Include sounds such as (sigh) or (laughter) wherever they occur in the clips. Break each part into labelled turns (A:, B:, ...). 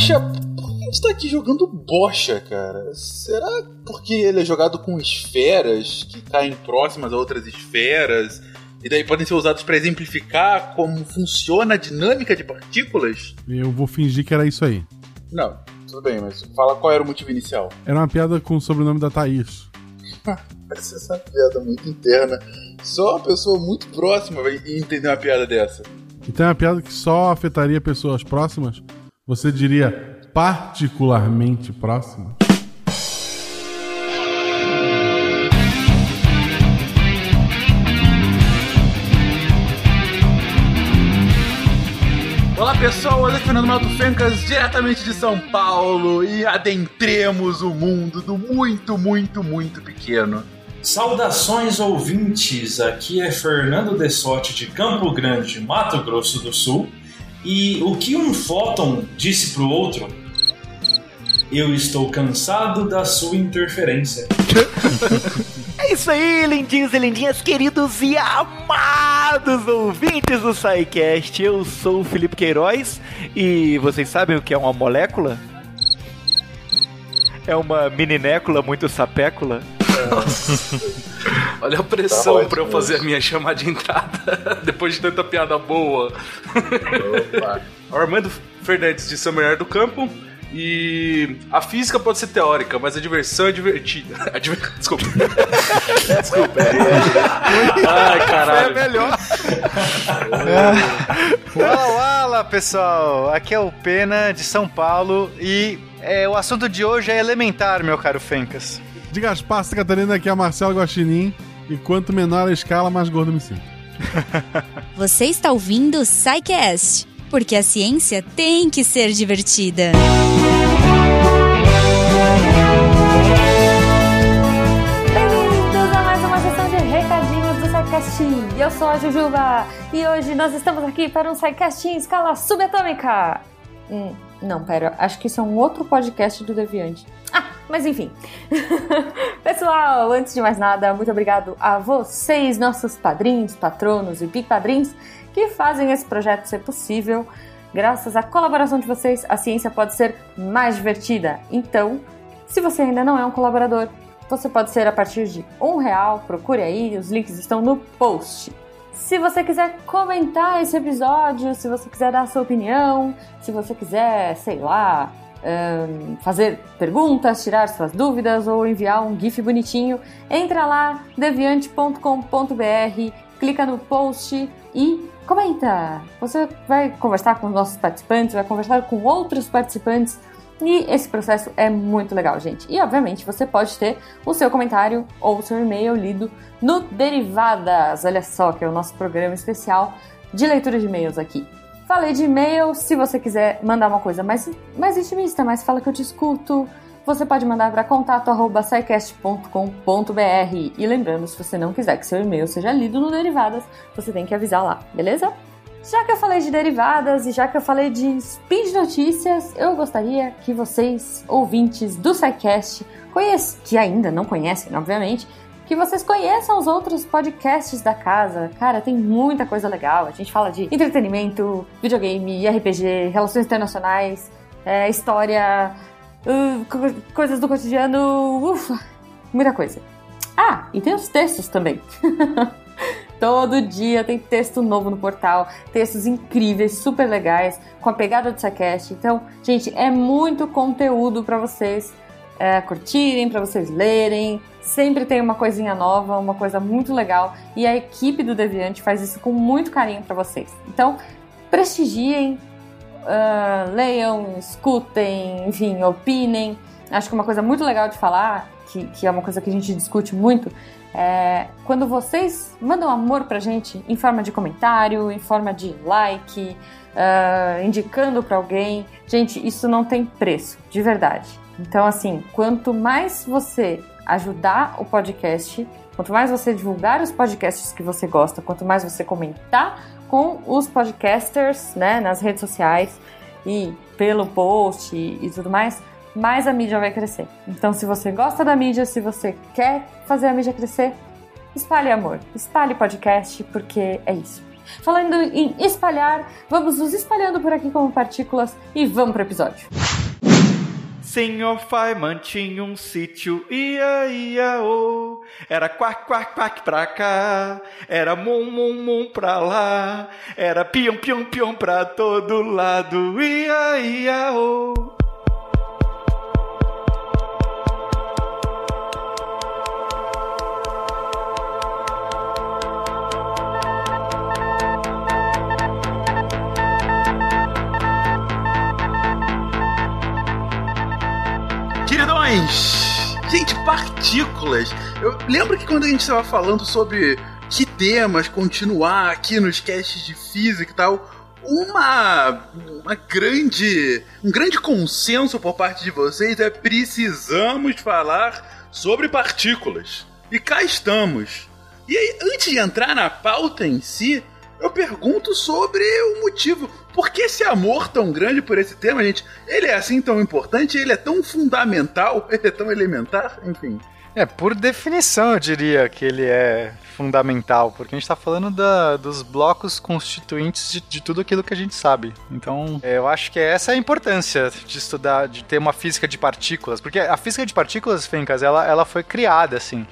A: Bocha, por que a gente tá aqui jogando bocha, cara? Será porque ele é jogado com esferas que caem próximas a outras esferas? E daí podem ser usados para exemplificar como funciona a dinâmica de partículas?
B: Eu vou fingir que era isso aí.
A: Não, tudo bem, mas fala qual era o motivo inicial.
B: Era uma piada com o sobrenome da Thaís.
A: Parece (laughs) essa piada muito interna. Só uma pessoa muito próxima vai entender uma piada dessa.
B: Então é uma piada que só afetaria pessoas próximas? Você diria particularmente próximas?
A: Olá pessoal, aqui é Fernando Malto Fencas, diretamente de São Paulo, e adentremos o mundo do muito, muito, muito pequeno.
C: Saudações ouvintes, aqui é Fernando Dessotti de Campo Grande, Mato Grosso do Sul. E o que um fóton disse pro outro? Eu estou cansado da sua interferência. (laughs)
D: É isso aí, lindinhos e lindinhas, queridos e amados ouvintes do SciCast. Eu sou o Felipe Queiroz e vocês sabem o que é uma molécula? É uma mininécula muito sapécula.
E: Olha a pressão pra eu fazer a minha chamada de entrada (laughs) depois de tanta piada boa.
A: Opa. (laughs)
E: Armando Fernandes de São Bernardo do Campo. E a física pode ser teórica, mas a diversão é divertida. (laughs) Diver... Desculpa. Desculpa. É... Ai, caralho.
D: É melhor.
F: Olá, olá, pessoal! Aqui é o Pena de São Paulo e é, o assunto de hoje é elementar, meu caro Fencas.
B: De Gaspar, Santa Catarina, aqui é Marcelo Guaxinim. E quanto menor a escala, mais gordo me sinto. (laughs)
G: Você está ouvindo o SciCast, porque a ciência tem que ser divertida.
H: Bem-vindos a mais uma sessão de recadinhos do SciCast. Eu sou a Jujuba e hoje nós estamos aqui para um SciCast em escala subatômica. Hum, não, pera, acho que isso é um outro podcast do Deviante. Ah, mas enfim. (laughs) Pessoal, antes de mais nada, muito obrigado a vocês, nossos padrinhos, patronos e bipadrinhos, que fazem esse projeto ser possível. Graças à colaboração de vocês, a ciência pode ser mais divertida. Então, se você ainda não é um colaborador, você pode ser a partir de um real. Procure aí, os links estão no post. Se você quiser comentar esse episódio, se você quiser dar sua opinião, se você quiser, sei lá, ahn, fazer perguntas, tirar suas dúvidas ou enviar um GIF bonitinho, entra lá, deviante.com.br, clica no post e comenta. Você vai conversar com os nossos participantes, vai conversar com outros participantes. E esse processo é muito legal, gente. E obviamente você pode ter o seu comentário ou o seu e-mail lido no Derivadas. Olha só, que é o nosso programa especial de leitura de e-mails aqui. Falei de e-mail, se você quiser mandar uma coisa mais, mais intimista, mas fala que eu te escuto, você pode mandar para contato@scicast.com.br. E lembrando, se você não quiser que seu e-mail seja lido no Derivadas, você tem que avisar lá, beleza? Já que eu falei de derivadas e já que eu falei de speed notícias, eu gostaria que vocês, ouvintes do SciCast, que ainda não conhecem, obviamente, que vocês conheçam os outros podcasts da casa. Cara, tem muita coisa legal. A gente fala de entretenimento, videogame, RPG, relações internacionais, é, história, uh, co- coisas do cotidiano, ufa, muita coisa. Ah, e tem os textos também. (laughs) Todo dia tem texto novo no portal, textos incríveis, super legais, com a pegada do SciCast. Então, gente, é muito conteúdo para vocês é, curtirem, para vocês lerem. Sempre tem uma coisinha nova, uma coisa muito legal. E a equipe do Deviante faz isso com muito carinho para vocês. Então, prestigiem, ah, leiam, escutem, enfim, opinem. Acho que uma coisa muito legal de falar, que, que é uma coisa que a gente discute muito, é quando vocês mandam amor pra gente em forma de comentário, em forma de like, ah, indicando pra alguém. Gente, isso não tem preço, de verdade. Então, assim, quanto mais você ajudar o podcast, quanto mais você divulgar os podcasts que você gosta, quanto mais você comentar com os podcasters, né, nas redes sociais e pelo post e, e tudo mais, mais a mídia vai crescer. Então, se você gosta da mídia, se você quer fazer a mídia crescer, espalhe amor, espalhe podcast, porque é isso. Falando em espalhar, vamos nos espalhando por aqui como partículas e vamos pro episódio.
D: Senhor Faiman tinha um sítio, ia, ia, oh. Era quack, quack, quack pra cá, era mum, mum, mum pra lá, era pião, pião, pião pra todo lado, ia, ia, oh.
I: Queridões! Gente, partículas. Eu lembro que quando a gente estava falando sobre que temas continuar aqui nos casts de física e tal, uma, uma grande, um grande consenso por parte de vocês é precisamos falar sobre partículas. E cá estamos. E aí, antes de entrar na pauta em si, eu pergunto sobre o motivo. Por que esse amor tão grande por esse tema, gente? Ele é assim tão importante, ele é tão fundamental, (laughs) ele é tão elementar, enfim.
F: É, por definição eu diria que ele é fundamental, porque a gente está falando da, dos blocos constituintes de, de, tudo aquilo que a gente sabe. Então, é, eu acho que essa é a importância de estudar, de ter uma física de partículas, porque a física de partículas, Fencas, ela, ela foi criada assim.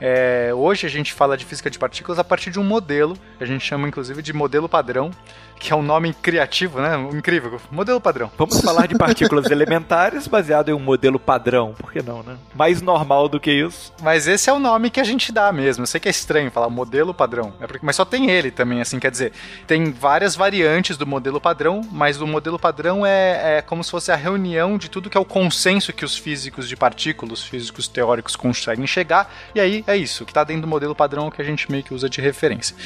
F: É, hoje a gente fala de física de partículas a partir de um modelo, a gente chama inclusive de modelo padrão, que é um nome criativo, né? Incrível. Modelo padrão.
D: Vamos falar de partículas (laughs) elementares baseado em um modelo padrão, por que não, né? Mais normal do que isso.
F: Mas esse é o nome que a gente dá mesmo. Eu sei que é estranho falar modelo padrão, é porque, mas só tem ele também, assim, quer dizer, tem várias variantes do modelo padrão, mas o modelo padrão é, é como se fosse a reunião de tudo que é o consenso que os físicos de partículas, físicos teóricos conseguem chegar, e aí é isso, o que está dentro do modelo padrão é o que a gente meio que usa de referência.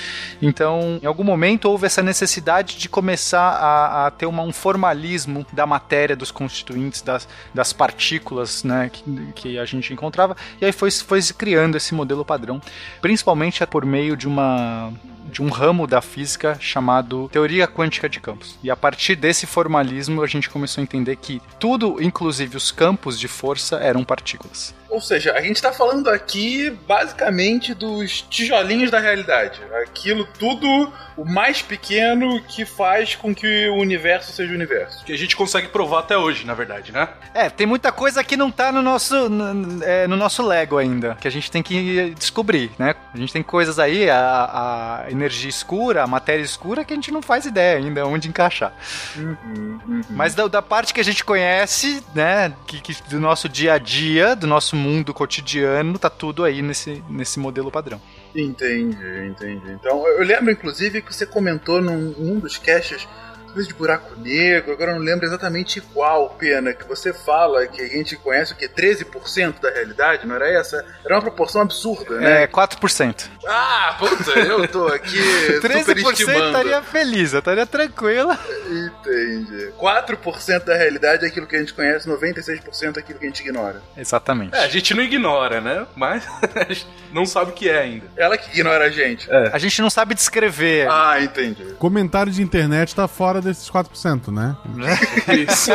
F: Então, em algum momento houve essa necessidade de começar a, a ter uma, um formalismo da matéria, dos constituintes, das, das partículas né, que, que a gente encontrava, e aí foi, foi se criando esse modelo padrão, principalmente por meio de uma de um ramo da física chamado teoria quântica de campos. E a partir desse formalismo a gente começou a entender que tudo, inclusive os campos de força, eram partículas.
I: Ou seja, a gente está falando aqui basicamente dos tijolinhos da realidade. Aquilo tudo, o mais pequeno que faz com que o universo seja o universo.
E: Que a gente consegue provar até hoje, na verdade, né?
F: É, tem muita coisa que não tá no nosso, no, é, no nosso Lego ainda, que a gente tem que descobrir, né? A gente tem coisas aí, a, a energia escura, a matéria escura, que a gente não faz ideia ainda onde encaixar. Uhum, uhum. Mas da, da, parte que a gente conhece, né, que, que do nosso dia a dia, do nosso mundo cotidiano, tá tudo aí nesse, nesse modelo padrão.
I: Entendi, entendi. Então, eu lembro, inclusive, que você comentou num, num dos caches coisa de buraco negro, agora eu não lembro exatamente qual pena que você fala que a gente conhece o que? 13% da realidade, não era essa? Era uma proporção absurda, né?
F: É, 4%.
I: Ah, puta, eu tô aqui (laughs)
F: 13% estaria feliz, eu estaria tranquila.
I: Entendi. 4% da realidade é aquilo que a gente conhece, 96% é aquilo que a gente ignora.
F: Exatamente.
E: É, a gente não ignora, né? Mas a (laughs) gente não sabe o que é ainda.
I: Ela que ignora a gente.
F: É. A gente não sabe descrever.
I: Ah, entendi.
B: Comentário de internet tá fora desses 4%, né?
I: Isso.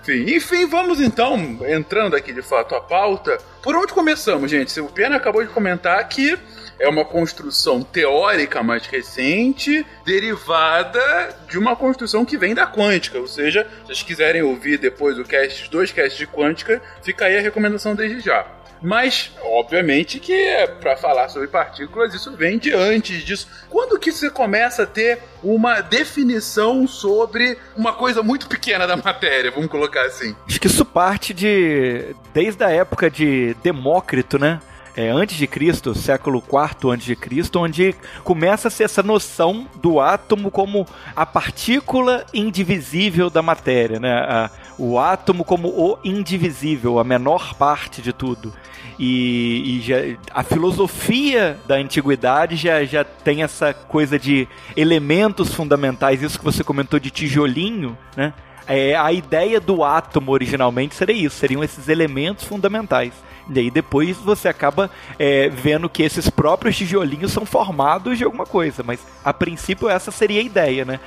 I: enfim, enfim, vamos então, entrando aqui de fato a pauta. Por onde começamos, gente? O Pena acabou de comentar que é uma construção teórica mais recente, derivada de uma construção que vem da quântica. Ou seja, se vocês quiserem ouvir depois o cast, dois casts de quântica, fica aí a recomendação desde já. Mas, obviamente, que é para falar sobre partículas, isso vem de antes disso. Quando que você começa a ter uma definição sobre uma coisa muito pequena da matéria, vamos colocar assim?
D: Acho que isso parte de. desde a época de Demócrito, né? É, antes de Cristo, século IV antes de Cristo, onde começa a ser essa noção do átomo como a partícula indivisível da matéria, né? A, o átomo como o indivisível, a menor parte de tudo. E, e já, a filosofia da antiguidade já, já tem essa coisa de elementos fundamentais, isso que você comentou de tijolinho, né? É, a ideia do átomo originalmente seria isso, seriam esses elementos fundamentais. E aí depois você acaba é, vendo que esses próprios tijolinhos são formados de alguma coisa, mas a princípio essa seria a ideia, né?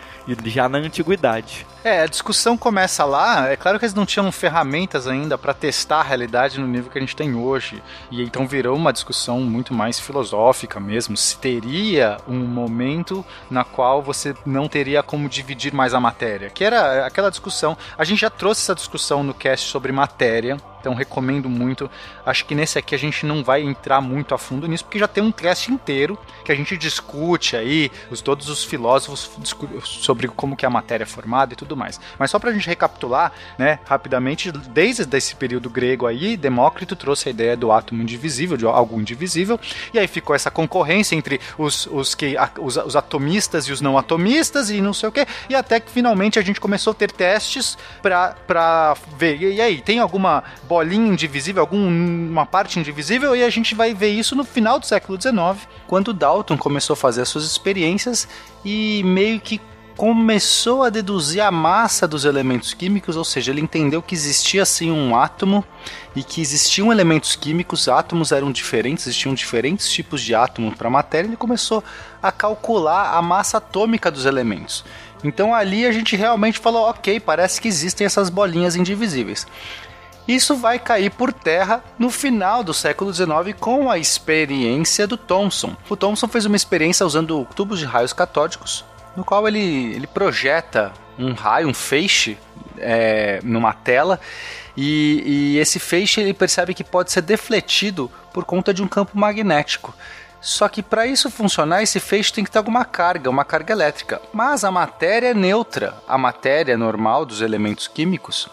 D: Já na antiguidade.
F: É, a discussão começa lá. É claro que eles não tinham ferramentas ainda para testar a realidade no nível que a gente tem hoje. E então virou uma discussão muito mais filosófica mesmo. Se teria um momento na qual você não teria como dividir mais a matéria. Que era aquela discussão. A gente já trouxe essa discussão no cast sobre matéria então recomendo muito. Acho que nesse aqui a gente não vai entrar muito a fundo nisso, porque já tem um cast inteiro que a gente discute aí, os, todos os filósofos sobre como que a matéria é formada e tudo mais. Mas só pra gente recapitular, né, rapidamente, desde esse período grego aí, Demócrito trouxe a ideia do átomo indivisível, de algo indivisível, e aí ficou essa concorrência entre os, os, que, os, os atomistas e os não atomistas e não sei o que, e até que finalmente a gente começou a ter testes para ver. E, e aí, tem alguma bolinha indivisível, alguma parte indivisível, e a gente vai ver isso no final do século XIX, quando Dalton começou a fazer as suas experiências e meio que começou a deduzir a massa dos elementos químicos, ou seja, ele entendeu que existia assim um átomo e que existiam elementos químicos, átomos eram diferentes, existiam diferentes tipos de átomo para a matéria, ele começou a calcular a massa atômica dos elementos. Então ali a gente realmente falou, ok, parece que existem essas bolinhas indivisíveis. Isso vai cair por terra no final do século XIX com a experiência do Thomson. O Thomson fez uma experiência usando tubos de raios catódicos, no qual ele, ele projeta um raio, um feixe, é, numa tela, e, e esse feixe ele percebe que pode ser defletido por conta de um campo magnético. Só que para isso funcionar, esse feixe tem que ter alguma carga, uma carga elétrica. Mas a matéria é neutra. A matéria normal dos elementos químicos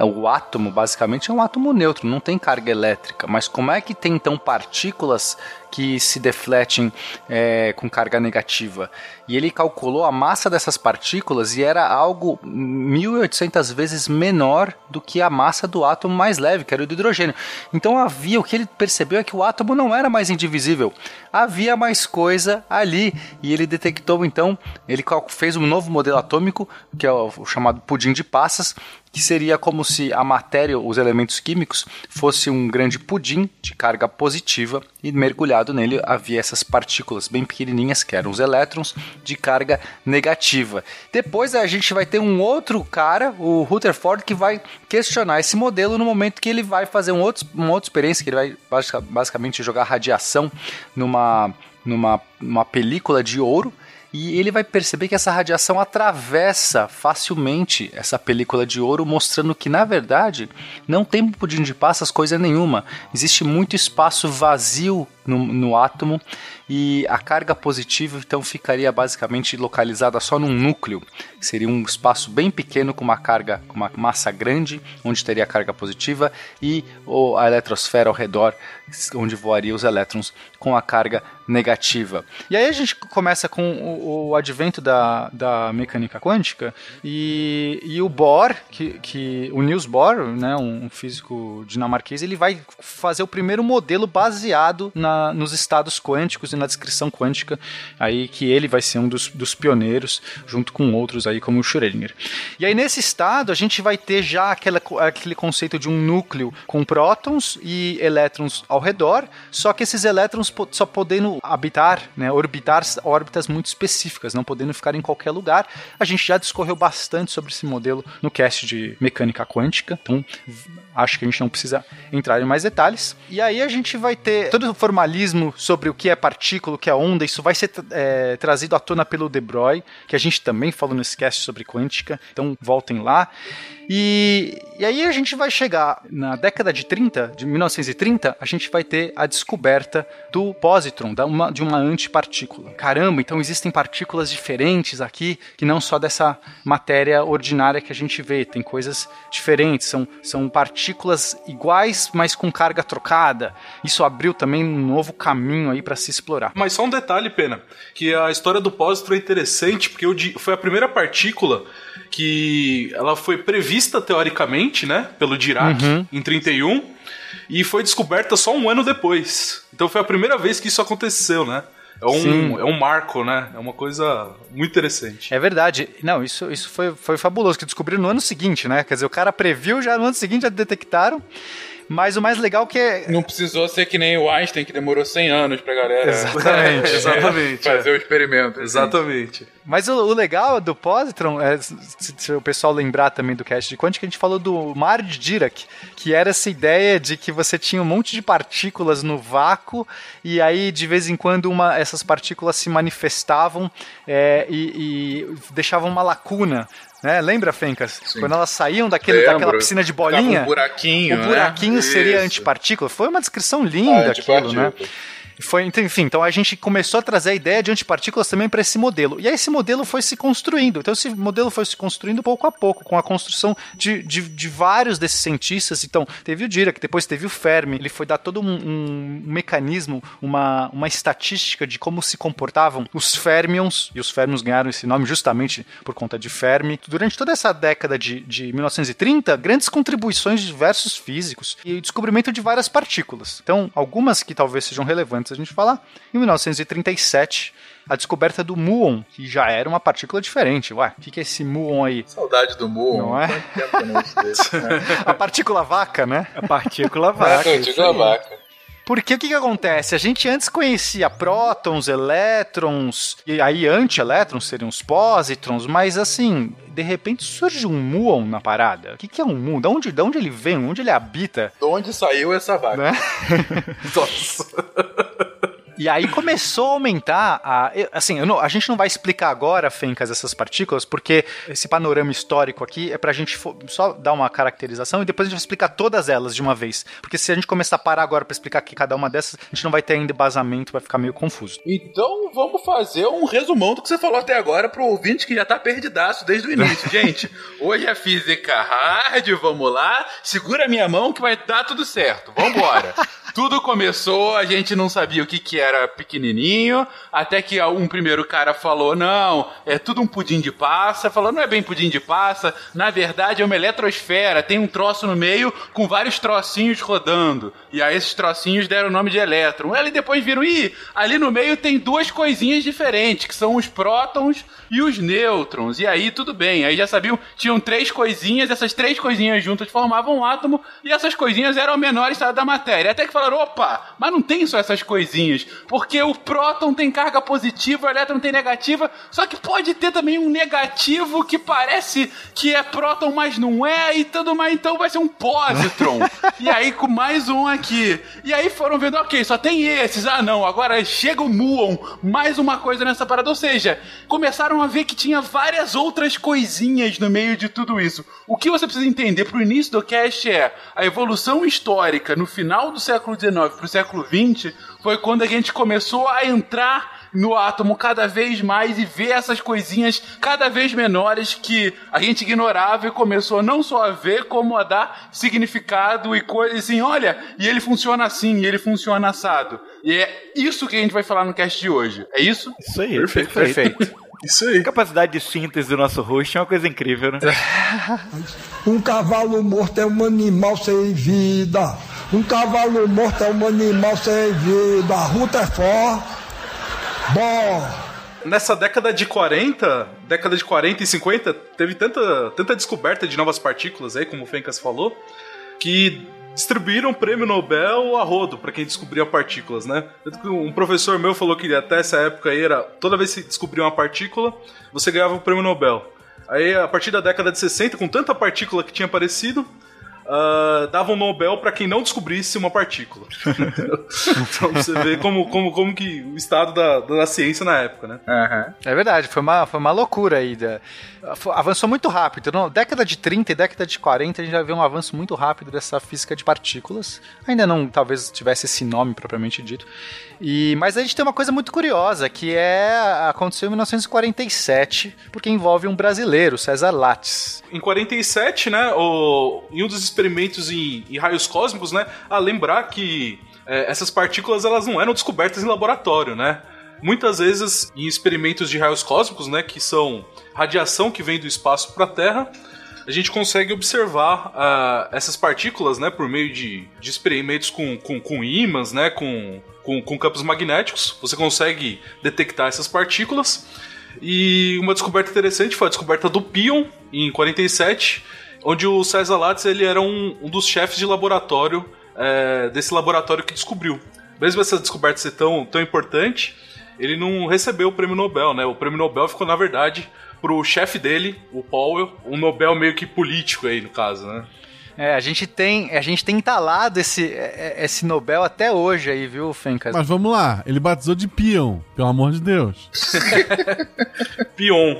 F: é, o átomo basicamente é um átomo neutro, não tem carga elétrica. Mas como é que tem então partículas que se defletem é, com carga negativa? E ele calculou a massa dessas partículas e era algo 1800 vezes menor do que a massa do átomo mais leve, que era o do hidrogênio. Então havia o que ele percebeu é que o átomo não era mais indivisível, havia mais coisa ali e ele detectou então, ele fez um novo modelo atômico que é o chamado pudim de passas que seria como se a matéria, os elementos químicos, fosse um grande pudim de carga positiva e mergulhado nele havia essas partículas bem pequenininhas que eram os elétrons de carga negativa. Depois a gente vai ter um outro cara, o Rutherford, que vai questionar esse modelo no momento que ele vai fazer um outro, uma outra experiência, que ele vai basicamente jogar radiação numa, numa, numa película de ouro e ele vai perceber que essa radiação atravessa facilmente essa película de ouro, mostrando que na verdade não tem pudim de passas coisa nenhuma. Existe muito espaço vazio no, no átomo e a carga positiva então ficaria basicamente localizada só num núcleo, seria um espaço bem pequeno com uma carga, com uma massa grande, onde teria a carga positiva e a eletrosfera ao redor, onde voariam os elétrons com a carga negativa. E aí a gente começa com o, o advento da, da mecânica quântica e, e o Bohr, que, que o Niels Bohr, né, um físico dinamarquês, ele vai fazer o primeiro modelo baseado na, nos estados quânticos e na descrição quântica, aí que ele vai ser um dos, dos pioneiros, junto com outros aí como o Schrödinger. E aí nesse estado a gente vai ter já aquela, aquele conceito de um núcleo com prótons e elétrons ao redor, só que esses elétrons só podendo habitar, né, orbitar órbitas muito específicas, não podendo ficar em qualquer lugar. A gente já discorreu bastante sobre esse modelo no cast de mecânica quântica, então acho que a gente não precisa entrar em mais detalhes. E aí a gente vai ter todo o formalismo sobre o que é partícula, o que é onda, isso vai ser é, trazido à tona pelo De Broglie, que a gente também falou nesse cast sobre quântica, então voltem lá. E, e aí a gente vai chegar na década de 30, de 1930, a gente vai ter a descoberta do positron, da uma, de uma antipartícula. Caramba, então existem partículas diferentes aqui, que não só dessa matéria ordinária que a gente vê, tem coisas diferentes, são, são partículas iguais, mas com carga trocada. Isso abriu também um novo caminho aí para se explorar.
E: Mas só um detalhe, Pena, que a história do positron é interessante, porque foi a primeira partícula que ela foi prevista teoricamente, né, pelo Dirac uhum. em 31 e foi descoberta só um ano depois. Então foi a primeira vez que isso aconteceu, né? É um, é um marco, né? É uma coisa muito interessante.
F: É verdade. Não, isso, isso foi, foi fabuloso, que descobriram no ano seguinte, né? Quer dizer, o cara previu já no ano seguinte, já detectaram. Mas o mais legal que é.
A: Não precisou ser que nem o Einstein, que demorou 100 anos pra galera
F: Exatamente. (laughs)
E: Exatamente.
A: fazer o experimento.
E: Exatamente.
F: Mas o, o legal do positron, é, se, se o pessoal lembrar também do cast de quântica, a gente falou do mar de Dirac, que era essa ideia de que você tinha um monte de partículas no vácuo e aí de vez em quando uma, essas partículas se manifestavam é, e, e deixavam uma lacuna. Né? Lembra, Fencas? Quando elas saíam daquele,
A: Lembro.
F: daquela piscina de
A: Ficava
F: bolinha,
A: Um buraquinho,
F: o buraquinho
A: né?
F: seria
A: Isso.
F: antipartícula. Foi uma descrição linda
A: Ah,
F: aquilo, né? Foi, então, enfim, então a gente começou a trazer a ideia de antipartículas também para esse modelo. E aí esse modelo foi se construindo. Então esse modelo foi se construindo pouco a pouco, com a construção de, de, de vários desses cientistas. Então teve o Dirac, depois teve o Fermi. Ele foi dar todo um, um mecanismo, uma, uma estatística de como se comportavam os fermions. E os fermions ganharam esse nome justamente por conta de Fermi. Durante toda essa década de, de 1930, grandes contribuições de diversos físicos e o descobrimento de várias partículas. Então, algumas que talvez sejam relevantes a gente falar. Em 1937, a descoberta do muon, que já era uma partícula diferente. Ué, o que, que é esse muon aí?
A: Saudade do Mu.
F: Não é?
A: Tempo não desse, né? (laughs)
F: A partícula vaca, né?
D: A partícula vaca.
A: digo a
D: aí.
A: vaca.
F: Porque o que, que acontece? A gente antes conhecia prótons, elétrons, e aí antielétrons seriam os pósitrons, mas assim, de repente surge um muon na parada. O que, que é um muon? De onde, de onde ele vem? Onde ele habita?
A: De onde saiu essa vaca?
F: Né? (laughs)
E: Nossa.
F: E aí começou a aumentar a. Assim, eu não- a gente não vai explicar agora, Fencas, essas partículas, porque esse panorama histórico aqui é pra gente só dar uma caracterização e depois a gente vai explicar todas elas de uma vez. Porque se a gente começar a parar agora pra explicar aqui cada uma dessas, a gente não vai ter ainda embasamento, vai ficar meio confuso.
A: Então vamos fazer um resumão do que você falou até agora pro ouvinte que já tá perdidaço desde o início. (laughs) Gente, hoje é física hard, vamos lá. Segura a minha mão que vai dar tudo certo. Vambora. (laughs) Tudo começou, a gente não sabia o que, que era pequenininho, até que um primeiro cara falou, não, é tudo um pudim de passa. Falou, não é bem pudim de passa, na verdade é uma eletrosfera, tem um troço no meio com vários trocinhos rodando. E aí esses trocinhos deram o nome de elétron. Aí depois viram, ih, ali no meio tem duas coisinhas diferentes, que são os prótons e os nêutrons. E aí tudo bem, aí já sabiam, tinham três coisinhas, essas três coisinhas juntas formavam um átomo, e essas coisinhas eram o menor estado da matéria. Até que falaram, opa, mas não tem só essas coisinhas, porque o próton tem carga positiva, o elétron tem negativa, só que pode ter também um negativo que parece que é próton, mas não é, e tudo mais, então vai ser um positron. (laughs) e aí com mais um aqui. E aí foram vendo, ok, só tem esses, ah não, agora chega o muon, mais uma coisa nessa parada, ou seja, começaram a ver que tinha várias outras coisinhas no meio de tudo isso. O que você precisa entender pro início do cast é a evolução histórica no final do século XIX pro século XX foi quando a gente começou a entrar no átomo cada vez mais e ver essas coisinhas cada vez menores que a gente ignorava e começou não só a ver, como a dar significado e coisas assim, olha, e ele funciona assim, e ele funciona assado. E é isso que a gente vai falar no cast de hoje. É isso?
D: Isso aí.
E: Perfeito.
D: perfeito. (laughs)
E: Isso aí.
D: A capacidade de síntese do nosso host é uma coisa incrível, né?
J: Um cavalo morto é um animal sem vida. Um cavalo morto é um animal sem vida. A ruta é forte. Bom.
E: Nessa década de 40, década de 40 e 50, teve tanta, tanta descoberta de novas partículas aí, como o Fencas falou, que distribuíram o prêmio Nobel a rodo para quem descobria partículas, né? Um professor meu falou que até essa época aí era toda vez que descobria uma partícula, você ganhava o prêmio Nobel. Aí a partir da década de 60, com tanta partícula que tinha aparecido, ah, davam Nobel para quem não descobrisse uma partícula. (laughs) então você vê como, como, como que o estado da, da ciência na época, né?
F: É verdade, foi uma, foi uma loucura aí. Da, avançou muito rápido. Na década de 30 e década de 40 a gente já vê um avanço muito rápido dessa física de partículas. Ainda não, talvez tivesse esse nome propriamente dito. E, mas a gente tem uma coisa muito curiosa, que é aconteceu em 1947, porque envolve um brasileiro, César Lattes.
E: Em 47, né, o, em um dos experimentos em, em raios cósmicos, né, a lembrar que é, essas partículas elas não eram descobertas em laboratório, né? Muitas vezes em experimentos de raios cósmicos, né, que são radiação que vem do espaço para a Terra, a gente consegue observar ah, essas partículas, né, por meio de, de experimentos com, com, com ímãs, né, com, com, com campos magnéticos. Você consegue detectar essas partículas. E uma descoberta interessante foi a descoberta do pion em 47, onde o César Lattes ele era um, um dos chefes de laboratório é, desse laboratório que descobriu. Mesmo essa descoberta ser tão, tão importante, ele não recebeu o prêmio Nobel, né? O prêmio Nobel ficou, na verdade, pro chefe dele, o Powell, um Nobel meio que político aí, no caso, né?
F: É, a gente tem, a gente tem entalado esse, é, é, esse Nobel até hoje aí, viu, Fencas?
B: Mas vamos lá, ele batizou de Pion, pelo amor de Deus. (laughs)
E: Pion.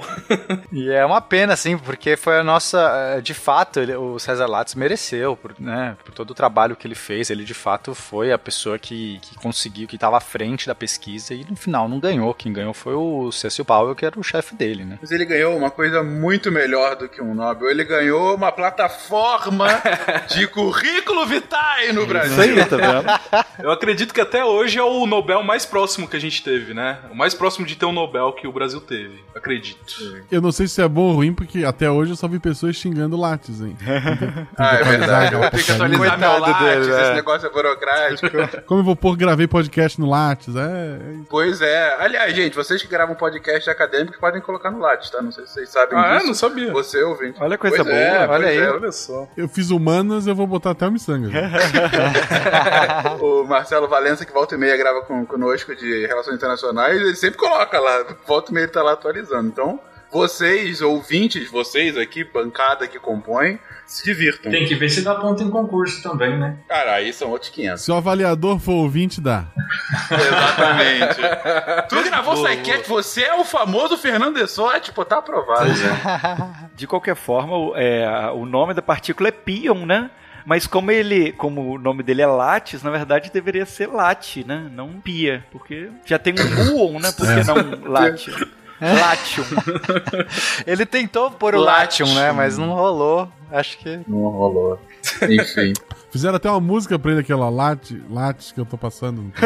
F: E é uma pena, assim, porque foi a nossa. eh, De fato, ele- o César Lattes mereceu, por, né, por todo o trabalho que ele fez. Ele, de fato, foi a pessoa que, que conseguiu, que estava à frente da pesquisa e no final não ganhou. Quem ganhou foi o Cecil Powell, que era o chefe dele, né?
A: Mas ele ganhou uma coisa muito melhor do que um Nobel. Ele ganhou uma plataforma (laughs) de currículo vitae no Brasil.
D: Isso aí, tá vendo? (laughs)
E: Eu acredito que até hoje é o Nobel mais próximo que a gente teve, né? O mais próximo de ter um Nobel que o Brasil teve. Acredito.
B: Eu não sei se é bom ou ruim, porque até hoje eu só vi pessoas xingando Lattes, hein? (laughs)
A: Ah, é verdade. Eu vou ter que atualizar meu
F: Coitado
A: Lattes,
F: dele, né?
A: esse negócio é burocrático.
B: Como eu vou pôr, gravei podcast no Lattes, é... é
A: pois é. Aliás, gente, vocês que gravam podcast acadêmicos podem colocar no Lattes, tá? Não sei se vocês sabem
E: Ah, é?
A: disso.
E: Não sabia.
A: Você ouvinte.
D: Olha a coisa
A: Pois
D: boa,
A: é,
F: olha aí.
A: é.
E: Olha só.
B: Eu fiz humanas, eu vou botar até o miçanga. (laughs)
A: O Marcelo Valença, que volta e meia grava com, conosco de Relações Internacionais, ele sempre coloca lá, volta e meia ele tá lá atualizando. Então, vocês, ouvintes, vocês aqui, bancada que compõem, se divirtam.
C: Tem que ver se dá ponto em concurso também, né?
A: Cara, aí são outros 500.
B: Se o avaliador for ouvinte, dá. (laughs)
A: Exatamente. tu gravou o Psycast, você é o famoso Fernando Dessotti, pô, tá aprovado. (laughs)
D: De qualquer forma, o, é, o nome da partícula é pion, né? Mas como ele, como o nome dele é Lattes, na verdade deveria ser Late, né? Não Pia, porque já tem um muon, né? Por que não Late? (laughs) Latium. (laughs)
F: Ele tentou pôr o
A: Latium.
F: Latium, né? Mas não rolou. Acho que.
A: Não rolou. Enfim.
B: Fizeram até uma música pra ele, aquela Latte, Lattes que eu tô passando. (laughs)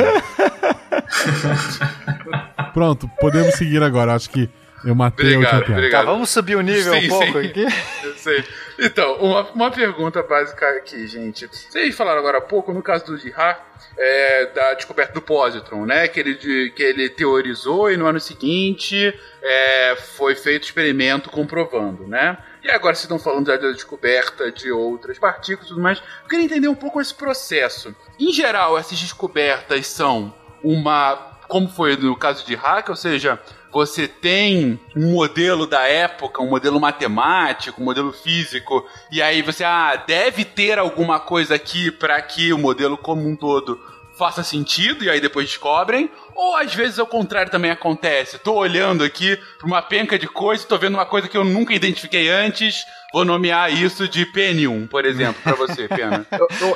B: Pronto, podemos seguir agora. Acho que eu matei
A: Obrigado,
B: a última piada.
A: obrigado.
F: Tá, vamos subir o nível
A: Sim,
F: um pouco
A: sim.
F: aqui.
A: Eu sei. Então, uma, uma pergunta básica aqui, gente. Vocês falaram agora há pouco, no caso do Girard, é, da descoberta do positron, né? Que ele, de- que ele teorizou e no ano seguinte é, foi feito experimento comprovando, né? E agora vocês estão falando já da descoberta de outras partículas e tudo mais. Eu queria entender um pouco esse processo. Em geral, essas descobertas são uma. Como foi no caso de hack, ou seja, você tem um modelo da época, um modelo matemático, um modelo físico, e aí você, ah, deve ter alguma coisa aqui para que o modelo como um todo faça sentido, e aí depois descobrem. Ou às vezes ao contrário também acontece. Tô olhando aqui pra uma penca de coisa, tô vendo uma coisa que eu nunca identifiquei antes. Vou nomear isso de P1, por exemplo, pra você, (laughs) Pena.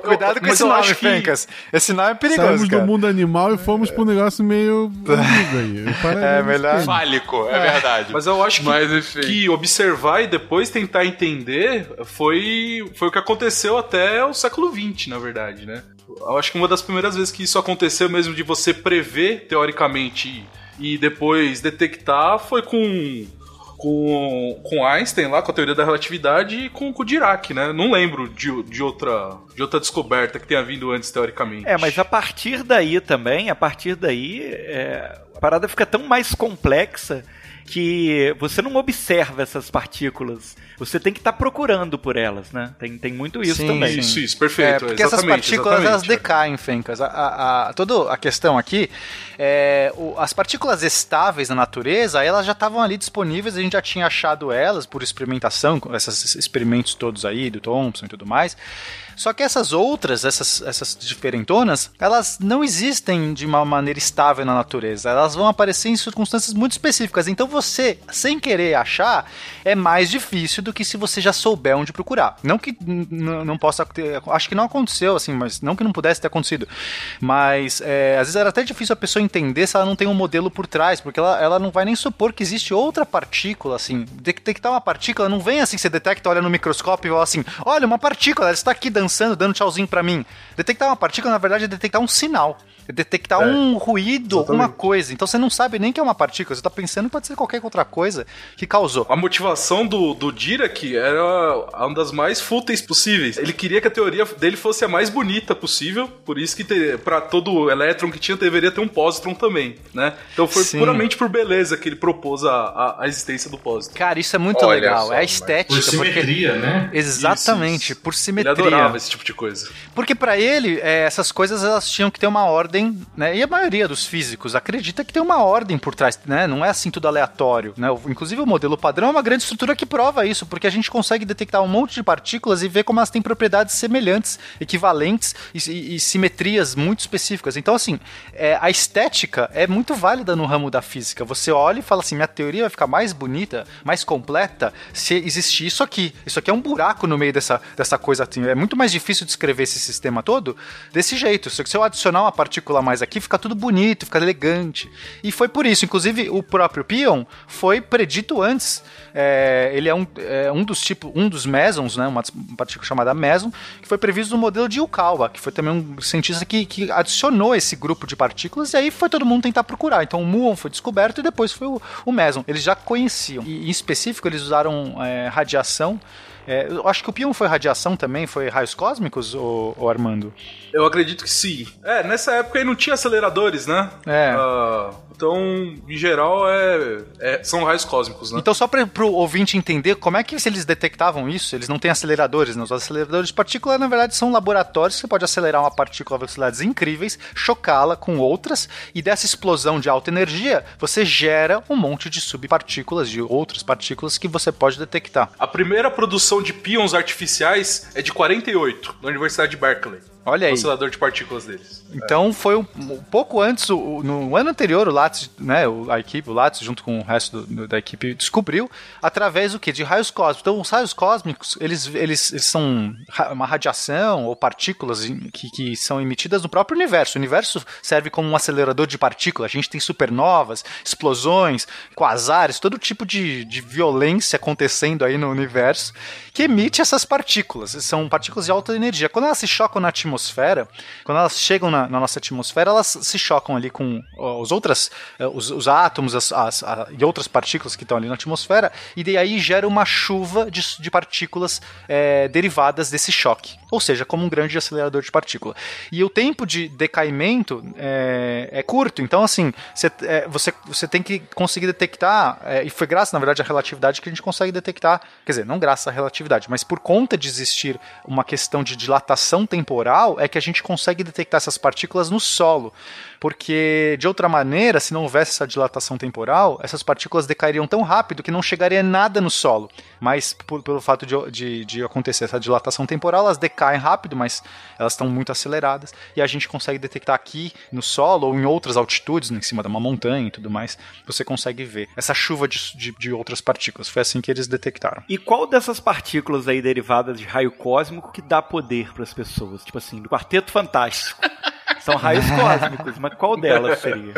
F: Cuidado com
E: mas
F: esse
E: eu
F: nome,
E: que-
F: Fencas. Esse nome é perigoso,
B: Saímos
F: cara.
B: do mundo animal e fomos pro negócio meio (laughs) (laughs)
F: É, melhor-
B: mas-
A: Fálico, é, verdade.
E: Mas eu acho que,
A: Mas, enfim.
E: que observar e depois tentar entender foi, foi o que aconteceu até o século XX, na verdade, né? Eu acho que uma das primeiras vezes que isso aconteceu mesmo de você prever, teoricamente, e depois detectar foi com, com, com Einstein lá, com a teoria da relatividade e com, com o Dirac, né? Não lembro de, de, outra, de outra descoberta que tenha vindo antes, teoricamente.
D: É, mas a partir daí também, a partir daí, é, a parada fica tão mais complexa que você não observa essas partículas. Você tem que estar procurando por elas, né? Tem, tem muito isso
F: Sim,
D: também.
E: Isso, isso,
F: É,
E: perfeito.
F: porque essas partículas elas decaem, Fencas. A, a, a- toda a questão aqui é o- as partículas estáveis na natureza, elas já estavam ali disponíveis, a gente já tinha achado elas por experimentação, com esses experimentos todos aí do Thomson e tudo mais. Só que essas outras, essas, essas diferentonas, elas não existem de uma maneira estável na natureza. Elas vão aparecer em circunstâncias muito específicas. Então você, sem querer achar, é mais difícil do que se você já souber onde procurar. Não que não possa ter. Acho que não aconteceu, assim, mas não que não pudesse ter acontecido. Mas é, às vezes era até difícil a pessoa entender se ela não tem um modelo por trás, porque ela, ela não vai nem supor que existe outra partícula, assim. Detectar uma partícula não vem assim, você detecta, olha no microscópio e fala assim: olha, uma partícula, ela está aqui dançando, dando tchauzinho pra mim. Detectar uma partícula, na verdade, é detectar um sinal. É detectar
E: É.
F: um ruído, alguma
E: Exatamente.
F: coisa. Então você não sabe nem que é uma partícula, você tá pensando que pode ser qualquer outra coisa que causou.
E: A motivação do, do Dirac era uma das mais fúteis possíveis. Ele queria que a teoria dele fosse a mais bonita possível, por isso que pra todo elétron que tinha deveria ter um pósitron também, né? Então foi
F: Sim.
E: puramente por beleza que ele propôs a, a, a existência do pósitron.
F: Cara, isso é muito
A: Olha
F: legal.
A: só,
F: é a estética.
C: Por
F: porque-
C: simetria, né?
F: Exatamente,
E: Isso,
F: por
E: Ele
F: simetria.
E: adorava esse tipo de coisa.
F: Porque pra ele, é, essas coisas elas tinham que ter uma ordem, né? E a maioria dos físicos acredita que tem uma ordem por trás, né? Não é assim tudo aleatório, né? Inclusive o modelo padrão é uma grande estrutura que prova isso, porque a gente consegue detectar um monte de partículas e ver como elas têm propriedades semelhantes, equivalentes e, e- e simetrias muito específicas. Então, assim, é, a estética é muito válida no ramo da física. Você olha e fala assim, minha teoria vai ficar mais bonita, mais completa, se existir isso aqui. Isso aqui é um buraco no meio dessa, dessa coisa. assim. É muito mais difícil descrever esse sistema todo desse jeito. Se eu adicionar uma partícula a mais aqui, fica tudo bonito, fica elegante. E foi por isso. Inclusive, o próprio Pion foi predito antes. É, ele é um, é um dos tipos, um dos mesons, né? Uma partícula chamada meson, que foi previsto no modelo de Yukawa, que foi também um cientista que, que adicionou esse grupo de partículas, e aí foi todo mundo tentar procurar. Então o muon foi descoberto e depois foi o, o meson. Eles já conheciam. E em específico, eles usaram é, radiação. É, eu acho que o Pion foi radiação também, foi raios cósmicos, ou, Armando?
E: Eu acredito que sim. É, nessa época aí não tinha aceleradores, né?
F: É.
E: Ah, então, em geral, é, é- são raios cósmicos, né?
F: Então, só para o ouvinte entender, como é que se eles detectavam isso? Eles não têm aceleradores, né? Os aceleradores de partícula, na verdade, são laboratórios que você pode acelerar uma partícula a velocidades incríveis, chocá-la com outras, e dessa explosão de alta energia, você gera um monte de subpartículas, de outras partículas que você pode detectar.
E: A primeira produção de pions artificiais é de 48, na Universidade de Berkeley.
F: Olha
E: O
F: aí.
E: oscilador de partículas deles.
F: Então foi um, um pouco antes, o- o- no ano anterior, o Lattes, né, o- a equipe, o Lattes, junto com o resto do- da equipe, descobriu através do que? De raios cósmicos. Então, os raios cósmicos, eles, eles, eles são uma radiação ou partículas que, que são emitidas no próprio universo. O universo serve como um acelerador de partículas. A gente tem supernovas, explosões, quasares, todo tipo de, de violência acontecendo aí no universo que emite essas partículas. São partículas de alta energia. Quando elas se chocam na atmosfera, quando elas chegam na, na nossa atmosfera, elas se chocam ali com os outras, eh, os, os átomos as- as- e outras partículas que estão ali na atmosfera, e daí gera uma chuva de, de partículas eh, derivadas desse choque. Ou seja, como um grande acelerador de partícula. E o tempo de decaimento é, é curto, então assim, cê- é, você, você tem que conseguir detectar, é, e foi graças, na verdade, à relatividade que a gente consegue detectar, quer dizer, não graças à relatividade, mas por conta de existir uma questão de dilatação temporal, é que a gente consegue detectar essas partículas no solo. Porque, de outra maneira, se não houvesse essa dilatação temporal, essas partículas decairiam tão rápido que não chegaria nada no solo. Mas, por- pelo fato de, de, de acontecer essa dilatação temporal, elas decaem rápido, mas elas estão muito aceleradas. E a gente consegue detectar aqui no solo ou em outras altitudes, em cima de uma montanha e tudo mais, você consegue ver essa chuva de, de, de outras partículas. Foi assim que eles detectaram.
D: E qual dessas partículas aí derivadas de raio cósmico que dá poder para as pessoas? Tipo assim, do Quarteto Fantástico. (laughs) São raios (laughs) cósmicos, mas qual delas seria?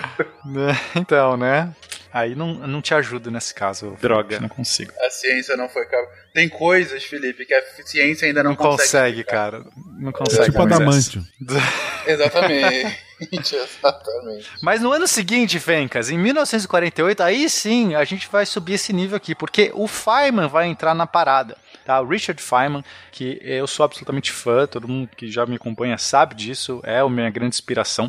F: Então, né? Aí não, não te ajudo nesse caso.
D: Droga.
F: Não consigo.
A: A ciência não foi capaz. Tem coisas, Felipe, que a ciência ainda não,
F: Não consegue,
A: explicar.
F: cara. Não consegue.
B: Tipo
F: Moisés.
B: adamantio. (laughs)
A: Exatamente. (laughs) Exatamente.
F: Mas no ano seguinte, Fencas, em 1948, aí sim a gente vai subir esse nível aqui, porque o Feynman vai entrar na parada. Tá? O Richard Feynman, que eu sou absolutamente fã, todo mundo que já me acompanha sabe disso, é a minha grande inspiração.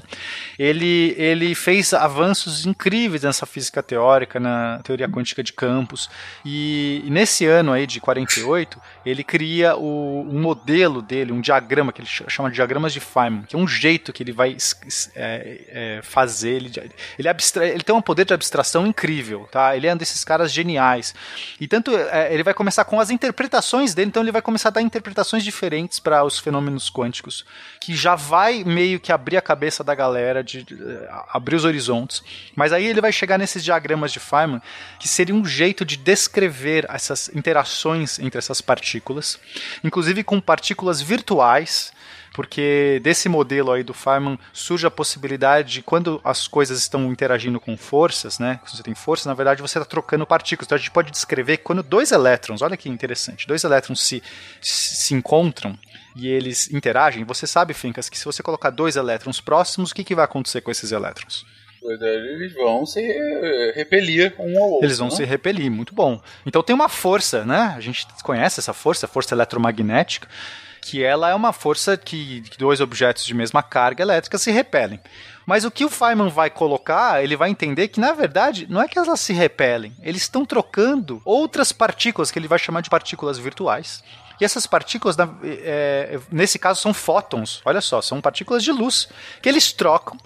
F: Ele, ele fez avanços incríveis nessa física teórica, na teoria quântica de campos, e, nesse ano aí de 48, ele cria o, um modelo dele, um diagrama que ele ch- chama de diagramas de Feynman, que é um jeito que ele vai é, é, fazer. Ele, ele, abstra, ele tem um poder de abstração incrível, tá? Ele é um desses caras geniais. E tanto é, ele vai começar com as interpretações dele, então ele vai começar a dar interpretações diferentes para os fenômenos quânticos, que já vai meio que abrir a cabeça da galera, de, de, abrir os horizontes. Mas aí ele vai chegar nesses diagramas de Feynman, que seria um jeito de descrever essas interações entre essas partículas, inclusive com partículas virtuais porque desse modelo aí do Feynman surge a possibilidade de quando as coisas estão interagindo com forças, né? Quando você tem força, na verdade você está trocando partículas. Então a gente pode descrever que quando dois elétrons, olha que interessante, dois elétrons se, se encontram e eles interagem, você sabe, Fincas, que se você colocar dois elétrons próximos, o que, que vai acontecer com esses elétrons?
A: Eles vão se eh, repelir um ao outro.
F: Eles vão
A: né?
F: se repelir, muito bom. Então tem uma força, né? A gente conhece essa força, a força eletromagnética, que ela é uma força que, dois objetos de mesma carga elétrica se repelem. Mas o que o Feynman vai colocar, ele vai entender que, na verdade, não é que elas se repelem, eles estão trocando outras partículas, que ele vai chamar de partículas virtuais. E essas partículas, na- é, nesse caso, são fótons. Olha só, são partículas de luz que eles trocam.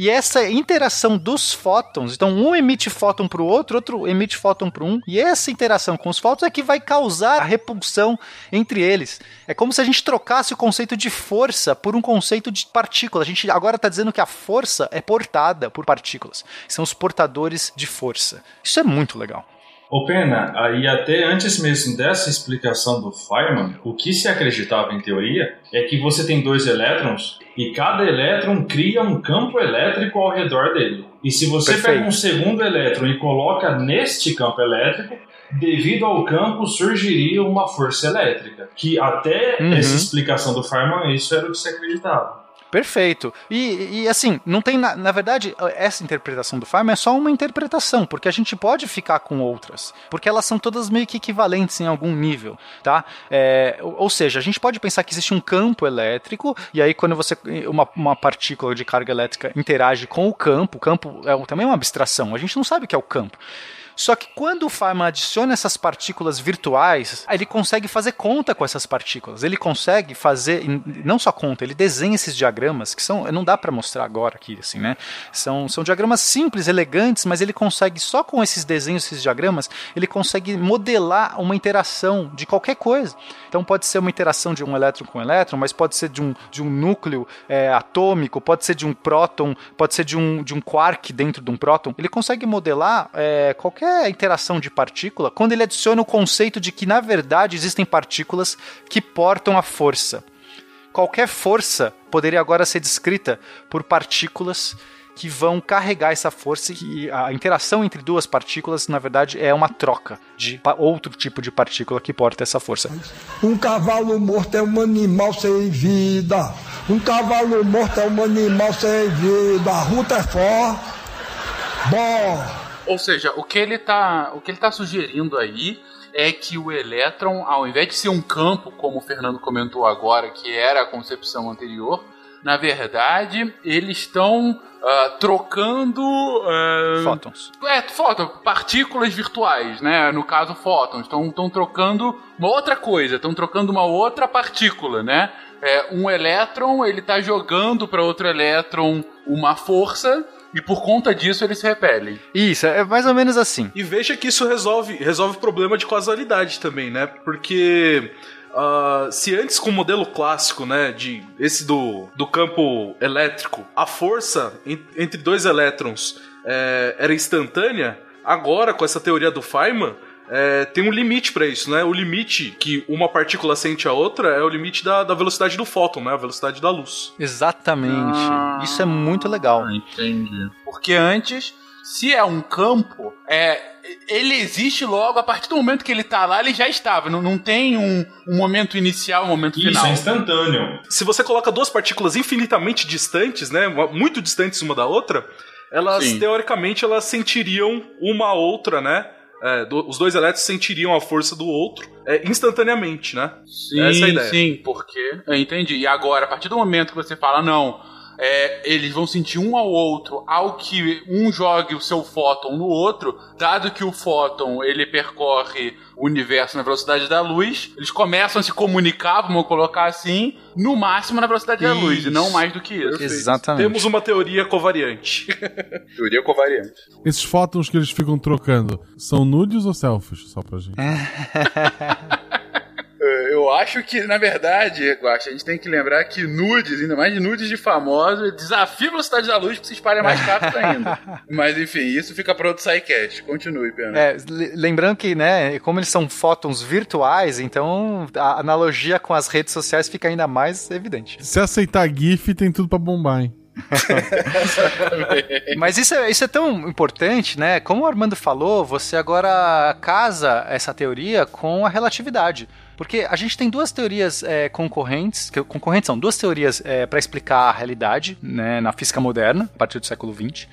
F: E essa interação dos fótons, então um emite fóton para o outro, outro emite fóton para um, e essa interação com os fótons é que vai causar a repulsão entre eles. É como se a gente trocasse o conceito de força por um conceito de partícula. A gente agora está dizendo que a força é portada por partículas. São os portadores de força. Isso é muito legal.
C: Ô Pena, aí até antes mesmo dessa explicação do Feynman, o que se acreditava em teoria é que você tem dois elétrons e cada elétron cria um campo elétrico ao redor dele. E se você
F: Perfeito.
C: pega um segundo elétron e coloca neste campo elétrico, devido ao campo surgiria uma força elétrica. Que até
F: Uhum.
C: essa explicação do Feynman, isso era o que se acreditava.
F: Perfeito. E, e, assim, não tem. Na, na verdade, essa interpretação do Feynman é só uma interpretação, porque a gente pode ficar com outras. Porque elas são todas meio que equivalentes em algum nível, tá? É, ou ou seja, a gente pode pensar que existe um campo elétrico, e aí quando você. Uma, uma partícula de carga elétrica interage com o campo, o campo é também é uma abstração, a gente não sabe o que é o campo. Só que quando o Feynman adiciona essas partículas virtuais, ele consegue fazer conta com essas partículas. Ele consegue fazer, não só conta, ele desenha esses diagramas, que são, não dá para mostrar agora aqui, assim, né? São, são diagramas simples, elegantes, mas ele consegue, só com esses desenhos, esses diagramas, ele consegue modelar uma interação de qualquer coisa. Então pode ser uma interação de um elétron com um elétron, mas pode ser de um, de um núcleo é, atômico, pode ser de um próton, pode ser de um, de um quark dentro de um próton. Ele consegue modelar é, qualquer interação de partícula quando ele adiciona o conceito de que, na verdade, existem partículas que portam a força. Qualquer força poderia agora ser descrita por partículas que vão carregar essa força e a interação entre duas partículas, na verdade, é uma troca de outro tipo de partícula que porta essa força.
J: Um cavalo morto é um animal sem vida. Um cavalo morto é um animal sem vida. A ruta é forte. Bom.
A: Ou seja, o que ele tá, o que ele tá sugerindo aí é que o elétron, ao invés de ser um campo, como o Fernando comentou agora, que era a concepção anterior, na verdade, eles estão ah, trocando. ah,
F: Fótons.
A: É, fóton, partículas virtuais, né? No caso, fótons. Estão trocando uma outra coisa, estão trocando uma outra partícula, né? É, um elétron, ele tá jogando para outro elétron uma força e por conta disso eles se repelem.
F: Isso, é mais ou menos assim.
E: E veja que isso resolve, resolve o problema de causalidade também, né? Porque ah, se antes com o modelo clássico, né, de esse do, do campo elétrico, a força en- entre dois elétrons eh, era instantânea, agora com essa teoria do Feynman eh, tem um limite para isso, né? O limite que uma partícula sente a outra é o limite da, da velocidade do fóton, né? A velocidade da luz.
F: Exatamente.
A: Ah.
F: Isso é muito legal.
A: Entendi. Porque antes, se é um campo, é, ele existe logo, a partir do momento que ele tá lá, ele já estava. Não, não tem um, um momento inicial, um momento
C: Isso
A: final.
C: é instantâneo.
E: se você coloca duas partículas infinitamente distantes, né, muito distantes uma da outra, elas
A: Sim.
E: teoricamente elas sentiriam uma a outra, né? É, do- os dois elétrons sentiriam a força do outro é, instantaneamente, né?
A: Sim,
E: Essa é a ideia.
A: sim, porque. Eu entendi. E agora, a partir do momento que você fala, não, é, eles vão sentir um ao outro ao que um jogue o seu fóton no outro, dado que o fóton ele percorre o universo na velocidade da luz, eles começam a se comunicar, vamos colocar assim, no máximo na velocidade da luz, e não mais do que isso.
F: Exatamente.
E: Temos uma teoria covariante. (laughs)
A: Teoria covariante.
B: Esses fótons que eles ficam trocando são nudes ou selfies? Só pra gente. (laughs)
A: Eu acho que, na verdade, Guaxa, a gente tem que lembrar que nudes, ainda mais nudes de famosos, desafia a velocidade da luz pra se espalhar mais rápido ainda. (laughs) Mas enfim, isso fica para outro sidecast. Continue, Pena.
F: É, le- lembrando que, né, como eles são fótons virtuais, então a analogia com as redes sociais fica ainda mais evidente.
B: Se aceitar GIF, tem tudo pra bombar, hein? (laughs)
F: Mas isso é, isso é tão importante, né? Como o Armando falou, você agora casa essa teoria com a relatividade. Porque a gente tem duas teorias é, concorrentes, que concorrentes são duas teorias para explicar a realidade né, na física moderna, a partir do século XX.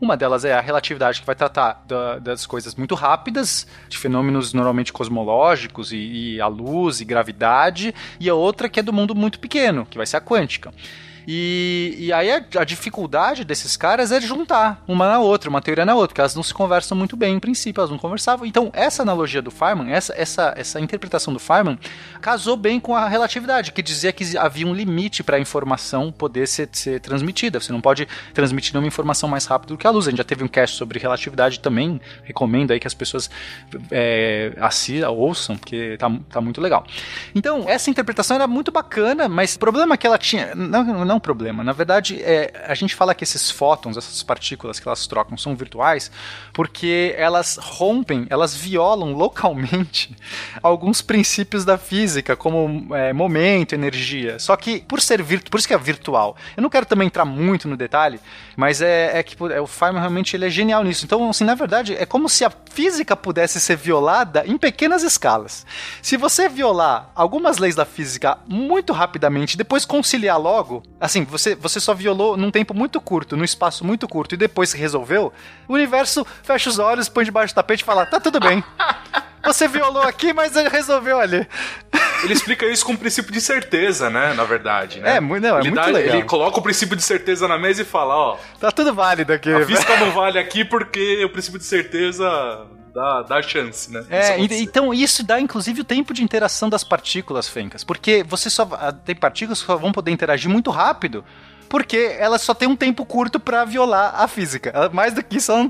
F: Uma delas é a relatividade, que vai tratar da- das coisas muito rápidas, de fenômenos normalmente cosmológicos, e, e a luz e gravidade, e a outra que é do mundo muito pequeno, que vai ser a quântica. E, e aí a, a dificuldade desses caras é juntar uma na outra, uma teoria na outra, porque elas não se conversam muito bem em princípio, elas não conversavam. Então, essa analogia do Feynman, essa, essa, essa interpretação do Feynman, casou bem com a relatividade, que dizia que havia um limite para a informação poder ser, ser transmitida. Você não pode transmitir uma informação mais rápido do que a luz. A gente já teve um cast sobre relatividade também, recomendo aí que as pessoas é, assistam, ouçam, porque tá, tá muito legal. Então, essa interpretação era muito bacana, mas o problema que ela tinha. Não, não problema. Na verdade, é, a gente fala que esses fótons, essas partículas que elas trocam, são virtuais porque elas rompem, elas violam localmente (laughs) alguns princípios da física, como é, momento, energia. Só que, por ser virtual, por isso que é virtual. Eu não quero também entrar muito no detalhe, mas é, é que é, o Feynman realmente ele é genial nisso. Então, assim, na verdade, é como se a física pudesse ser violada em pequenas escalas. Se você violar algumas leis da física muito rapidamente, depois conciliar logo, assim, você, você só violou num tempo muito curto, num espaço muito curto, e depois resolveu, o universo fecha os olhos, põe debaixo do tapete e fala: tá tudo bem. (laughs) Você violou aqui, mas ele resolveu ali.
E: Ele explica isso com o princípio de certeza, né? Na verdade, né?
F: É, não, é
E: ele
F: muito
E: dá-
F: legal.
E: Ele coloca o princípio de certeza na mesa e fala, ó,
F: Tá tudo válido aqui.
E: a física não vale aqui porque o princípio de certeza dá, dá chance, né? Isso
F: É, e- então isso dá inclusive o tempo de interação das partículas, Fencas, porque você só ah, tem partículas que só vão poder interagir muito rápido. Porque elas só têm um tempo curto pra violar a física. Ela- Mais do que isso, ela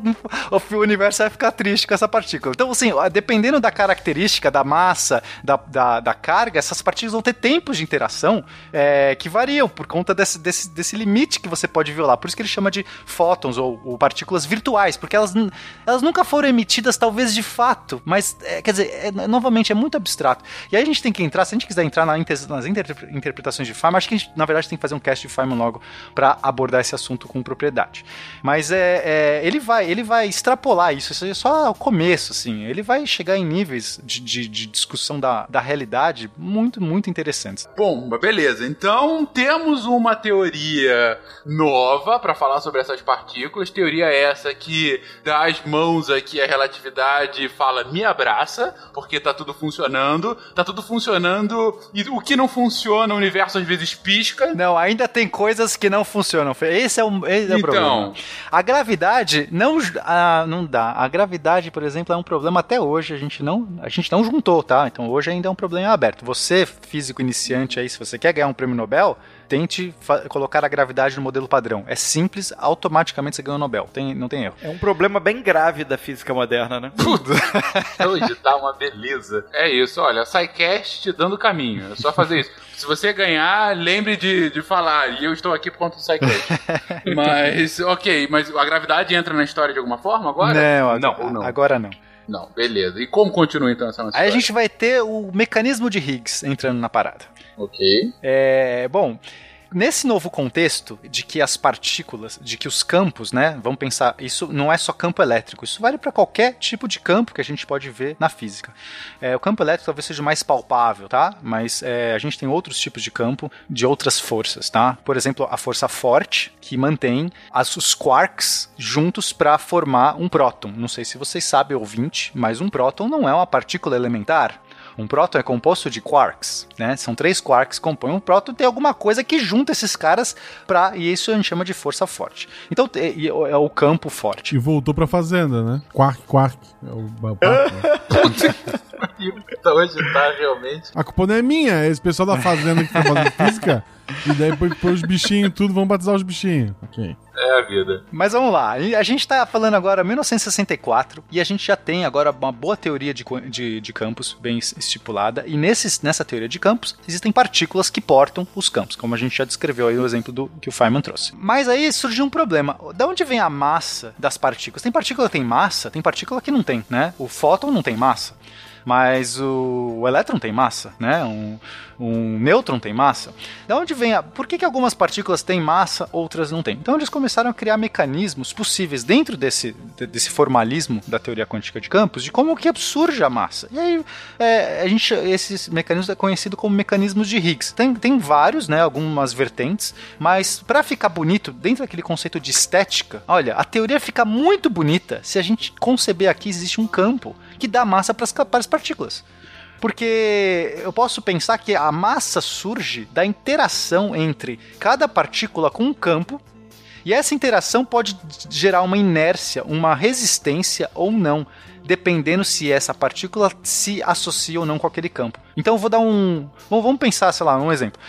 F: o universo vai ficar triste com essa partícula. Então, assim, dependendo da característica, da massa, da, da, da carga, essas partículas vão ter tempos de interação é, que variam por conta desse, desse, desse limite que você pode violar. Por isso que ele chama de fótons ou, ou partículas virtuais, porque elas, elas nunca foram emitidas, talvez de fato, mas, é, quer dizer, é, novamente, é muito abstrato. E aí a gente tem que entrar, se a gente quiser entrar na nas inter- interpretações de Feynman, acho que gente, na verdade, tem que fazer um cast de Feynman logo para abordar esse assunto com propriedade. Mas é, é, ele vai ele vai extrapolar isso, isso é só o começo, assim. Ele vai chegar em níveis de, de- de discussão da, da realidade muito, muito interessantes.
A: Bom, beleza. Então temos uma teoria nova pra falar sobre essas partículas. Teoria essa que dá as mãos aqui à relatividade e fala me abraça, porque tá tudo funcionando. Tá tudo funcionando e o que não funciona, o universo às vezes pisca.
F: Não, ainda tem coisas que não funcionam. Esse é o, esse é o
A: Então.
F: problema. A gravidade não, ah, não dá. A gravidade, por exemplo, é um problema até hoje. A gente não, a gente não juntou, tá? Então hoje ainda é um problema aberto. Você, físico iniciante aí, se você quer ganhar um prêmio Nobel, tente colocar a gravidade no modelo padrão. É simples, automaticamente você ganha o Nobel. Tem, não tem erro.
D: É um problema bem grave da física moderna, né?
A: Hoje tá uma beleza. É isso, olha, SciCast te dando caminho. É só fazer isso. Se você ganhar, lembre de, de falar. E eu estou aqui por conta do SciCast. (laughs) mas, ok, mas a gravidade entra na história de alguma forma agora?
F: Não,
A: Não, não.
F: agora não.
A: Não, beleza. E como continua então essa nossa
F: Aí a gente vai ter o mecanismo de Higgs entrando na parada.
A: Ok.
F: É, bom, nesse novo contexto de que as partículas, de que os campos, né, vamos pensar, isso não é só campo elétrico, isso vale para qualquer tipo de campo que a gente pode ver na física. É, o campo elétrico talvez seja mais palpável, tá? Mas é, a gente tem outros tipos de campo de outras forças, tá? Por exemplo, a força forte que mantém as, os quarks juntos para formar um próton. Não sei se vocês sabem, ouvinte, mas um próton não é uma partícula elementar. Um próton é composto de quarks, né? São três quarks que compõem um próton. Tem alguma coisa que junta esses caras para e isso a gente chama de força forte. Então é, é o campo forte.
B: E voltou pra fazenda, né? Quark, quark. É o, o (laughs) (laughs)
A: que hoje tá realmente.
B: A culpa não é minha, é esse pessoal da fazenda que tá fazendo física. E daí depois põe os bichinhos tudo, vão batizar os bichinhos. Ok.
A: É a vida.
F: Mas vamos lá, a gente tá falando agora 1964 e a gente já tem agora uma boa teoria de, de, de campos bem es- estipulada. E nesses, nessa teoria de campos existem partículas que portam os campos, como a gente já descreveu aí o exemplo do que o Feynman trouxe. Mas aí surgiu um problema. Da onde vem a massa das partículas? Tem partícula que tem massa, tem partícula que não tem, né? O fóton não tem massa. Mas o, o elétron tem massa, né? Um, um nêutron tem massa. Da onde vem a. Por que, que algumas partículas têm massa, outras não têm? Então eles começaram a criar mecanismos possíveis dentro desse, de- desse formalismo da teoria quântica de campos de como que surge a massa. E aí é, a gente, esses mecanismos é conhecido como mecanismos de Higgs. Tem, tem vários, né? Algumas vertentes, mas para ficar bonito dentro daquele conceito de estética, olha, a teoria fica muito bonita se a gente conceber aqui existe um campo que dá massa para as partículas. Porque eu posso pensar que a massa surge da interação entre cada partícula com um campo, e essa interação pode gerar uma inércia, uma resistência ou não, dependendo se essa partícula se associa ou não com aquele campo. Então eu vou dar um. Bom, vamos pensar, sei lá, um exemplo.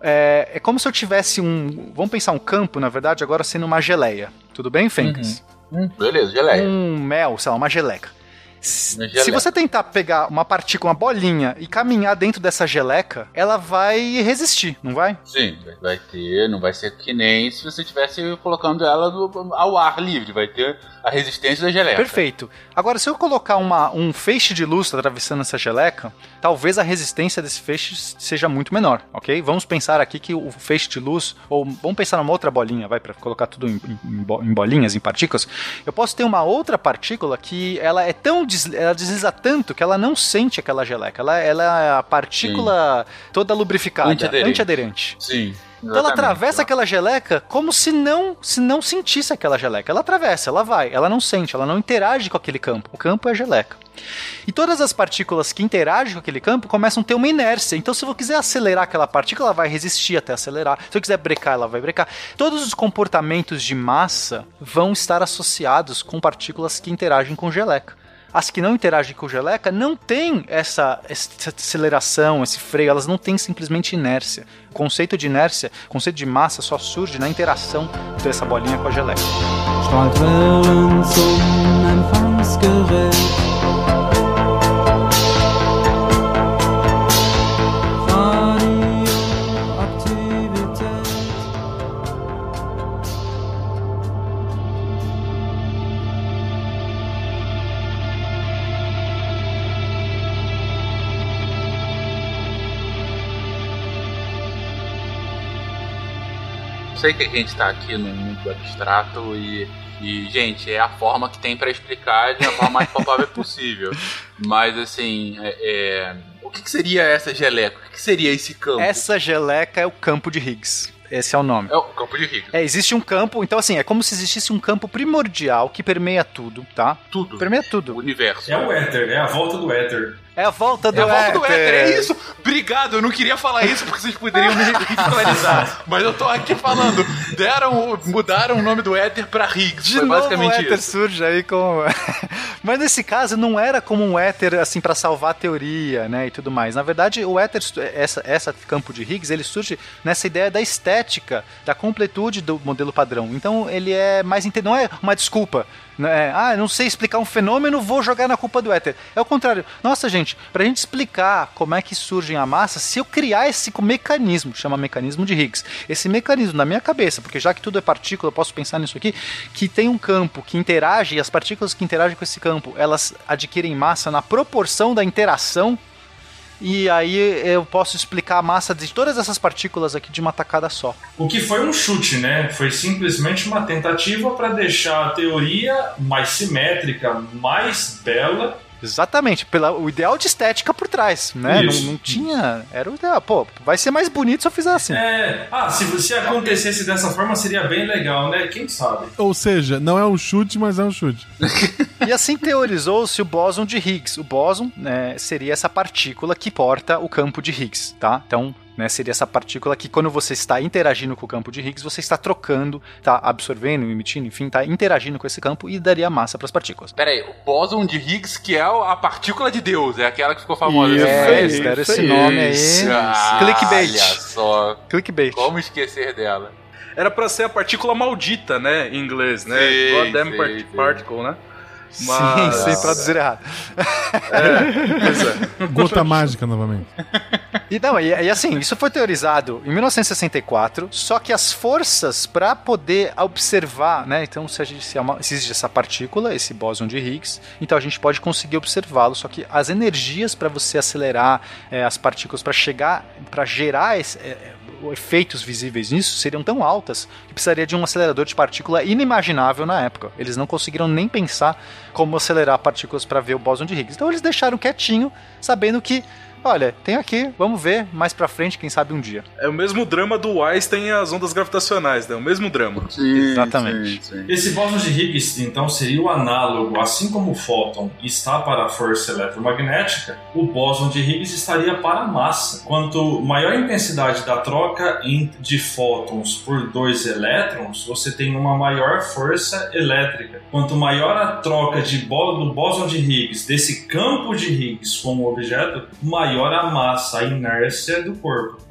F: É, é como se eu tivesse um. Vamos pensar um campo, na verdade, agora sendo uma geleia. Tudo bem, Fencas?
A: Hum, beleza, geleia.
F: Um mel, sei lá, uma geleca. Se você tentar pegar uma partícula, uma bolinha e caminhar dentro dessa geleca, ela vai resistir, não vai?
A: Sim, vai- vai ter, não vai ser que nem se você estivesse colocando ela no- ao ar livre, vai ter a resistência da geleca.
F: Perfeito. Agora, se eu colocar uma, um feixe de luz atravessando essa geleca, talvez a resistência desse feixe seja muito menor, ok? Vamos pensar aqui que o feixe de luz, ou vamos pensar numa outra bolinha, vai, para colocar tudo em, em- em bo- em bolinhas, em partículas. Eu posso ter uma outra partícula que ela é tão, ela desliza tanto que ela não sente aquela geleca. Ela, ela é a partícula toda lubrificada,
A: Antiaderente.
F: antiaderente.
A: Sim.
F: Então ela atravessa aquela geleca como se não, se não sentisse aquela geleca. Ela atravessa, ela vai, ela não sente, ela não interage com aquele campo. O campo é a geleca. E todas as partículas que interagem com aquele campo começam a ter uma inércia. Então, se eu quiser acelerar aquela partícula, ela vai resistir até acelerar. Se eu quiser brecar, ela vai brecar. Todos os comportamentos de massa vão estar associados com partículas que interagem com geleca. As que não interagem com geleca não têm essa, essa aceleração, esse freio, elas não têm simplesmente inércia. O conceito de inércia, o conceito de massa só surge na interação dessa bolinha com a geleca.
A: Sei que a gente tá aqui num mundo abstrato e, e, gente, é a forma que tem pra explicar de uma forma mais palpável possível. (laughs) Mas, assim, é, é, o que, que seria essa geleca? O que, que seria esse campo?
F: Essa geleca é o campo de Higgs. Esse é o nome.
A: É o campo de Higgs.
F: É, existe um campo, então assim, é como se existisse um campo primordial que permeia tudo, tá?
A: Tudo.
F: Permeia
A: O
F: tudo.
A: universo.
C: É o éter, é a volta do éter.
F: É a volta do
A: É a volta do
F: éter.
A: é isso! Obrigado, eu não queria falar isso porque vocês poderiam me ridicularizar. Mas eu tô aqui falando. Deram, mudaram o nome do éter pra Higgs.
F: De
A: Foi
F: novo
A: basicamente
F: o éter
A: isso.
F: surge aí como... (laughs) Mas nesse caso não era como um éter assim para salvar a teoria, né, e tudo mais. Na verdade, o éter essa essa campo de Higgs, ele surge nessa ideia da estética, da completude do modelo padrão. Então, ele é mais inte- não é uma desculpa, né? Ah, não sei explicar um fenômeno, vou jogar na culpa do éter. É o contrário. Nossa, gente, pra gente explicar como é que surge a massa, se eu criar esse mecanismo, chama mecanismo de Higgs, esse mecanismo na minha cabeça, porque já que tudo é partícula, eu posso pensar nisso aqui, que tem um campo que interage, e as partículas que interagem com esse campo, elas adquirem massa na proporção da interação, e aí eu posso explicar a massa de todas essas partículas aqui de uma tacada só.
C: O que foi um chute, né? Foi simplesmente uma tentativa para deixar a teoria mais simétrica, mais bela.
F: Exatamente, pela, o ideal de estética por trás, né? Não, não tinha. Era o ideal. Pô, vai ser mais bonito se eu fizer assim.
C: É, ah, se, se acontecesse dessa forma seria bem legal, né? Quem sabe?
B: Ou seja, não é um chute, mas é um chute.
F: E assim teorizou-se o bóson de Higgs. O bóson né, seria essa partícula que porta o campo de Higgs, tá? Então, Né? Seria essa partícula que, quando você está interagindo com o campo de Higgs, você está trocando, está absorvendo, emitindo, enfim, está interagindo com esse campo e daria massa para as partículas.
A: Pera aí, o bóson de Higgs, que é a partícula de Deus, é aquela que ficou famosa.
B: Isso
F: é,
B: isso
F: esse
B: aí.
F: nome aí.
A: Ah,
F: Clickbait.
A: Olha só,
F: Clickbait.
A: como esquecer dela.
E: Era pra ser a partícula maldita, né? Em inglês, né?
A: Sim,
E: Goddamn
A: sim,
E: part-
A: sim.
E: particle, né?
F: Sim,
E: Mas-
F: sem traduzir errado.
E: Pois é.
B: Gota mágica novamente.
F: E não, e, e assim, isso foi teorizado em 1964, só que as forças para poder observar, né? Então, se, a gente, se, é uma- se existe essa partícula, esse bóson de Higgs, então a gente pode conseguir observá-lo, só que as energias para você acelerar é, as partículas, para chegar, para gerar esse, é, é, efeitos visíveis nisso, seriam tão altas que precisaria de um acelerador de partícula inimaginável na época. Eles não conseguiram nem pensar como acelerar partículas para ver o bóson de Higgs. Então eles deixaram quietinho, sabendo que Olha, tem aqui, vamos ver mais pra frente, quem sabe um dia.
E: É o mesmo drama do Einstein e as ondas gravitacionais, né? O mesmo drama.
F: Exatamente.
C: Esse bóson de Higgs, então, seria o análogo, assim como o fóton está para a força eletromagnética, o bóson de Higgs estaria para a massa. Quanto maior a intensidade da troca de fótons por dois elétrons, você tem uma maior força elétrica. Quanto maior a troca de bó- do bóson de Higgs, desse campo de Higgs com o objeto, maior a massa, a inércia do corpo.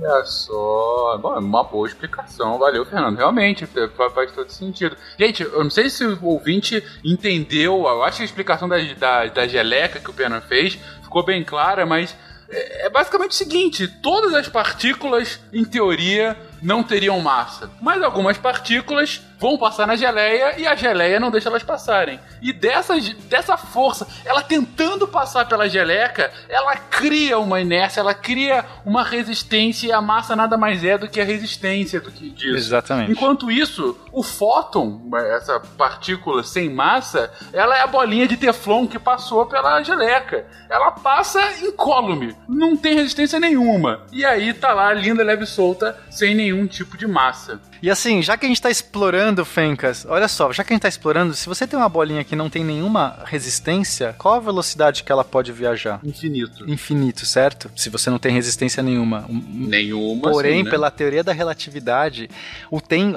A: Olha só. Bom, é uma boa explicação. Valeu, Fernando. Realmente, fa- faz todo sentido. Gente, eu não sei se o ouvinte entendeu. Eu acho que a explicação da, da, da geleca que o Pena fez ficou bem clara, mas é, é basicamente o seguinte: todas as partículas, em teoria, não teriam massa. Mas algumas partículas vão passar na geleia e a geleia não deixa elas passarem. E dessa, dessa força, ela tentando passar pela geleca, ela cria uma inércia, ela cria uma resistência e a massa nada mais é do que a resistência do que disso.
F: Exatamente.
A: Enquanto isso, o fóton, essa partícula sem massa, ela é a bolinha de teflon que passou pela geleca. Ela passa incólume, não tem resistência nenhuma. E aí tá lá, linda, leve e solta, sem nenhum tipo de massa.
F: E assim, já que a gente tá explorando, Fencas, olha só, já que a gente tá explorando, se você tem uma bolinha que não tem nenhuma resistência, qual a velocidade que ela pode viajar?
A: Infinito.
F: Infinito, certo? Se você não tem resistência nenhuma. Um-
A: Nenhuma.
F: Porém,
A: assim, né?
F: pela teoria da relatividade, o tem.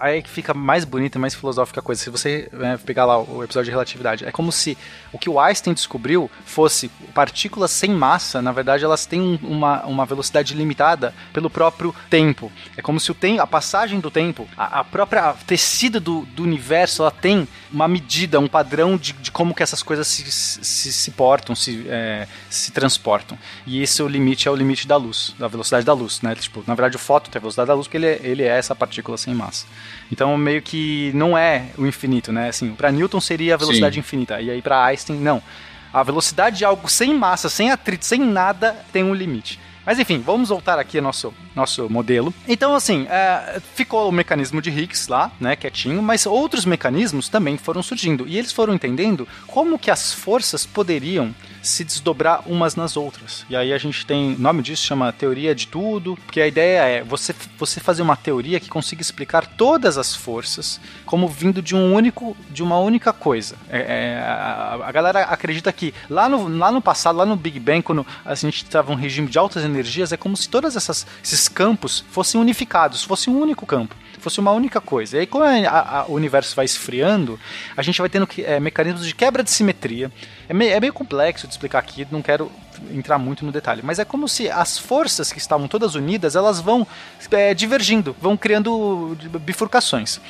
F: Aí é que fica mais bonita, mais filosófica a coisa. Se você né, pegar lá o episódio de relatividade, é como se o que o Einstein descobriu fosse partículas sem massa, na verdade, elas têm um- uma, uma velocidade limitada pelo próprio tempo. É como se o tem, a passagem do tempo, a, a própria tecido do, do universo, ela tem uma medida, um padrão de, de como que essas coisas se, se, se portam, se, é, se transportam. E esse é o limite, é o limite da luz, da velocidade da luz, né? Tipo, na verdade o fóton tem a velocidade da luz porque ele é, ele é essa partícula sem massa. Então meio que não é o infinito, né? Assim, para Newton seria a velocidade
A: Sim.
F: infinita, e aí para Einstein não. A velocidade de algo sem massa, sem atrito, sem nada tem um limite. Mas enfim, vamos voltar aqui ao nosso, nosso modelo. Então, assim, é, ficou o mecanismo de Higgs lá, né, quietinho, mas outros mecanismos também foram surgindo. E eles foram entendendo como que as forças poderiam se desdobrar umas nas outras. E aí a gente tem, o nome disso chama teoria de tudo, porque a ideia é você, você fazer uma teoria que consiga explicar todas as forças como vindo de um único, de uma única coisa. É, é, a, a galera acredita que lá no, lá no passado, lá no Big Bang, quando a gente estava um regime de altas energias, é como se todos esses campos fossem unificados, fosse um único campo fosse uma única coisa. E aí, como a, a, o universo vai esfriando, a gente vai tendo que, é, mecanismos de quebra de simetria. É meio, é meio complexo de explicar aqui, não quero entrar muito no detalhe, mas é como se as forças que estavam todas unidas, elas vão é, divergindo, vão criando bifurcações.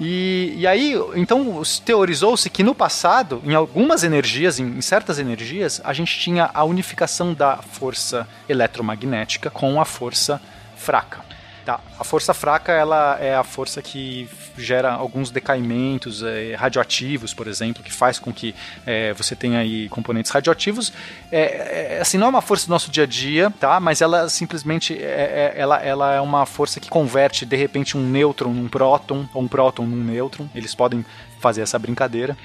F: E, e aí, então, teorizou-se que no passado, em algumas energias, em, em certas energias, a gente tinha a unificação da força eletromagnética com a força fraca. Tá. A força fraca ela é a força que gera alguns decaimentos é, radioativos, por exemplo, que faz com que é, você tenha aí componentes radioativos. É, assim, não é uma força do nosso dia a dia, tá? Mas ela simplesmente é, ela, ela é uma força que converte de repente um nêutron num próton ou um próton num nêutron. Eles podem fazer essa brincadeira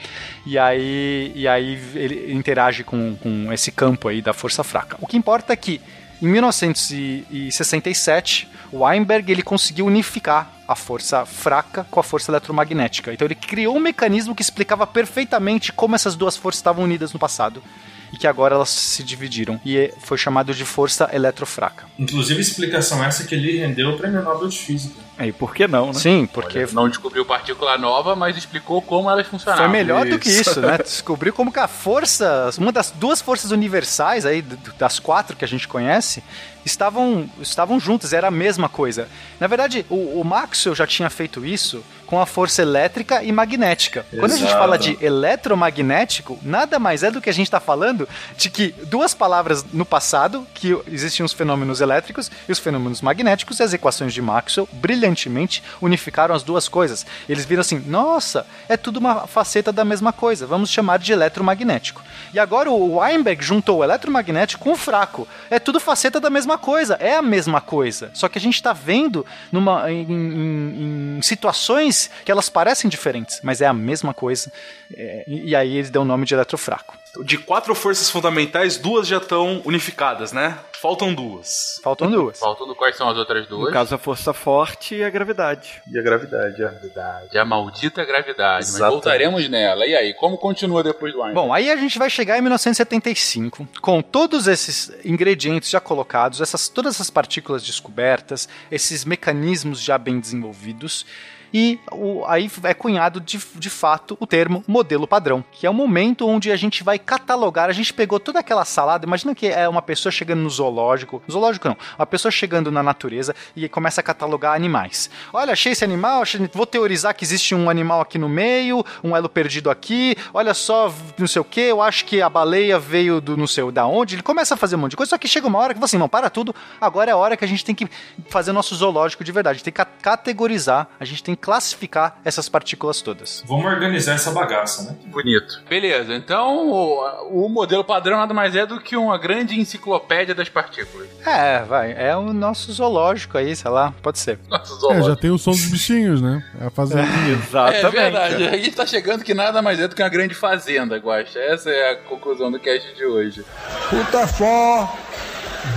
F: e aí, e aí ele interage com, com esse campo aí da força fraca. O que importa é que em 1967, o Weinberg ele conseguiu unificar a força fraca com a força eletromagnética. Então ele criou um mecanismo que explicava perfeitamente como essas duas forças estavam unidas no passado. E que agora elas se dividiram e é- foi chamado de força eletrofraca.
C: Inclusive, explicação essa que ele rendeu o prêmio Nobel de Física.
D: Aí, por que não, né?
F: Sim, porque
A: Não descobriu partícula nova, mas explicou como elas funcionavam.
F: Foi melhor do que
A: Isso.
F: isso, né? Descobriu como que a força, uma das duas forças universais aí, das quatro que a gente conhece, estavam, estavam juntas, era a mesma coisa. Na verdade, o, o Maxwell já tinha feito isso com a força elétrica e magnética. Quando a gente
C: Exato.
F: fala de eletromagnético, nada mais é do que a gente está falando de que duas palavras no passado, que existiam os fenômenos elétricos e os fenômenos magnéticos, e as equações de Maxwell brilhantemente unificaram as duas coisas. Eles viram assim: nossa, é tudo uma faceta da mesma coisa, vamos chamar de eletromagnético. E agora o Weinberg juntou o eletromagnético com o fraco. É tudo faceta da mesma coisa, é a mesma coisa. Só que a gente está vendo numa, em, em- em situações que elas parecem diferentes, mas é a mesma coisa. É, e, aí eles dão o nome de eletrofraco.
E: De quatro forças fundamentais, duas já estão unificadas, né? Faltam duas.
F: Faltam duas.
A: Faltando quais são as outras duas?
D: No caso, a força forte e a gravidade.
E: E a gravidade, é.
A: Gravidade, a maldita gravidade. Mas
E: Exatamente.
A: voltaremos nela. E aí, como continua depois do Einstein?
F: Bom, aí a gente vai chegar em 1975, com todos esses ingredientes já colocados, essas, todas essas partículas descobertas, esses mecanismos já bem desenvolvidos. E o- aí é cunhado de, de fato o termo modelo padrão, que é o momento onde a gente vai catalogar. A gente pegou toda aquela salada. Imagina que é uma pessoa chegando no zoológico, zoológico não, uma pessoa chegando na natureza e começa a catalogar animais. Olha, achei esse animal, achei- vou teorizar que existe um animal aqui no meio, um elo perdido aqui. Olha só, não sei o que, eu acho que a baleia veio do não sei da onde. Ele começa a fazer um monte de coisa, só que chega uma hora que você, assim, não, para tudo. Agora é a hora que a gente tem que fazer nosso zoológico de verdade. A gente tem que ca- categorizar, a gente tem classificar essas partículas todas.
C: Vamos organizar essa bagaça, né?
A: Bonito. Beleza, então o, o modelo padrão nada mais é do que uma grande enciclopédia das partículas.
F: É, vai, é o nosso zoológico aí, sei lá, pode ser.
A: Nossa,
B: É,
A: zoológico.
B: já tem o som dos bichinhos, né? É a fazendinha. (laughs)
D: Exatamente.
A: É verdade, a gente tá chegando que nada mais é do que uma grande fazenda, Guaxa. Essa é a conclusão do cast de hoje.
J: Rutherford,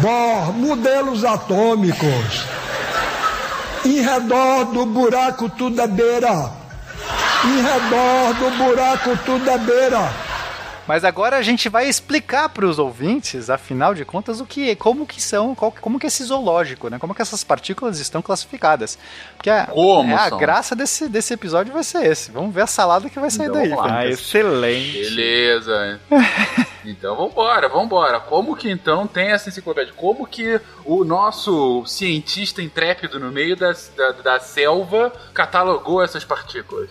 J: Bohr, modelos atômicos. Em redor do buraco tudo é beira. Em redor do buraco tudo é beira.
F: Mas agora a gente vai explicar para os ouvintes, afinal de contas, o que, como que são, qual- como que é esse zoológico, né? Como que essas partículas estão classificadas? Porque a,
A: Como
F: é, a graça desse, desse episódio vai ser esse. Vamos ver a salada que vai sair
A: Então,
F: daí.
D: Ah, excelente.
A: Beleza. (laughs) Então vambora, vambora. Como que então tem essa enciclopédia? Como que o nosso cientista intrépido no meio da, da, da selva catalogou essas partículas?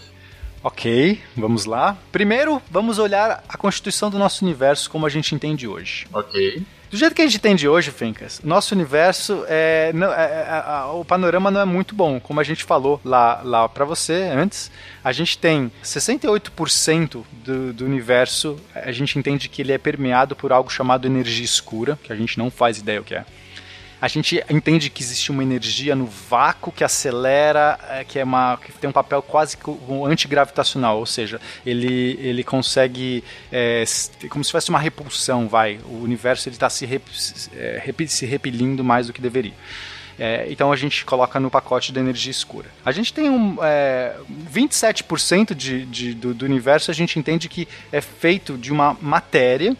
F: Ok, vamos lá. Primeiro, vamos olhar a constituição do nosso universo como a gente entende hoje.
A: Ok.
F: Do jeito que a gente entende hoje, Fencas, nosso universo é, não- é- é- a- o panorama não é muito bom, como a gente falou lá, lá para você antes. A gente tem 68% do, do universo, a gente entende que ele é permeado por algo chamado energia escura, que a gente não faz ideia o que é. A gente entende que existe uma energia no vácuo que acelera, é, que é uma que tem um papel quase antigravitacional, ou seja, ele, ele consegue é, como se fosse uma repulsão, vai. O universo ele está se, rep, é, se repelindo mais do que deveria. É, então a gente coloca no pacote da energia escura. A gente tem um é, 27% de, de, do, do universo, a gente entende que é feito de uma matéria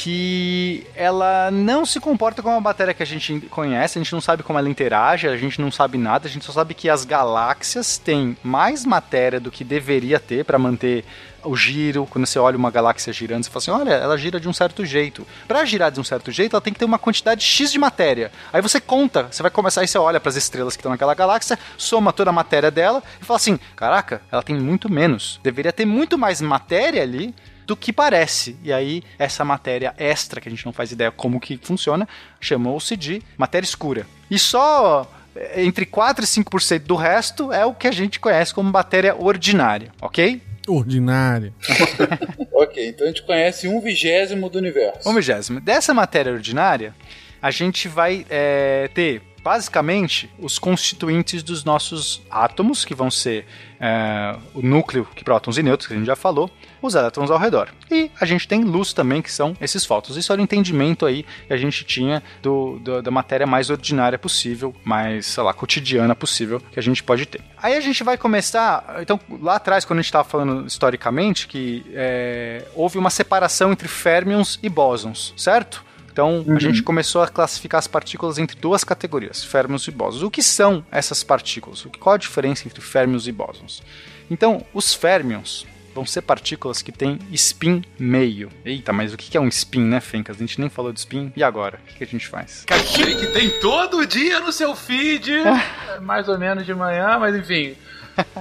F: que ela não se comporta como a matéria que a gente conhece, a gente não sabe como ela interage, a gente não sabe nada, a gente só sabe que as galáxias têm mais matéria do que deveria ter para manter o giro. Quando você olha uma galáxia girando, você fala assim: olha, ela gira de um certo jeito. Para girar de um certo jeito, ela tem que ter uma quantidade X de matéria. Aí você conta, você vai começar, aí você olha para as estrelas que estão naquela galáxia, soma toda a matéria dela e fala assim: caraca, ela tem muito menos. Deveria ter muito mais matéria ali do que parece. E aí, essa matéria extra, que a gente não faz ideia como que funciona, chamou-se de matéria escura. E só eh, entre 4 e 5% do resto é o que a gente conhece como matéria ordinária, ok?
B: Ordinária. (laughs)
A: Ok, então a gente conhece um vigésimo do universo.
F: Um vigésimo. Dessa matéria ordinária, a gente vai eh, ter basicamente os constituintes dos nossos átomos, que vão ser é, o núcleo, que prótons e nêutrons, que a gente já falou, os elétrons ao redor. E a gente tem luz também, que são esses fótons. Isso era o entendimento aí que a gente tinha do, do- da matéria mais ordinária possível, mais, sei lá, cotidiana possível que a gente pode ter. Aí a gente vai começar. Então, lá atrás, quando a gente estava falando historicamente, que é, houve uma separação entre férmions e bósons, certo? Então, a gente começou a classificar as partículas entre duas categorias, férmions e bósons. O que são essas partículas? O que- Qual a diferença entre férmions e bósons? Então, os férmions vão ser partículas que têm spin meio. Eita, mas o que é um spin, né, Fencas? A gente nem falou de spin. E agora? O que a gente faz?
A: Aquele que tem todo dia no seu feed, é (laughs) mais ou menos de manhã, mas enfim.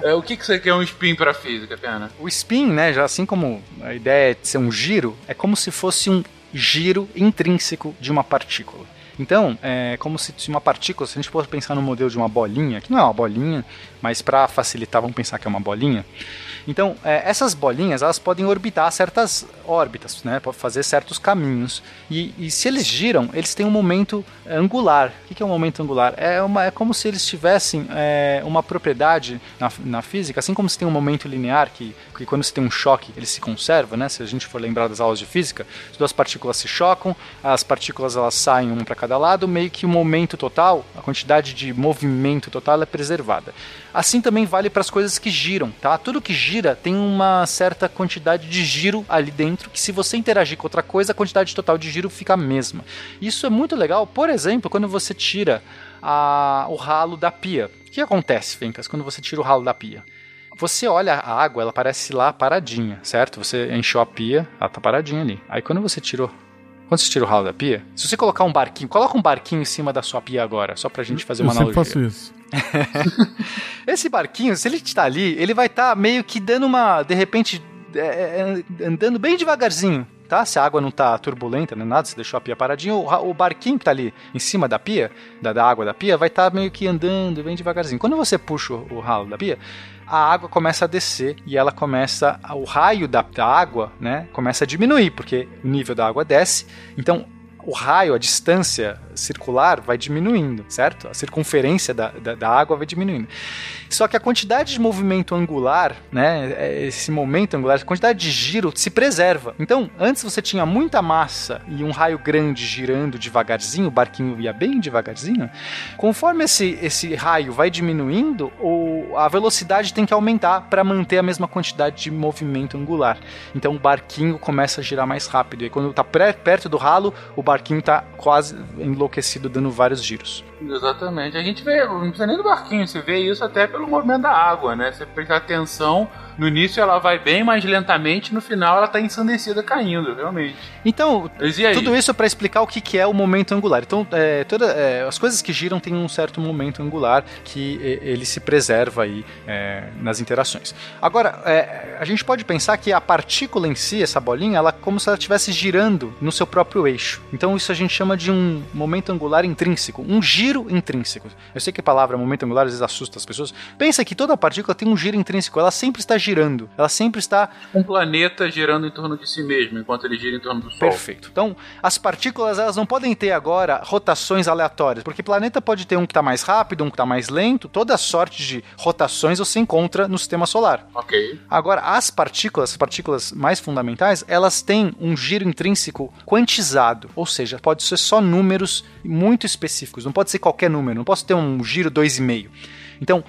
A: É, o que, que você quer um spin pra física, Pena?
F: O spin, né, já assim como a ideia de ser um giro, é como se fosse um giro intrínseco de uma partícula. Então, é como se uma partícula, se a gente fosse pensar no modelo de uma bolinha, que não é uma bolinha, mas para facilitar, vamos pensar que é uma bolinha. Então, é, essas bolinhas, elas podem orbitar certas órbitas, né, podem fazer certos caminhos. E, e se eles giram, eles têm um momento angular. O que é um momento angular? É, uma, é como se eles tivessem é, uma propriedade na, na física, assim como se tem um momento linear, que, que quando se tem um choque, ele se conserva, né? Se a gente for lembrar das aulas de física, as duas partículas se chocam, as partículas elas saem uma para cada lado, meio que o momento total, a quantidade de movimento total é preservada. Assim também vale para as coisas que giram, tá? Tudo que gira tem uma certa quantidade de giro ali dentro, que se você interagir com outra coisa, a quantidade total de giro fica a mesma. Isso é muito legal, por exemplo, quando você tira a- o ralo da pia. O que acontece, Fencas, quando você tira o ralo da pia? Você olha a água, ela parece lá paradinha, certo? Você encheu a pia, ela tá paradinha ali. Aí quando você tirou. Quando você tira o ralo da pia, se você colocar um barquinho, coloca um barquinho em cima da sua pia agora, só pra gente fazer
B: Eu
F: uma
B: sempre
F: analogia.
B: faço isso. (laughs)
F: Esse barquinho, se ele está ali, ele vai estar meio que dando uma. De repente, é, é, andando bem devagarzinho. Tá? Se a água não tá turbulenta, nem nada, se deixou a pia paradinha, o, o barquinho que tá ali em cima da pia, da, da água da pia, vai estar meio que andando bem devagarzinho. Quando você puxa o, o ralo da pia, a água começa a descer e ela começa. O raio da, da água, né? Começa a diminuir, porque o nível da água desce. Então, o raio, a distância circular vai diminuindo, certo? A circunferência da, da, da água vai diminuindo. Só que a quantidade de movimento angular, né, é, esse momento angular, a quantidade de giro se preserva. Então, antes você tinha muita massa e um raio grande girando devagarzinho, o barquinho ia bem devagarzinho. Conforme esse, esse raio vai diminuindo, o, a velocidade tem que aumentar para manter a mesma quantidade de movimento angular. Então o barquinho começa a girar mais rápido. E quando está perto do ralo, o barquinho está quase enlouquecido, dando vários giros.
A: Exatamente. A gente vê, não precisa nem do barquinho, você vê isso até pelo movimento da água, né? Você prestar atenção, no início ela vai bem mais lentamente, no final ela tá ensandecida caindo, realmente.
F: Então, tudo isso para explicar o que, que é o momento angular. Então, é, toda, é, as coisas que giram têm um certo momento angular que ele se preserva aí é, nas interações. Agora, é, a gente pode pensar que a partícula em si, essa bolinha, ela como se ela estivesse girando no seu próprio eixo. Então, isso a gente chama de um momento angular intrínseco, um giro intrínseco. Eu sei que a palavra momento angular às vezes assusta as pessoas. Pensa que toda partícula tem um giro intrínseco, ela sempre está girando, ela sempre está
A: Um planeta girando em torno de si mesmo, enquanto ele gira em torno do Sol.
F: Perfeito. Então, as partículas elas não podem ter agora rotações aleatórias, porque planeta pode ter um que está mais rápido, um que está mais lento, toda sorte de rotações você encontra no sistema solar.
A: Ok.
F: Agora, as partículas, as partículas mais fundamentais, elas têm um giro intrínseco quantizado, ou seja, pode ser só números muito específicos, não pode ser qualquer número, não posso ter um giro 2,5. Então,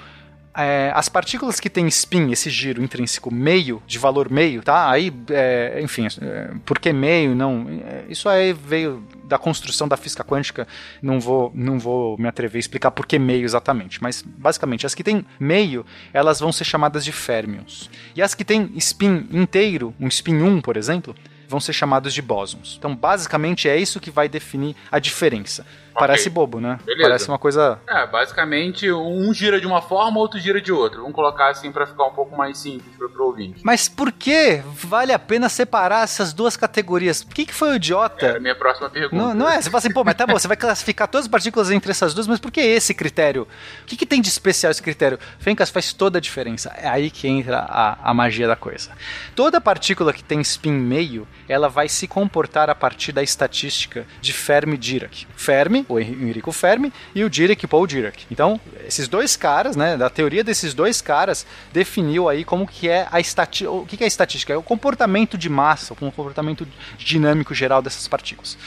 F: é, as partículas que têm spin, esse giro intrínseco meio, de valor meio, tá? Aí, é, enfim, é, por que meio? Não, é, isso aí veio da construção da física quântica, não vou, não vou me atrever a explicar por que meio exatamente, mas basicamente as que têm meio, elas vão ser chamadas de férmions. E as que têm spin inteiro, um spin 1, por exemplo, vão ser chamados de bósons. Então, basicamente é isso que vai definir a diferença. Parece bobo, né?
A: Beleza.
F: Parece uma coisa
A: É, basicamente, um gira de uma forma, outro gira de outra. Vamos colocar assim pra ficar um pouco mais simples pro, pro ouvinte.
F: Mas por que vale a pena separar essas duas categorias? Por que, que foi o
A: É a
F: idiota?
A: minha próxima pergunta.
F: Não, não é? Você fala assim, pô, mas tá bom, você vai classificar todas as partículas entre essas duas, mas por que esse critério? O que, que tem de especial esse critério? Fencas faz toda a diferença. É aí que entra a, a magia da coisa. Toda partícula que tem spin meio, ela vai se comportar a partir da estatística de Fermi-Dirac. Fermi, o Enrico Fermi, e o Dirac, Paul Dirac. Então, esses dois caras, né, da teoria desses dois caras, definiu aí como que é a estatística, o que que é a estatística? É o comportamento de massa, o comportamento dinâmico geral dessas partículas.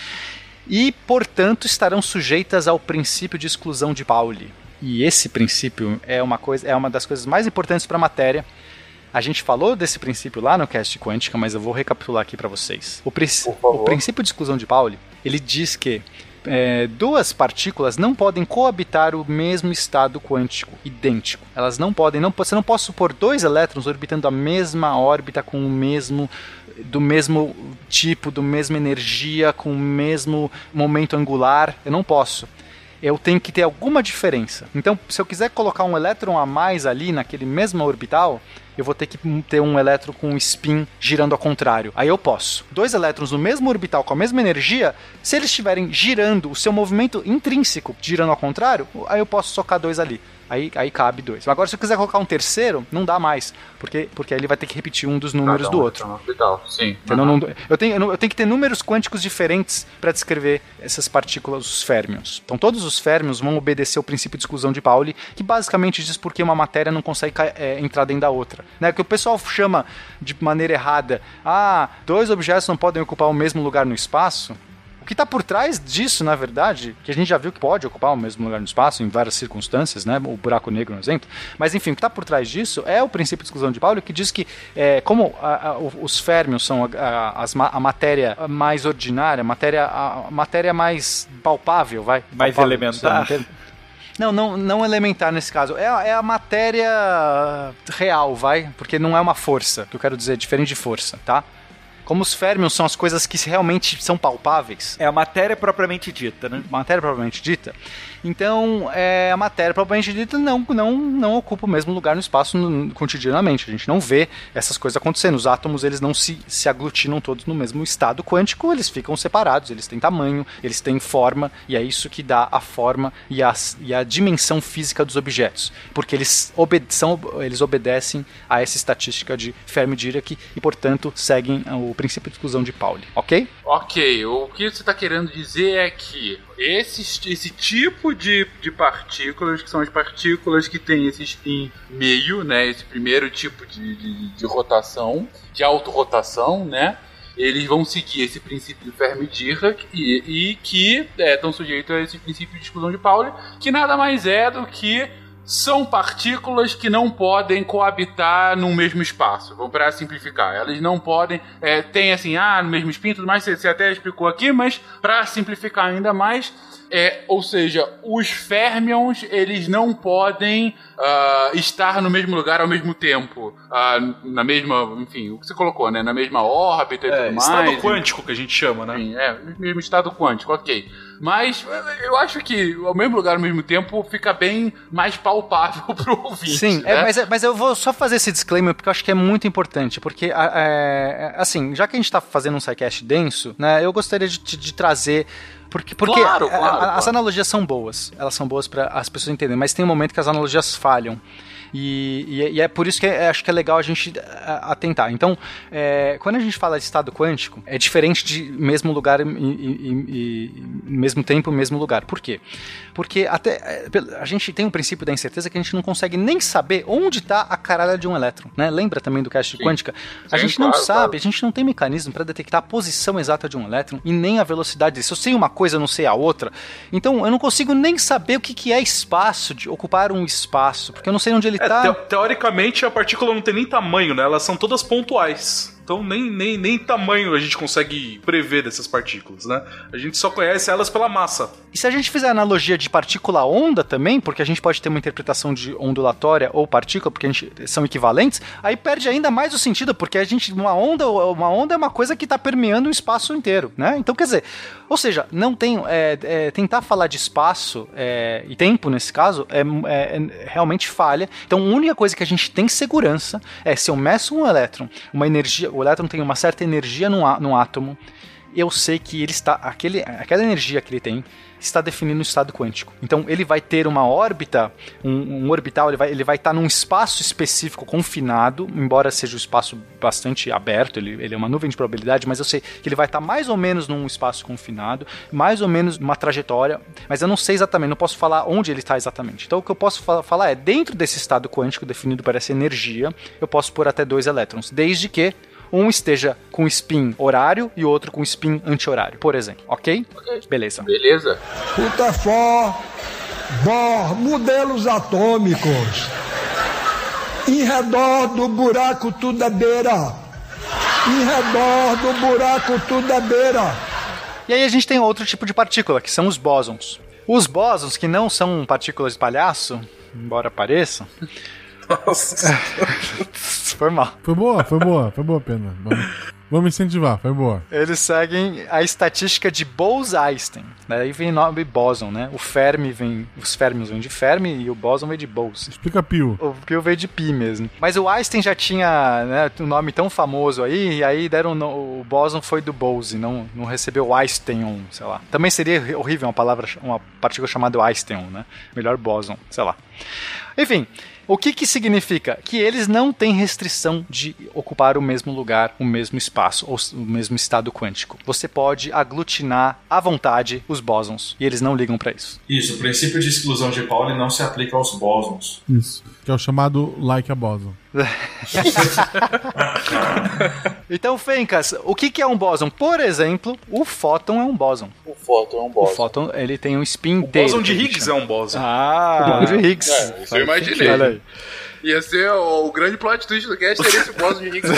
F: E, portanto, estarão sujeitas ao princípio de exclusão de Pauli. E esse princípio é uma coisa, é uma das coisas mais importantes para a matéria. A gente falou desse princípio lá no cast quântica, mas eu vou recapitular aqui para vocês. O, princ- o princípio de exclusão de Pauli, ele diz que é, duas partículas não podem coabitar o mesmo estado quântico, idêntico. Elas não podem, não, você não pode supor dois elétrons orbitando a mesma órbita com o mesmo do mesmo tipo, do mesma energia, com o mesmo momento angular. Eu não posso eu tenho que ter alguma diferença. Então, se eu quiser colocar um elétron a mais ali naquele mesmo orbital, eu vou ter que ter um elétron com spin girando ao contrário. Aí eu posso. Dois elétrons no mesmo orbital com a mesma energia, se eles estiverem girando o seu movimento intrínseco girando ao contrário, aí eu posso socar dois ali. Aí, aí cabe dois. Agora, se eu quiser colocar um terceiro, não dá mais. Porque, porque aí ele vai ter que repetir um dos números do outro.
A: Hospital, sim.
F: Não- eu, tenho, eu tenho que ter números quânticos diferentes para descrever essas partículas, os férmions. Então, todos os férmions vão obedecer ao princípio de exclusão de Pauli, que basicamente diz por que uma matéria não consegue é, entrar dentro da outra. Né? Que o pessoal chama de maneira errada, ah, dois objetos não podem ocupar o mesmo lugar no espaço. Que está por trás disso, na verdade, que a gente já viu que pode ocupar o mesmo lugar no espaço em várias circunstâncias, né? O buraco negro, um exemplo. Mas enfim, o que está por trás disso é o princípio de exclusão de Pauli, que diz que é, como a- a- os férmions são a, a- matéria mais ordinária, a matéria, a, matéria mais palpável, vai?
D: Mais
F: Palpável,
D: elementar?
F: não não Não, elementar nesse caso. É, é a matéria real, vai? Porque não é uma força, que eu quero dizer, diferente de força, tá? Como os férmions são as coisas que realmente são palpáveis.
D: É a matéria propriamente dita, né?
F: Matéria propriamente dita. Então, é, a matéria propriamente dita não, não, não ocupa o mesmo lugar no espaço no- cotidianamente. A gente não vê essas coisas acontecendo. Os átomos, eles não se, se aglutinam todos no mesmo estado quântico, eles ficam separados, eles têm tamanho, eles têm forma, e é isso que dá a forma e a, e a dimensão física dos objetos. Porque eles, obede são, eles obedecem a essa estatística de Fermi-Dirac e, portanto, seguem o princípio de exclusão de Pauli. Ok?
A: Ok, o que você está querendo dizer é que esse, esse tipo de, de partículas, que são as partículas que têm esse spin meio, né? Esse primeiro tipo de, de, de rotação, de autorrotação, né? Eles vão seguir esse princípio de Fermi-Dirac e, e que é, estão sujeitos a esse princípio de exclusão de Pauli, que nada mais é do que são partículas que não podem coabitar no mesmo espaço. Vamos para simplificar. Elas não podem. É, tem assim, ah, no mesmo spin e tudo mais, você, você até explicou aqui, mas para simplificar ainda mais. É, ou seja, os férmions eles não podem ah, estar no mesmo lugar ao mesmo tempo, Ah, na mesma, enfim, o que você colocou, né, na mesma órbita e
E: É,
A: tudo mais.
E: estado quântico que a gente chama, né?
A: Sim, é, mesmo estado quântico, ok. Mas eu acho que ao mesmo lugar ao mesmo tempo fica bem mais palpável (laughs) pro ouvinte.
F: Sim,
A: né?
F: é, mas, é- mas eu vou só fazer esse disclaimer porque eu acho que é muito importante. Porque, a- é, é, assim, já que a gente tá fazendo um sidecast denso, né, eu gostaria de, de- de trazer. Porque, porque
A: Claro,
F: a-
A: claro,
F: a- as
A: claro.
F: analogias são boas. Elas são boas para as pessoas entenderem, mas tem um momento que as analogias falham. E, e é- e é por isso que é- acho que é legal a gente a- atentar. Então, é, quando a gente fala de estado quântico, é diferente de mesmo lugar e, e- mesmo tempo, mesmo lugar. Por quê? Porque até é, a gente tem o princípio da incerteza que a gente não consegue nem saber onde está a caralha de um elétron, né? Lembra também do cast de quântica? A
A: Sim,
F: gente não
A: claro,
F: sabe,
A: claro.
F: a gente não tem mecanismo para detectar a posição exata de um elétron e nem a velocidade dele. Se eu sei uma coisa, eu não sei a outra. Então, eu não consigo nem saber o que, que é espaço, de ocupar um espaço, porque eu não sei onde ele
E: É,
F: está.
E: teo- teoricamente a partícula não tem nem tamanho, né? Elas são todas pontuais. Então nem, nem, nem tamanho a gente consegue prever dessas partículas, né? A gente só conhece elas pela massa.
F: E se a gente fizer a analogia de partícula onda também, porque a gente pode ter uma interpretação de ondulatória ou partícula, porque a gente, são equivalentes, aí perde ainda mais o sentido, porque a gente uma onda, uma onda é uma coisa que está permeando o espaço inteiro, né? Então quer dizer, ou seja, não tem é, é, tentar falar de espaço é, e tempo nesse caso é, é- é realmente falha. Então a única coisa que a gente tem segurança é se eu meço um elétron, uma energia, o elétron tem uma certa energia no, no átomo eu sei que ele está. Aquele, aquela energia que ele tem está definindo o estado quântico. Então ele vai ter uma órbita, um, um orbital, ele vai, ele vai estar num espaço específico confinado, embora seja um espaço bastante aberto, ele, ele é uma nuvem de probabilidade, mas eu sei que ele vai estar mais ou menos num espaço confinado, mais ou menos uma trajetória, mas eu não sei exatamente, não posso falar onde ele está exatamente. Então o que eu posso fa- falar é, dentro desse estado quântico definido por essa energia, eu posso pôr até dois elétrons, desde que um esteja com spin horário e outro com spin anti-horário, por exemplo, ok? Beleza.
A: Beleza.
J: Rutherford, Bohr, modelos atômicos. Em redor do buraco tudo é beira. Em redor do buraco tudo é beira.
F: E aí a gente tem outro tipo de partícula, que são os bósons. Os bósons, que não são partículas de palhaço, embora pareçam.
E: Nossa.
F: Foi mal.
B: Foi boa, foi boa, foi boa, pena. Vamos, vamos incentivar, foi boa.
F: Eles seguem a estatística de Bose-Einstein. Daí vem o nome bóson, né? O Fermi vem. Os Fermis vêm de Fermi e o bóson vem de Bose.
B: Explica Pio.
F: O Pio veio de Pi mesmo. Mas o Einstein já tinha né, um nome tão famoso aí, e aí deram no- o bóson foi do Bose, não, não recebeu o Einstein, sei lá. Também seria horrível uma palavra, uma partícula chamada Einstein, né? Melhor bóson, sei lá. Enfim, o que que significa? Que eles não têm restrição de ocupar o mesmo lugar, o mesmo espaço, ou o mesmo estado quântico. Você pode aglutinar à vontade os bósons, e eles não ligam pra isso.
C: Isso, o princípio de exclusão de Pauli não se aplica aos bósons.
B: Isso. Que é o chamado like a boson. (laughs)
F: Então, Fencas, o que que é um bóson? Por exemplo, o fóton é um bóson.
A: O fóton é um
F: O
A: boss.
F: fóton, ele tem um spin
E: O
F: dele.
E: bóson de Higgs é um bóson.
F: Ah, o bóson de Higgs.
A: É, isso eu imaginei.
F: Olha aí.
A: Ia ser o, o grande plot twist do cast seria esse boss de o Fermi.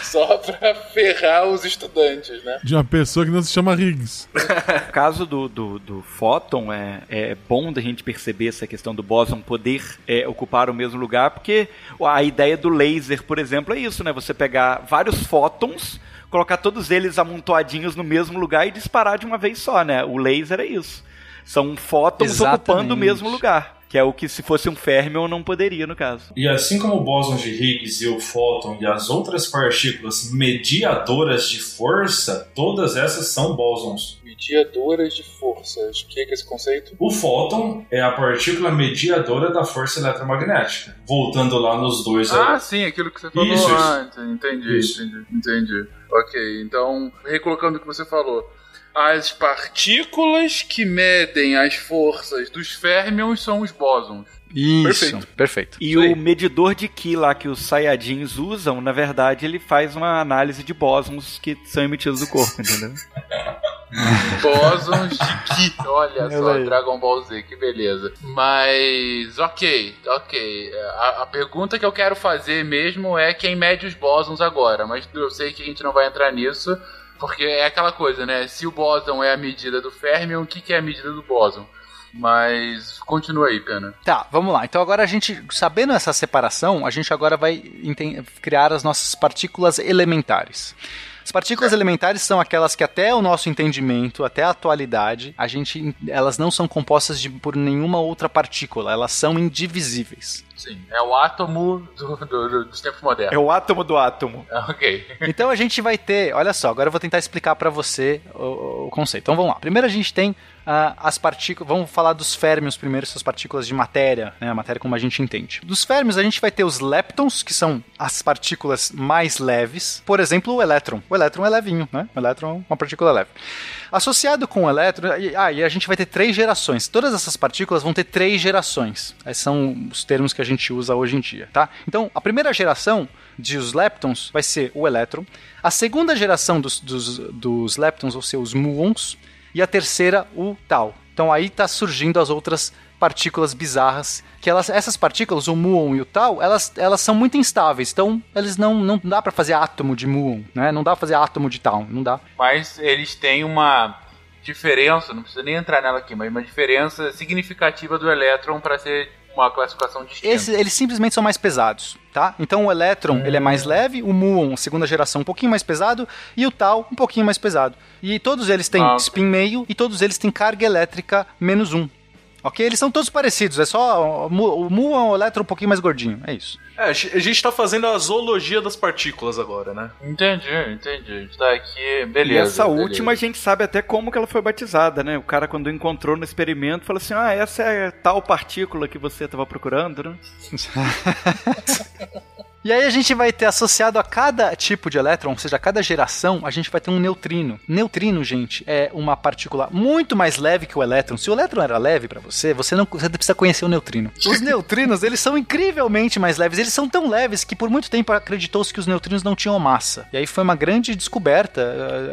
A: (laughs) Só pra ferrar os estudantes, né?
B: De uma pessoa que não se chama Higgs.
D: No (laughs) caso do, do, do fóton, é, é bom da gente perceber essa questão do bóson poder é, ocupar o mesmo lugar, porque a ideia do laser, por exemplo, é isso, né? Você pegar vários fótons, colocar todos eles amontoadinhos no mesmo lugar e disparar de uma vez só, né? O laser é isso. São fótons
F: Exatamente.
D: ocupando o mesmo lugar. Que é o que se fosse um férmion não poderia, no caso.
C: E assim como o bóson de Higgs e o fóton e as outras partículas mediadoras de força, todas essas são bósons.
A: Mediadoras de que é, que é esse conceito?
C: O fóton é a partícula mediadora da força eletromagnética. Voltando lá nos dois.
A: Ah, sim, aquilo que você falou
C: Isso, isso.
A: Entendi,
C: Isso.
A: entendi, entendi. Ok, então, recolocando o que você falou. As partículas que medem as forças dos férmions são os bósons.
F: Isso,
A: Perfeito.
F: perfeito.
D: E
A: aí.
D: o medidor de Ki lá que os Saiyajins usam, na verdade, ele faz uma análise de bósons que são emitidos do corpo, entendeu? (laughs)
A: Bósons de Ki. Olha só,
F: Olha aí.
A: Dragon Ball Z, que beleza. Mas, ok, ok. A, a pergunta que eu quero fazer mesmo é quem mede os bósons agora. Mas eu sei que a gente não vai entrar nisso, porque é aquela coisa, né? Se o bóson é a medida do férmion, o que, que é a medida do bóson? Mas continua aí, Pena.
F: Tá, vamos lá. Então agora a gente, sabendo essa separação, a gente agora vai criar as nossas partículas elementares. As partículas elementares são aquelas que até o nosso entendimento, até a atualidade, a gente, elas não são compostas de, por nenhuma outra partícula, elas são indivisíveis.
A: Sim, é o átomo do, do- do- dos tempos modernos.
D: É o átomo do átomo. (laughs)
A: Ok.
F: Então a gente vai ter, olha só, agora eu vou tentar explicar pra você o, o conceito. Então vamos lá. Primeiro a gente tem ah, as partículas, vamos falar dos férmions primeiro, essas partículas de matéria, né, a matéria como a gente entende. Dos férmions a gente vai ter os leptons, que são as partículas mais leves. Por exemplo, o elétron. O elétron é levinho, né? O elétron é uma partícula leve. Associado com o elétron, e- ah, e a gente vai ter três gerações. Todas essas partículas vão ter três gerações. Esses são os termos que a gente usa hoje em dia, tá? Então, a primeira geração de os leptons vai ser o elétron. A segunda geração dos, dos, dos leptons vão ser os muons. E a terceira, o tau. Então aí tá surgindo as outras partículas bizarras, que elas, essas partículas, o muon e o tau, elas, elas são muito instáveis, então eles não, não dá pra fazer átomo de muon, né? Não dá pra fazer átomo de tau, não dá.
A: Mas eles têm uma diferença, não precisa nem entrar nela aqui, mas uma diferença significativa do elétron para ser uma classificação distinta.
F: Esse- eles simplesmente são mais pesados, tá? Então o elétron, ele é mais leve, o muon, segunda geração, um pouquinho mais pesado, e o tau, um pouquinho mais pesado. E todos eles têm
A: Ah,
F: spin meio, e todos eles têm carga elétrica menos um. Ok? Eles são todos parecidos, é só. O mu é um elétron um pouquinho mais gordinho, é isso.
E: É, a gente tá fazendo a zoologia das partículas agora, né?
A: Entendi, entendi. A gente tá aqui,
D: E
A: beleza.
D: essa
A: beleza.
D: última a gente sabe até como que ela foi batizada, né? O cara quando encontrou no experimento falou assim: "Ah, essa é tal partícula que você estava procurando, né?" (laughs)
F: E aí a gente vai ter associado a cada tipo de elétron, ou seja, a cada geração, a gente vai ter um neutrino. Neutrino, gente, é uma partícula muito mais leve que o elétron. Se o elétron era leve pra você, você não você precisa conhecer o neutrino. Os (laughs) neutrinos, eles são incrivelmente mais leves. Eles são tão leves que por muito tempo acreditou-se que os neutrinos não tinham massa. E aí foi uma grande descoberta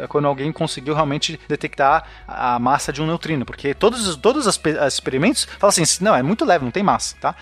F: eh, quando alguém conseguiu realmente detectar a massa de um neutrino, porque todos os todos os experimentos falam assim, não, é muito leve, não tem massa, tá?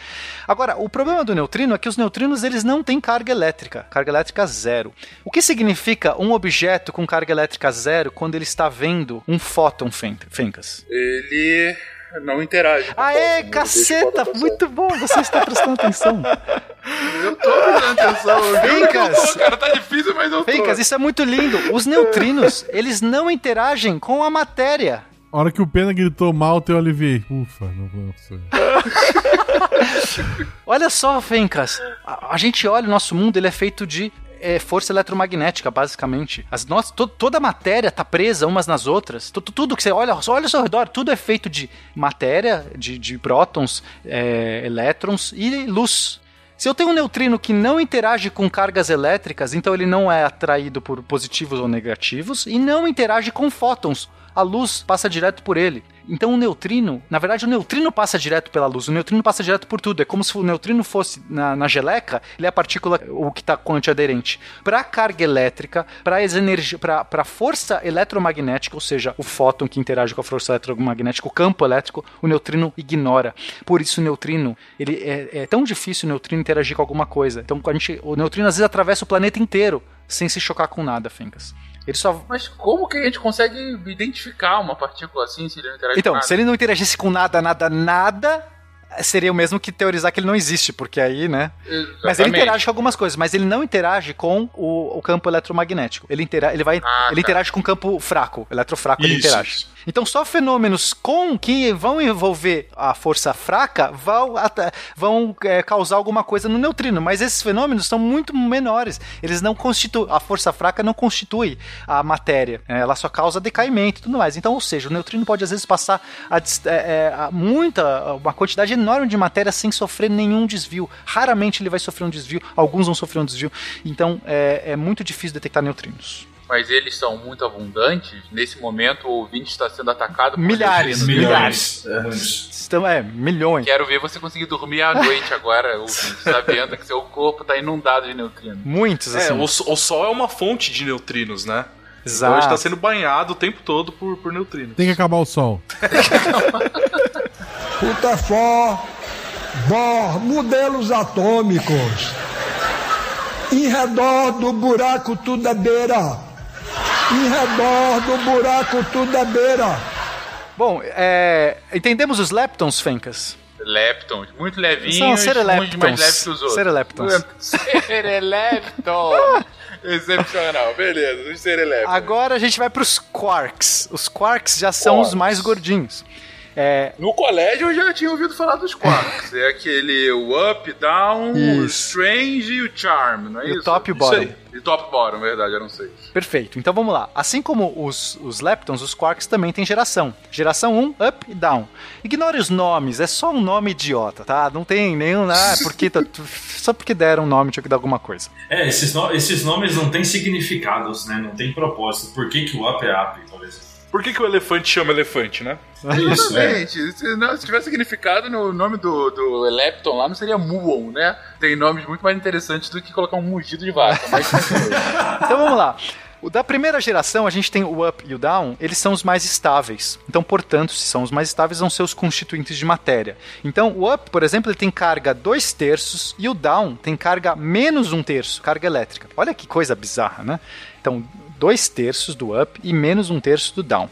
F: Agora, o problema do neutrino é que os neutrinos eles não têm carga elétrica, carga elétrica zero. O que significa um objeto com carga elétrica zero quando ele está vendo um fóton, Fen- Fencas?
A: Ele não interage.
F: Aê,
A: fóton,
F: caceta! Muito bom, você está prestando atenção. (laughs)
A: Eu tô prestando atenção.
F: Fencas!
A: tô, cara, tá difícil, mas eu tô.
F: Isso é muito lindo. Os neutrinos, eles não interagem com a matéria.
B: A hora que o Pena gritou mal, eu aliviei. Ufa, não foi. (laughs)
F: Olha só, Fencas. A, a gente olha o nosso mundo, ele é feito de é, força eletromagnética, basicamente. As nossas, to- toda a matéria tá presa umas nas outras. Tu- tudo que você olha, olha ao seu redor, tudo é feito de matéria, de, de prótons, é, elétrons e luz. Se eu tenho um neutrino que não interage com cargas elétricas, então ele não é atraído por positivos ou negativos e não interage com fótons. A luz passa direto por ele. Então o neutrino, na verdade, o neutrino passa direto pela luz, o neutrino passa direto por tudo. É como se o neutrino fosse na, na geleca, ele é a partícula, o que está antiaderente. Para carga elétrica, para para força eletromagnética, ou seja, o fóton que interage com a força eletromagnética, o campo elétrico, o neutrino ignora. Por isso o neutrino, ele é, é tão difícil o neutrino interagir com alguma coisa. Então a gente, o neutrino às vezes atravessa o planeta inteiro sem se chocar com nada, Fencas. Ele só
A: Mas como que a gente consegue identificar uma partícula assim se ele não interage com
F: Então,
A: nada?
F: se ele não interagisse com nada, nada, nada, seria o mesmo que teorizar que ele não existe, porque aí, né? Mas ele
A: Exatamente.
F: interage com algumas coisas, mas ele não interage com o, o campo eletromagnético. Ele, intera ele, vai,
A: Ah,
F: ele
A: tá.
F: interage com o campo fraco, eletrofraco ele
E: Isso,
F: interage. Então, só fenômenos com que vão envolver a força fraca vão, vão é, causar alguma coisa no neutrino, mas esses fenômenos são muito menores. Eles não constituem, a força fraca não constitui a matéria, né? ela só causa decaimento e tudo mais. Então, ou seja, o neutrino pode às vezes passar a, é, é, a muita, uma quantidade enorme de matéria sem sofrer nenhum desvio. Raramente ele vai sofrer um desvio, alguns vão sofrer um desvio. Então, é, é muito difícil detectar neutrinos.
A: Mas eles são muito abundantes. Nesse momento, o ouvinte está sendo atacado por
F: Milhares, milhares.
C: Milhares.
F: Então, é, milhões.
A: Quero ver você conseguir dormir à noite agora, (laughs) ouvinte, sabendo que seu corpo está inundado de neutrinos.
F: Muitos,
E: É,
F: assim.
E: o, so- o Sol é uma fonte de neutrinos, né? Então
F: Exato.
E: ele está sendo banhado o tempo todo por, por neutrinos.
B: Tem que acabar o sol. (laughs)
J: Rutherford, Bohr, modelos atômicos. Em redor do buraco tudo é beira. Em redor do buraco tudo é beira.
F: Bom, é, entendemos os leptons, Fencas?
A: Leptons, muito levinhos,
F: São sereleptons.
A: mais leves que os outros.
F: Sereleptons.
A: Serelepton. Excepcional, beleza, os sereleptons.
F: Agora a gente vai para os quarks. Os quarks já são
A: Quarks.
F: os mais gordinhos. É,
A: No colégio eu já tinha ouvido falar dos quarks. é aquele o up, down, o
F: Isso.
A: strange e o charm, não é
F: E o
A: isso?
F: top e o
A: Isso
F: bottom.
A: aí. E top bottom, verdade, eram seis.
F: perfeito. Então vamos lá. Assim como os, os leptons, os quarks também têm geração. Geração 1, up e down. Ignore os nomes, é só um nome idiota, tá? Não tem nenhum. Ah, porque tá- (laughs) só porque deram um nome tinha que dar alguma coisa.
C: É, esses, no- esses nomes não têm significados, né? Não tem propósito. Por que, que o up é up, por exemplo?
E: Por que, que o elefante chama elefante, né?
C: Isso, é.
A: Exatamente. Se, não, se tivesse significado, no nome do, do Lepton lá não seria Muon, né? Tem nomes muito mais interessantes do que colocar um mugido de vaca. Mas (laughs)
F: Então vamos lá. O da primeira geração, a gente tem o up e o down, eles são os mais estáveis. Então, portanto, se são os mais estáveis, vão ser os constituintes de matéria. Então, o up, por exemplo, ele tem carga 2 terços e o down tem carga menos um terço, carga elétrica. Olha que coisa bizarra, né? Então, 2 terços do up e menos um terço do down.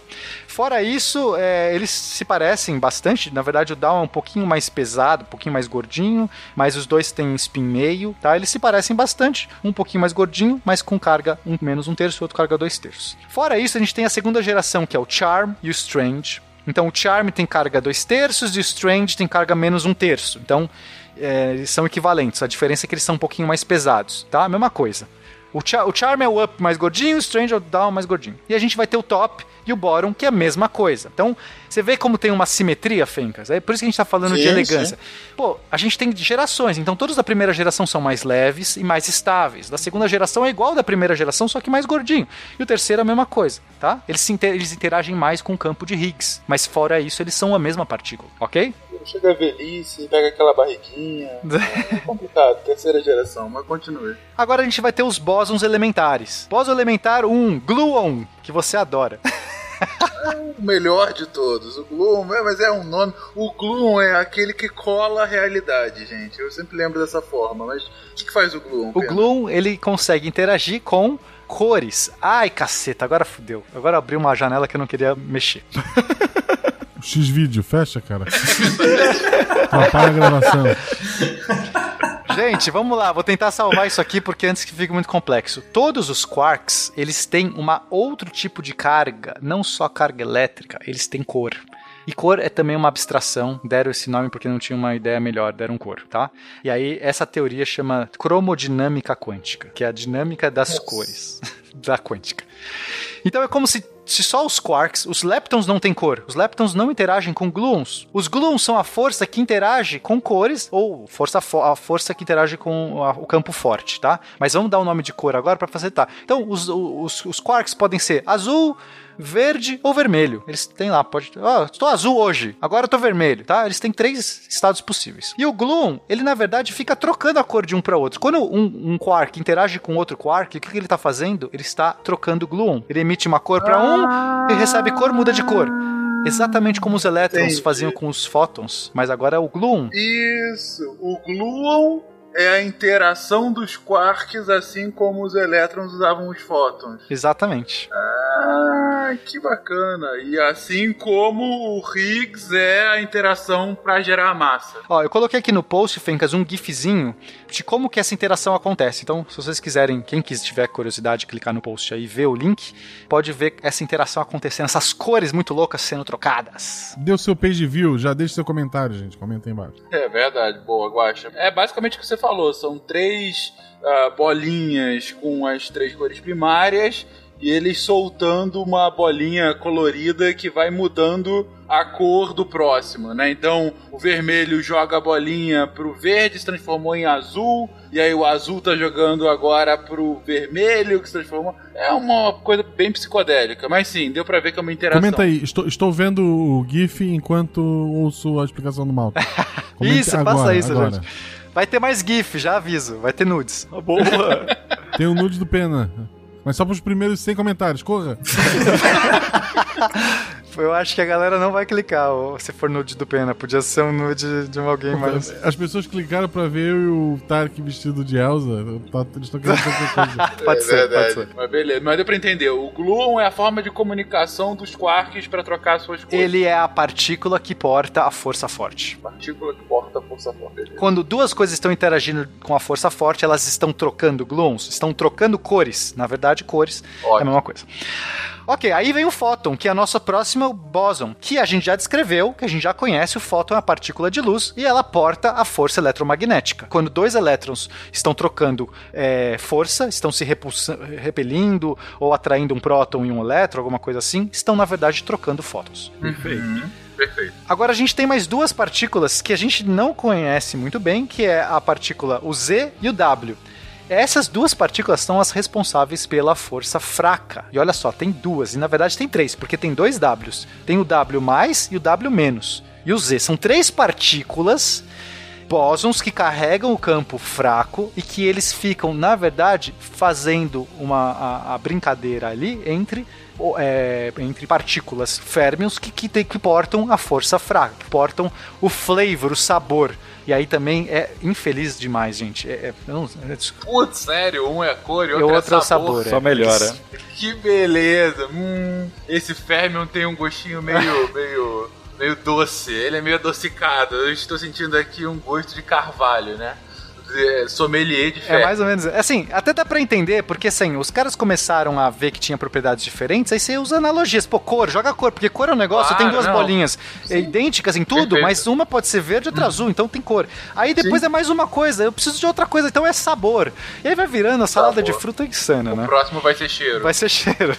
F: Fora isso, é, eles se parecem bastante. Na verdade, o down é um pouquinho mais pesado, um pouquinho mais gordinho, mas os dois têm spin meio, tá? Eles se parecem bastante, um pouquinho mais gordinho, mas com carga um, menos um terço, outro carga dois terços. Fora isso, a gente tem a segunda geração, que é o Charm e o Strange. Então o Charm tem carga 2 terços e o Strange tem carga menos 1 terço. Então é, eles são equivalentes. A diferença é que eles são um pouquinho mais pesados, tá? Mesma coisa. O, Char o Charm é o up mais gordinho, o Strange é o down mais gordinho. E a gente vai ter o top e o bottom, que é a mesma coisa. Então, você vê como tem uma simetria, Fencas? É por isso que a gente tá falando de
A: Sim,
F: elegância. Pô, a gente tem gerações, então todos da primeira geração são mais leves e mais estáveis. Da segunda geração é igual da primeira geração, só que mais gordinho. E o terceiro é a mesma coisa, tá? Eles, inter- eles interagem mais com o campo de Higgs. Mas fora isso, eles são a mesma partícula, ok?
A: Chega a velhice, pega aquela barriguinha. (laughs) É complicado, terceira geração, mas continue.
F: Agora a gente vai ter os bósons elementares. Bóson elementar 1, Gluon, que você adora. (laughs)
A: O melhor de todos, o Gloom, é, mas é um nome. O Gloom é aquele que cola a realidade, gente. Eu sempre lembro dessa forma, mas o que, que faz o Gloom?
F: O? Gloom, ele consegue interagir com cores. Ai, caceta, agora fudeu. Agora abriu uma janela que eu não queria mexer. (laughs)
B: X-Vídeo, fecha, cara. (laughs) Apaga a gravação.
F: Gente, vamos lá, vou tentar salvar isso aqui porque antes que fique muito complexo. Todos os quarks, eles têm uma outro tipo de carga, não só carga elétrica, eles têm cor. E cor é também uma abstração, deram esse nome porque não tinha uma ideia melhor, deram cor, tá? E aí essa teoria chama cromodinâmica quântica, que é a dinâmica das cores (laughs) da quântica. Então é como se, se só os quarks, os leptons não têm cor. Os leptons não interagem com gluons. Os gluons são a força que interage com cores, ou força fo- a força que interage com a- o campo forte, tá? Mas vamos dar o nome de cor agora para facilitar. Então, os, os, os quarks podem ser azul, verde ou vermelho. Eles têm lá, pode. Ó, estou azul hoje, agora eu tô vermelho, tá? Eles têm três estados possíveis. E o gluon, ele na verdade fica trocando a cor de um para outro. Quando um, um quark interage com outro quark, o que, que ele tá fazendo? Ele está trocando o gluon. Ele emite uma cor para um e recebe cor, muda de cor. Exatamente como os elétrons
A: Entendi.
F: faziam com os fótons, mas agora é o gluon.
A: Isso, o Gluon é a interação dos quarks, assim como os elétrons usavam os fótons.
F: Exatamente.
A: Ah, que bacana. E assim como o Higgs é a interação para gerar massa.
F: Ó, eu coloquei aqui no post, Fencas, um gifzinho de como que essa interação acontece. Então, se vocês quiserem, quem quis tiver curiosidade, clicar no post aí e ver o link, pode ver essa interação acontecendo, essas cores muito loucas sendo trocadas.
B: Deu seu page view, já deixa seu comentário, gente. Comenta aí embaixo.
A: É verdade, boa, Guaxa. É basicamente o que você falou, são três ah, bolinhas com as três cores primárias e eles soltando uma bolinha colorida que vai mudando a cor do próximo, né? Então o vermelho joga a bolinha pro verde, se transformou em azul, e aí o azul tá jogando agora pro vermelho, que se transformou. É uma coisa bem psicodélica, mas sim, deu pra ver que é uma interação.
B: Comenta aí, estou, estou vendo o GIF enquanto ouço a explicação do. (laughs) Comente
F: isso,
B: agora,
F: faça isso,
B: agora.
F: gente. Vai ter mais GIF, já aviso. Vai ter nudes.
D: Boa.
B: Tem o nude do Pena. Mas só pros primeiros 100 comentários, corra. (laughs)
F: Eu acho que a galera não vai clicar se for nude do Pena. Podia ser um nude de alguém mais.
B: As pessoas clicaram pra ver eu e o Tarek vestido de Elsa. Tá- Eles estão querendo qualquer coisa. (laughs)
F: Pode
A: é
F: ser, pode ser.
A: Mas beleza, mas deu pra entender. O gluon é a forma de comunicação dos quarks pra trocar suas cores.
F: Ele é a partícula que porta a força forte.
A: Partícula que porta a força forte.
F: Quando duas coisas estão interagindo com a força forte, elas estão trocando gluons, estão trocando cores. Na verdade, cores é a
A: Ótimo.
F: mesma coisa. Ok, aí vem o fóton, que é a nossa próxima bóson, que a gente já descreveu, que a gente já conhece. O fóton é a partícula de luz e ela porta a força eletromagnética. Quando dois elétrons estão trocando é, força, estão se repelindo ou atraindo um próton e um elétron, alguma coisa assim, estão na verdade trocando fótons.
A: Perfeito. Perfeito.
F: Agora a gente tem mais duas partículas que a gente não conhece muito bem, que é a partícula o Z e o W. Essas duas partículas são as responsáveis pela força fraca. E olha só, tem duas, e na verdade tem três, porque tem dois Ws. Tem o W mais e o W menos. E o Z. São três partículas bósons que carregam o campo fraco e que eles ficam, na verdade, fazendo uma a, a brincadeira ali entre é, entre partículas férmions que, que, que portam a força fraca, que portam o flavor, o sabor. E aí também é infeliz demais, gente. É, é- não- é-
A: Putz, sério, um é cor e
F: E
A: outro,
F: outro é
A: é
F: o
A: sabor.
F: sabor, é.
D: Só melhora.
A: Que beleza. Hum, esse Fermion tem um gostinho meio, (laughs) meio, meio doce. Ele é meio adocicado. Eu estou sentindo aqui um gosto de carvalho, né? É, sommelier de fé.
F: É mais ou menos. Assim, até dá pra entender, porque assim, os caras começaram a ver que tinha propriedades diferentes, aí você usa analogias. Pô, cor, joga cor, porque cor é um negócio,
A: Claro,
F: tem duas
A: não.
F: bolinhas é, idênticas em tudo,
A: Perfeito.
F: mas uma pode ser verde e outra azul, então tem cor. Aí depois é mais uma coisa, eu preciso de outra coisa, então é sabor. E aí vai virando a salada
A: Sabor.
F: de fruta insana,
A: O
F: né?
A: próximo vai ser cheiro.
F: Vai ser (laughs) cheiro.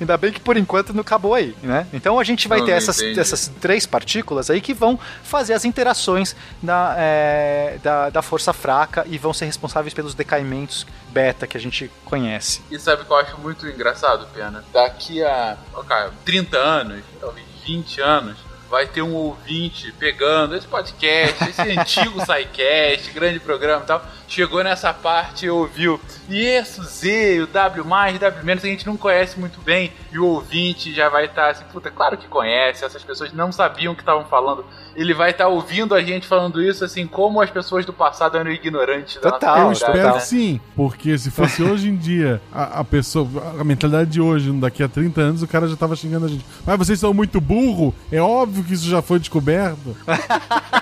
F: Ainda bem que por enquanto não acabou aí, né? Então a gente vai
A: Não,
F: ter essas,
A: entendi.
F: essas três partículas aí que vão fazer as interações da, é, da, da força fraca e vão ser responsáveis pelos decaimentos beta que a gente conhece.
A: E sabe o que eu acho muito engraçado, Pena? Daqui a ok, 30 anos, talvez 20 anos, vai ter um ouvinte pegando esse podcast, esse (laughs) antigo SciCast, grande programa e tal, chegou nessa parte e ouviu isso, Z, o W+, W- a gente não conhece muito bem, e o ouvinte já vai estar assim, puta, claro que conhece, essas pessoas não sabiam o que estavam falando, ele vai estar ouvindo a gente falando isso, assim, como as pessoas do passado eram ignorantes da
F: Total,
B: Eu espero que sim, porque se fosse hoje em dia, a, a pessoa, a mentalidade de hoje, daqui a 30 anos, o cara já tava xingando a gente. Mas vocês são muito burro, é óbvio que isso já foi descoberto. (laughs)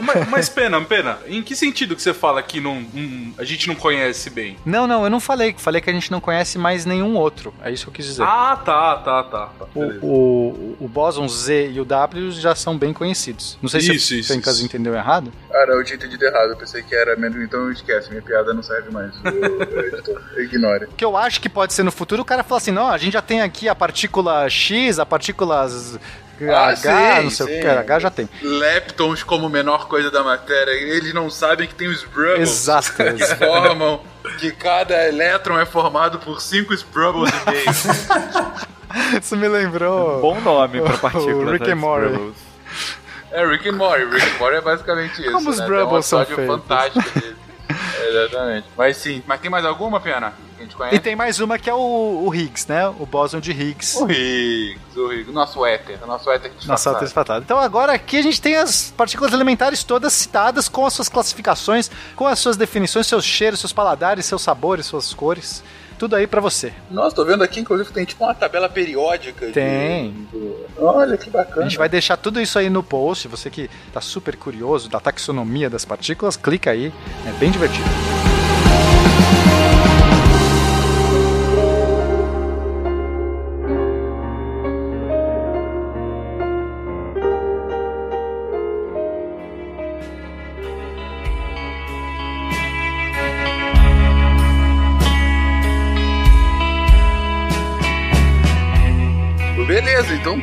E: Mas, mas, pena, pena. Em que sentido que você fala que não, hum, a gente não conhece bem?
F: Não, não, eu não falei. Falei que a gente não conhece mais nenhum outro. É isso que eu quis dizer.
E: Ah, tá, tá, tá. tá.
F: O, o, o Boson Z e o W já são bem conhecidos. Não sei se
E: Isso,
F: o
E: isso,
F: Fencas
E: isso.
F: entendeu errado.
A: Cara, eu tinha entendido errado, eu pensei que era amendoim, então esquece, minha piada não serve mais. O editor, ignore.
F: O que eu acho que pode ser no futuro, o cara fala assim, não, a gente já tem aqui a partícula X, a partícula Z-
A: Ah,
F: H,
A: sim,
F: não sei
A: sim.
F: o que, H já tem.
A: Leptons como menor coisa da matéria, eles não sabem que tem os Brubbles.
F: Exato.
A: Que formam que cada elétron é formado por cinco Sprubbles e meio. (laughs)
F: Isso me lembrou...
D: Bom nome pra partículas.
F: O Rick
D: né,
F: and Morty.
A: É Rick and Morty. Rick and Morty é basicamente isso.
F: Como os
A: né?
F: Brubbles
A: um
F: são
A: episódio
F: feitos.
A: fantástico dele. Exatamente. Mas sim, mas tem mais alguma, Pena? Que a gente conhece?
F: E tem mais uma que é o, o Higgs, né? O bóson de Higgs.
A: O Higgs, o Higgs, o nosso éter, o nosso éter
F: Nossa,
A: disfarçado.
F: tratado. Então agora aqui a gente tem as partículas elementares todas citadas com as suas classificações, com as suas definições, seus cheiros, seus paladares, seus sabores, suas cores. Tudo aí pra você.
A: Nossa, tô vendo aqui, inclusive, tem tipo uma tabela periódica. de-
F: Tem.
A: do- Olha que bacana.
F: A gente vai deixar tudo isso aí no post. Você que tá super curioso da taxonomia das partículas, clica aí. É bem divertido.
A: Beleza,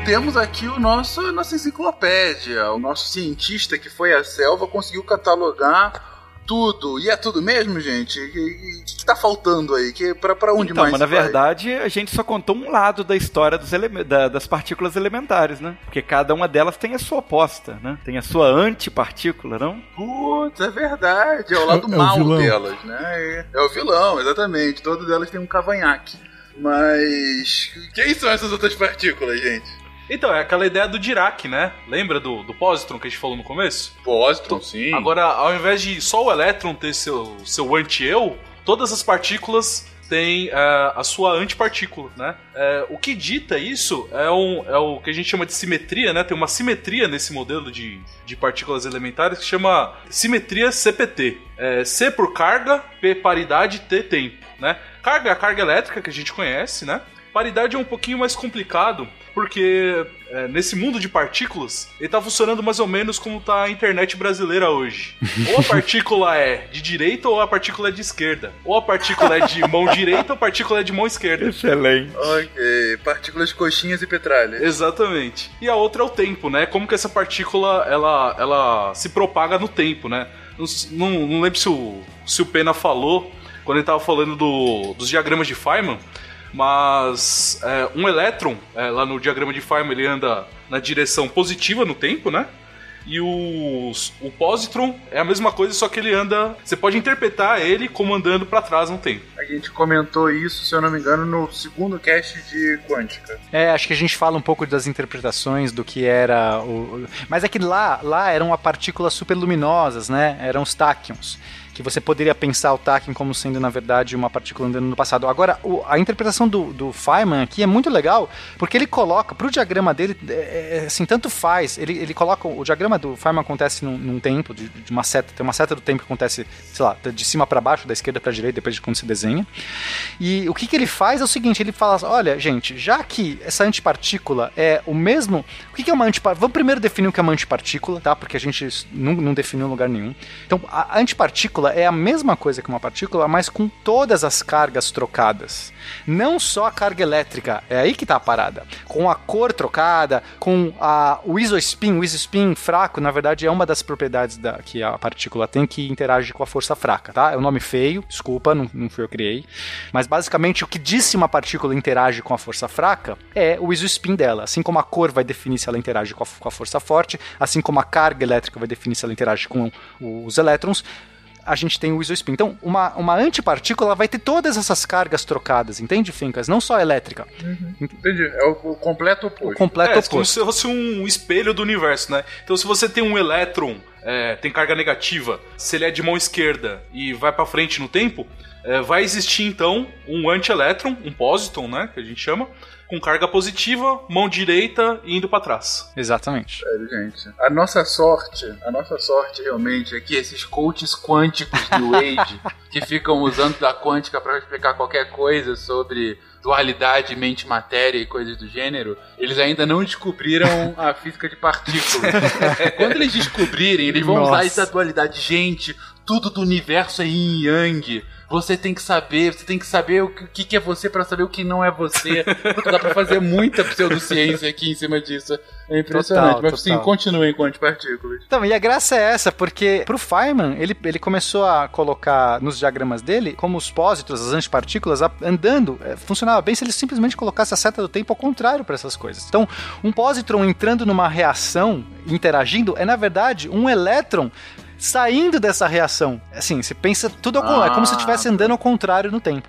A: temos aqui o nosso a nossa enciclopédia. O nosso cientista que foi à selva conseguiu catalogar tudo. E é tudo mesmo, gente? O que, que tá faltando aí? Que, pra, pra onde
D: Então,
A: mais
D: mas na
A: vai?
D: verdade a gente só contou um lado da história da- das partículas elementares, né? Porque cada uma delas tem a sua oposta, né? Tem a sua antipartícula, não?
A: Putz, é verdade. É o lado (laughs)
B: É o
A: mal
B: vilão.
A: delas, né? É, é o vilão, exatamente. Todas elas têm um cavanhaque. Mas. Quem são essas outras partículas, gente?
E: Então, é aquela ideia do Dirac, né? Lembra do, do positron que a gente falou no começo?
A: Pósitron, sim.
E: Agora, ao invés de só o elétron ter seu, seu anti-eu, todas as partículas têm eh, a sua antipartícula, né? Eh, o que dita isso é, um, é o que a gente chama de simetria, né? Tem uma simetria nesse modelo de, de partículas elementares que chama simetria CPT. É, C por carga, P paridade, T tempo, né? Carga é a carga elétrica que a gente conhece, né? Paridade é um pouquinho mais complicado, porque é, nesse mundo de partículas, ele tá funcionando mais ou menos como tá a internet brasileira hoje. (laughs) Ou a partícula é de direita ou a partícula é de esquerda. Ou a partícula é de mão direita ou a partícula é de mão esquerda.
D: Excelente.
A: Ok, partículas coxinhas e petralhas.
E: Exatamente. E a outra é o tempo, né? Como que essa partícula ela, ela se propaga no tempo, né? Não, não, não lembro se o, se o Pena falou quando ele tava falando do, dos diagramas de Feynman, mas é, um elétron, é, lá no diagrama de Feynman, ele anda na direção positiva no tempo, né? E o, o positron é a mesma coisa, só que ele anda. Você pode interpretar ele como andando pra trás no tempo.
A: A gente comentou isso, se eu não me engano, no segundo cast de quântica.
F: É, acho que a gente fala um pouco das interpretações do que era o. Mas é que lá, lá eram a partículas superluminosas, né? Eram os táquions. Que você poderia pensar o Taken como sendo, na verdade, uma partícula andando no passado. Agora, o- a interpretação do, do Feynman aqui é muito legal, porque ele coloca, pro diagrama dele, é, é, assim, tanto faz, ele, ele coloca, o diagrama do Feynman acontece num, num tempo, de, de uma seta, tem uma seta do tempo que acontece, sei lá, de cima para baixo, da esquerda para direita, depois de quando se desenha. E o que, que ele faz é o seguinte: ele fala, olha, gente, já que essa antipartícula é o mesmo. O que, que é uma antipartícula? Vamos primeiro definir o que é uma antipartícula, tá? Porque a gente não, não definiu em lugar nenhum. Então, a antipartícula é a mesma coisa que uma partícula, mas com todas as cargas trocadas. Não só a carga elétrica, é aí que tá a parada. Com a cor trocada, com a, o isospin, o isospin fraco, na verdade, é uma das propriedades da, que a partícula tem que interage com a força fraca, tá? É um nome feio, desculpa, não, não fui eu que criei. Mas basicamente o que diz se uma partícula interage com a força fraca é o isospin dela. Assim como a cor vai definir se ela interage com a, com a força forte, assim como a carga elétrica vai definir se ela interage com os elétrons, a gente tem o isospin. Então, uma, uma antipartícula vai ter todas essas cargas trocadas, entende, Fincas? Não só elétrica.
A: Entendi. É o, o completo oposto.
F: O completo
E: é, como
F: oposto.
E: se fosse um espelho do universo, né? Então, se você tem um elétron, é, tem carga negativa, se ele é de mão esquerda e vai pra frente no tempo, é, vai existir então um antielétron, um pósiton, né? Que a gente chama, com carga positiva, mão direita e indo pra trás.
F: Exatamente.
A: Sério, gente. A nossa sorte, a nossa sorte realmente é que esses coaches quânticos do (laughs) Age, que ficam usando da quântica para explicar qualquer coisa sobre dualidade mente-matéria e coisas do gênero, eles ainda não descobriram a física de partículas. (laughs) Quando eles descobrirem, eles vão usar
F: Nossa.
A: essa dualidade. Gente, tudo do universo é yin yang. Você tem que saber, você tem que saber o que, que é você para saber o que não é você. (laughs) Dá pra fazer muita pseudociência aqui em cima disso. É impressionante.
F: Total,
A: Mas sim,
F: total.
A: continuem com antipartículas.
F: Então, e a graça é essa, porque pro Feynman, ele, ele começou a colocar nos diagramas dele como os pósitrons, as antipartículas, a- andando, é, funcionava bem se ele simplesmente colocasse a seta do tempo ao contrário para essas coisas. Então, um pósitron entrando numa reação, interagindo, é na verdade um elétron saindo dessa reação. Assim, você pensa tudo ao contrário, é como se estivesse andando ao contrário no tempo.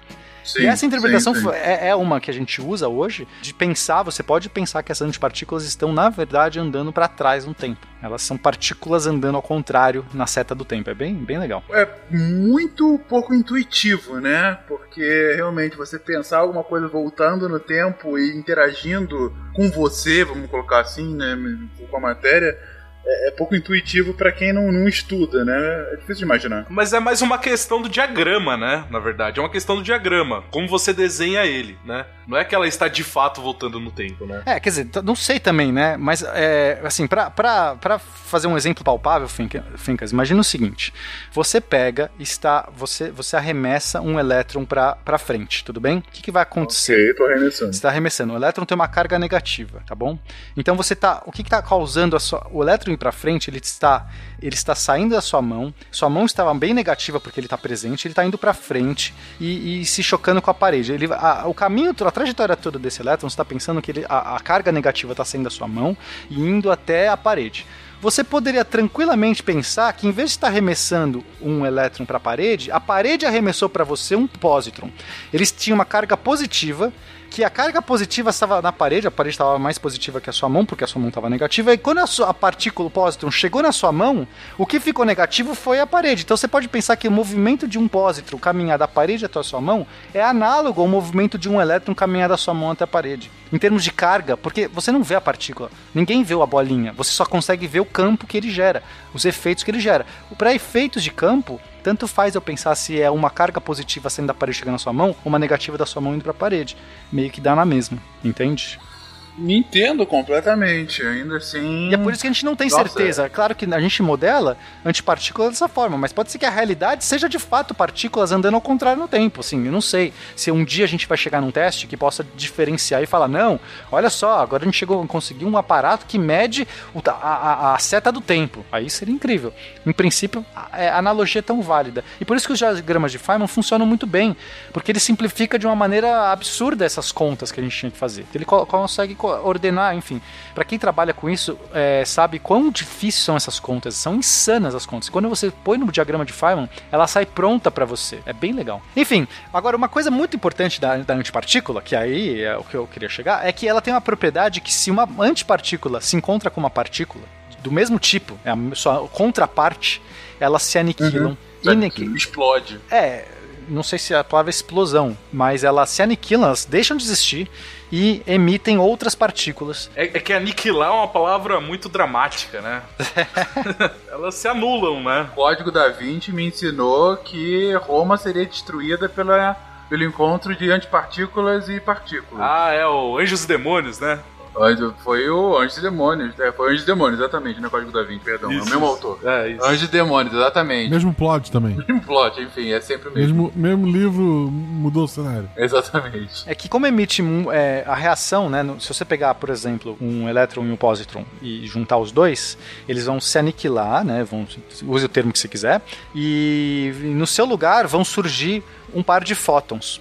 F: e essa interpretação
A: sim, sim.
F: é, é uma que a gente usa hoje de pensar, você pode pensar que essas antipartículas estão, na verdade, andando para trás no tempo. Elas são partículas andando ao contrário na seta do tempo. É bem, bem legal.
A: É muito pouco intuitivo, né? Porque realmente você pensar alguma coisa voltando no tempo e interagindo com você, vamos colocar assim, né? Com a matéria, é, é pouco intuitivo pra quem não, não estuda, né? É difícil de imaginar.
E: Mas é mais uma questão do diagrama, né? Na verdade, é uma questão do diagrama. Como você desenha ele, né? Não é que ela está de fato voltando no tempo, né?
F: É, quer dizer, não sei também, né? Mas, é, assim, pra, pra, pra fazer um exemplo palpável, Finca- Fincas, imagina o seguinte: você pega, está, você, você arremessa um elétron pra, pra frente, tudo bem? O que, que vai acontecer?
A: Ok, tô arremessando.
F: Você está arremessando. O elétron tem uma carga negativa, tá bom? Então você tá. O que está causando a sua. O elétron para frente, ele está. Ele está saindo da sua mão. Sua mão estava bem negativa porque ele está presente. Ele está indo para frente e, e se chocando com a parede. Ele, a- o caminho, a trajetória toda desse elétron, você está pensando que ele- a, a carga negativa está saindo da sua mão e indo até a parede. Você poderia tranquilamente pensar que em vez de estar arremessando um elétron para a parede, a parede arremessou para você um positron. Eles tinham uma carga positiva, que a carga positiva estava na parede, a parede estava mais positiva que a sua mão, porque a sua mão estava negativa, e quando a, sua, a partícula, o positron, chegou na sua mão, o que ficou negativo foi a parede. Então você pode pensar que o movimento de um positron caminhar da parede até a sua mão é análogo ao movimento de um elétron caminhar da sua mão até a parede. Em termos de carga, porque você não vê a partícula, ninguém vê a bolinha, você só consegue ver o campo que ele gera, os efeitos que ele gera. Para efeitos de campo, tanto faz eu pensar se é uma carga positiva saindo da parede chegando na sua mão, ou uma negativa da sua mão indo para a parede. Meio que dá na mesma, entende?
A: Me entendo completamente, ainda assim.
F: E é por isso que a gente não tem
A: Nossa,
F: certeza. Claro que a gente modela antipartículas dessa forma, mas pode ser que a realidade seja de fato partículas andando ao contrário no tempo. Assim, eu não sei se um dia a gente vai chegar num teste que possa diferenciar e falar: não, olha só, agora a gente chegou, conseguiu um aparato que mede a, a- a seta do tempo. Aí seria incrível. Em princípio, a, é, a analogia é tão válida. E por isso que os diagramas de Feynman funcionam muito bem, porque ele simplifica de uma maneira absurda essas contas que a gente tinha que fazer. Ele co- consegue co- ordenar, enfim. Para quem trabalha com isso, é, sabe quão difíceis são essas contas. São insanas as contas. Quando você põe no diagrama de Feynman, ela sai pronta para você. É bem legal. Enfim, agora uma coisa muito importante da, da antipartícula, que aí é o que eu queria chegar, é que ela tem uma propriedade que se uma antipartícula se encontra com uma partícula do mesmo tipo, é a sua contraparte, elas se aniquilam. iniqui-
A: Explode.
F: É, não sei se a palavra é explosão, mas elas se aniquilam, elas deixam de existir e emitem outras partículas.
E: É, é que aniquilar é uma palavra muito dramática, né? (laughs) Elas se anulam, né?
A: O Código da Vinci me ensinou que Roma seria destruída pela, pelo encontro de antipartículas e partículas.
E: Ah, é o Anjos e Demônios, né?
A: Foi o Anjos e Demônios. É, foi o Anjos e Demônios, exatamente, no Código da Vinci, perdão. é o
E: Isso,
A: mesmo
E: isso.
A: autor.
E: É, isso.
A: Anjos e Demônios, exatamente.
B: Mesmo plot também.
A: Mesmo plot, enfim, é sempre o mesmo.
B: Mesmo, mesmo livro mudou o cenário.
A: Exatamente.
F: É que como emite é, a reação, né? no- Se você pegar, por exemplo, um elétron e um positron e juntar os dois, eles vão se aniquilar, né? Vão, use o termo que você quiser, e no seu lugar vão surgir um par de fótons.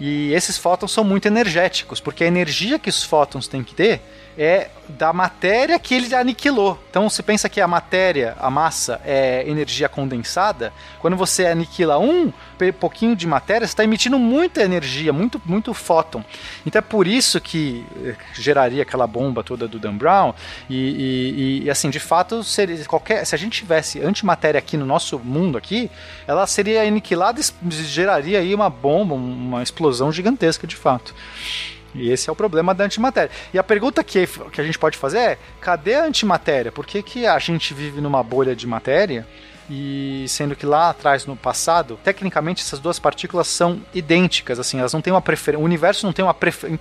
F: E esses fótons são muito energéticos, porque a energia que os fótons têm que ter é da matéria que ele aniquilou. Então, se pensa que a matéria, a massa, é energia condensada, quando você aniquila um pouquinho de matéria, você está emitindo muita energia, muito, muito fóton. Então, é por isso que eh, geraria aquela bomba toda do Dan Brown. E, e- e, assim, de fato, seria qualquer, se a gente tivesse antimatéria aqui no nosso mundo aqui, ela seria aniquilada e geraria aí uma bomba, uma explosão gigantesca, de fato. E esse é o problema da antimatéria. E a pergunta que, que a gente pode fazer é: cadê a antimatéria? Por que, que a gente vive numa bolha de matéria? E sendo que lá atrás, no passado, tecnicamente essas duas partículas são idênticas, assim, elas não têm uma preferência. O universo não tem uma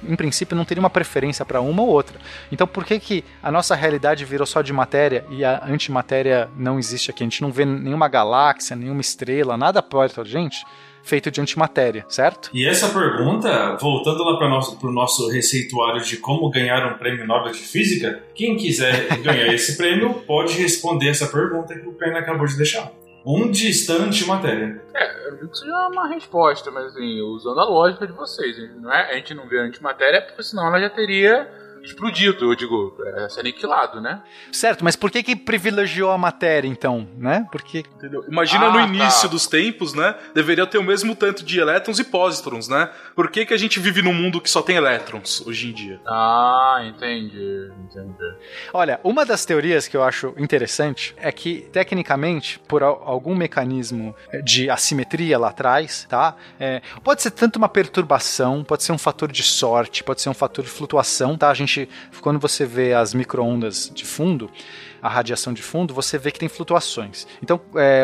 F: em princípio não teria uma preferência para uma ou outra. Então por que que a nossa realidade virou só de matéria e a antimatéria não existe aqui? A gente não vê nenhuma galáxia, nenhuma estrela, nada perto da gente feito de antimatéria, certo?
C: E essa pergunta, voltando lá para o nosso, nosso receituário de como ganhar um prêmio Nobel de Física, quem quiser (laughs) ganhar esse prêmio pode responder essa pergunta que o Pena acabou de deixar. Onde está a antimatéria?
A: Eu digo que isso já é uma resposta, mas assim, usando a lógica de vocês, não é? A gente não vê a antimatéria porque senão ela já teria explodido, eu digo, é, se aniquilado, né?
F: Certo, mas por que que privilegiou a matéria então, né? Porque
E: Entendeu? Imagina
A: Ah,
E: no início
A: tá.
E: dos tempos, né? Deveria ter o mesmo tanto de elétrons e pósitrons, né? Por que, que a gente vive num mundo que só tem elétrons hoje em dia?
A: Ah, entendi, entendi.
F: Olha, uma das teorias que eu acho interessante é que, tecnicamente, por al- algum mecanismo de assimetria lá atrás, tá? É, pode ser tanto uma perturbação, pode ser um fator de sorte, pode ser um fator de flutuação, tá? A gente, quando você vê as microondas de fundo, a radiação de fundo, você vê que tem flutuações. Então, é,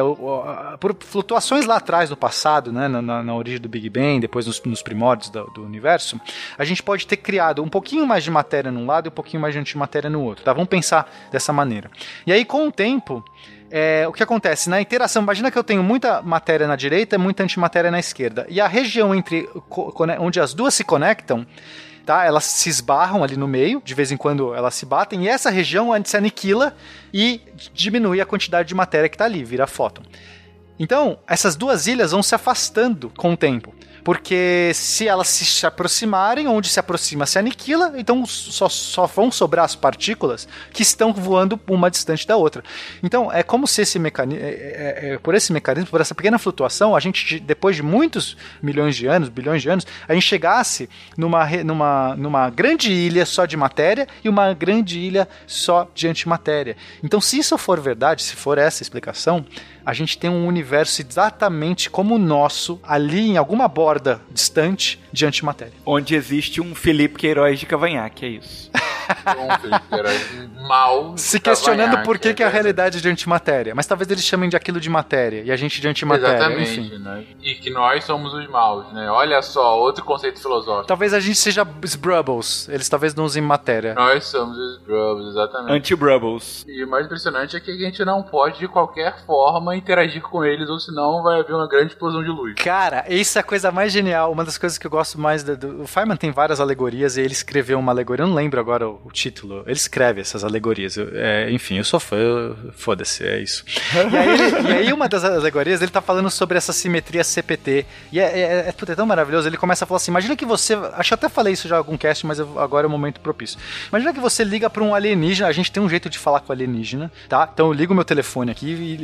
F: por flutuações lá atrás, no passado, né, na, na- origem do Big Bang, depois nos, nos primórdios do, do universo, a gente pode ter criado um pouquinho mais de matéria num lado e um pouquinho mais de antimatéria no outro. Tá? Vamos pensar dessa maneira. E aí, com o tempo, é, o que acontece? Na interação, imagina que eu tenho muita matéria na direita e muita antimatéria na esquerda. E a região entre onde as duas se conectam tá? Elas se esbarram ali no meio, de vez em quando elas se batem, e essa região antes se aniquila e diminui a quantidade de matéria que está ali, vira fóton. Então, essas duas ilhas vão se afastando com o tempo. Porque se elas se aproximarem, onde se aproxima se aniquila, então só, só vão sobrar as partículas que estão voando uma distante da outra. Então é como se esse mecanismo, por esse mecanismo, por essa pequena flutuação, a gente, depois de muitos milhões de anos, bilhões de anos, a gente chegasse numa, numa, numa grande ilha só de matéria e uma grande ilha só de antimatéria. Então, se isso for verdade, se for essa explicação, a gente tem um universo exatamente como o nosso, ali em alguma borda distante de antimatéria.
D: Onde existe um Felipe Queiroz de Cavanhaque, é isso. (laughs)
A: Mal.
F: Se questionando por que,
A: é
F: que a
A: verdade.
F: realidade é de antimatéria. Mas talvez eles chamem de aquilo de matéria e a gente de antimatéria,
A: Exatamente,
F: enfim.
A: né? E que nós somos os maus, né? Olha só, outro conceito filosófico.
F: Talvez a gente seja os Brubbles, eles talvez não usem matéria.
A: Nós somos os Brubs, exatamente.
D: Anti-Brubbles.
A: E o mais impressionante é que a gente não pode, de qualquer forma, interagir com eles, ou senão vai haver uma grande explosão de luz.
F: Cara, isso é a coisa mais genial. Uma das coisas que eu gosto mais do, do- o Feynman tem várias alegorias e ele escreveu uma alegoria. Eu não lembro agora o, título. Ele escreve essas alegorias. Eu- é, enfim, eu sou fã. Foda-se, é isso. E aí, e aí uma das alegorias ele tá falando sobre essa simetria CPT. E é, é, é, puta, é tão maravilhoso. Ele começa a falar assim: imagina que você. Acho que eu até falei isso já em algum cast, mas eu- agora é o momento propício. Imagina que você liga pra um alienígena. A gente tem um jeito de falar com alienígena, tá? Então eu ligo meu telefone aqui e,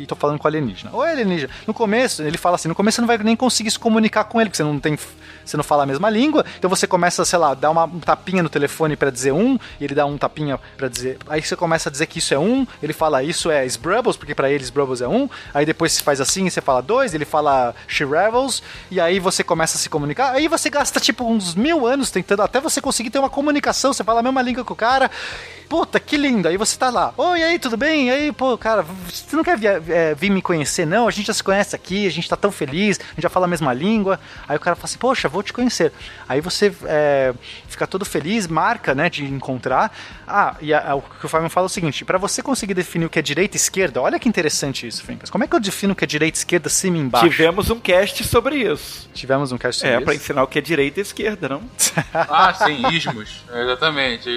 F: e, e tô falando com alienígena. Oi, alienígena. No começo, ele fala assim: no começo você não vai nem conseguir se comunicar com ele, porque você não tem. Você não fala a mesma língua, então você começa, sei lá, dar uma um tapinha no telefone pra dizer um, e ele dá um tapinha pra dizer. Aí você começa a dizer que isso é um, ele fala isso é Sbrubbles, porque pra ele Sbrubbles é um, aí depois você faz assim, você fala dois, ele fala She Revels, e aí você começa a se comunicar, aí você gasta tipo uns mil anos tentando, até você conseguir ter uma comunicação, você fala a mesma língua com o cara. Puta, que lindo. Aí você tá lá. Oi, e aí, tudo bem? E aí, pô, cara, você não quer é, vir me conhecer, não? A gente já se conhece aqui, a gente tá tão feliz, a gente já fala a mesma língua. Aí o cara fala assim, poxa, vou te conhecer. Aí você é, fica todo feliz, marca, né, de encontrar. Ah, e a- a- o que o Fábio fala é o seguinte: pra você conseguir definir o que é direita e esquerda, olha que interessante isso, Fencas. Como é que eu defino o que é direita e esquerda, cima e embaixo?
D: Tivemos um cast sobre isso.
F: Tivemos um cast sobre
D: É, pra
F: isso.
D: ensinar o que é direita e esquerda, não? (laughs)
A: Ah, sim, ismos. Exatamente.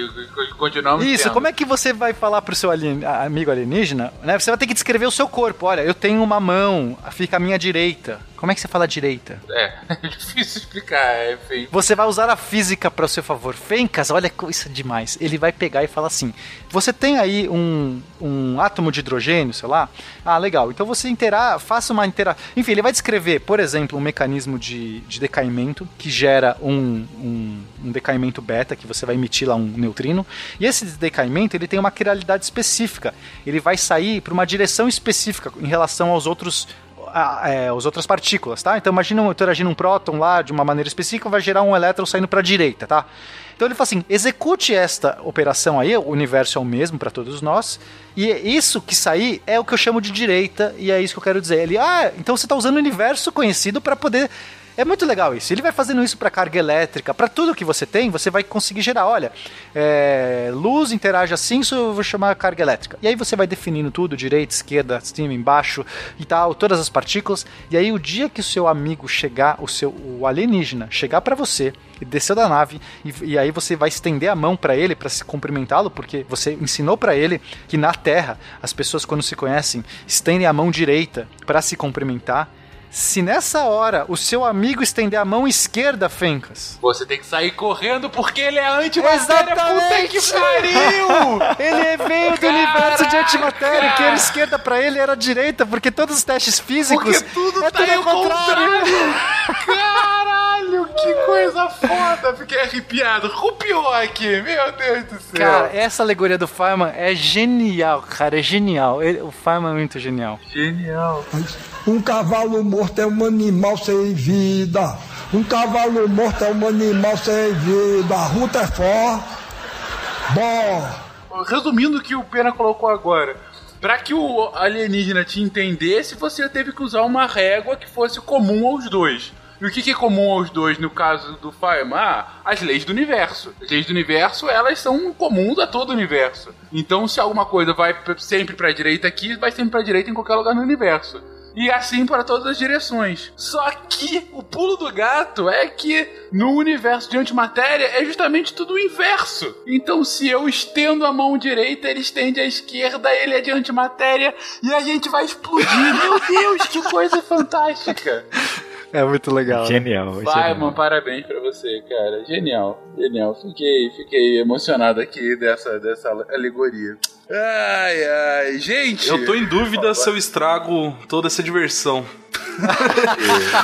A: Continuamos
F: Isso,
A: tendo.
F: como é que você vai falar pro seu alien- a- amigo alienígena, né? Você vai ter que descrever o seu corpo. Olha, eu tenho uma mão, fica à minha direita. Como é que você fala direita?
A: É, (laughs) é difícil explicar, enfim.
F: Você vai usar a física para o seu favor. Fencas, olha isso é demais. Ele vai pegar e falar assim: você tem aí um, um átomo de hidrogênio, sei lá. Ah, legal. Então você intera faça uma intera. Enfim, ele vai descrever, por exemplo, um mecanismo de, de decaimento que gera um, um, um decaimento beta, que você vai emitir lá um neutrino. E esse decaimento ele tem uma quiralidade específica. Ele vai sair para uma direção específica em relação aos outros é, as outras partículas, tá? Então imagina eu interagindo um próton lá de uma maneira específica, vai gerar um elétron saindo para a direita, tá? Então ele fala assim: execute esta operação aí, o universo é o mesmo para todos nós, e isso que sair é o que eu chamo de direita, e é isso que eu quero dizer. Ele, ah, então você está usando o universo conhecido para poder. É muito legal isso. Ele vai fazendo isso para carga elétrica, para tudo que você tem, você vai conseguir gerar. Olha, é, luz interage assim, isso eu vou chamar carga elétrica. E aí você vai definindo tudo, direita, esquerda, cima, embaixo e tal, todas as partículas. E aí o dia que o seu amigo chegar, o seu o alienígena chegar para você e desceu da nave e, e aí você vai estender a mão para ele para se cumprimentá-lo, porque você ensinou para ele que na Terra as pessoas quando se conhecem estendem a mão direita para se cumprimentar. Se nessa hora o seu amigo estender a mão esquerda, Fencas,
A: Você tem que sair correndo porque ele é antimatéria. Puta que pariu! (laughs)
F: Ele veio do universo de antimatéria, que era esquerda pra ele era direita, porque todos os testes físicos
A: Porque tudo
F: é
A: tá
F: tudo
A: ao
F: ao contrário. (laughs)
A: Caralho, que coisa foda! Fiquei arrepiado. Rupiou aqui, meu Deus do céu.
F: Cara, essa alegoria do Feynman é genial, cara, é genial. Ele- o Feynman é muito genial.
A: Genial.
J: Um cavalo morto é um animal sem vida. Um cavalo morto é um animal sem vida. A ruta é forte. Bom.
A: Resumindo o que o Pena colocou agora. Pra que o alienígena te entendesse, você teve que usar uma régua que fosse comum aos dois. E o que, é comum aos dois no caso do Feynman? Ah, as leis do universo. As leis do universo, elas são comuns a todo o universo. Então, se alguma coisa vai sempre pra direita aqui, vai sempre pra direita em qualquer lugar no universo. E assim para todas as direções. Só que o pulo do gato é que no universo de antimatéria é justamente tudo o inverso. Então, se eu estendo a mão direita, ele estende a esquerda, ele é de antimatéria e a gente vai explodir. (laughs) Meu Deus, que coisa fantástica! (laughs)
F: É muito legal. né?
D: Genial.
A: Vai, mano, parabéns pra você, cara. Genial, genial. Fiquei, fiquei emocionado aqui dessa, dessa alegoria. Ai, ai. Gente!
E: Eu tô em dúvida se eu estrago toda essa diversão.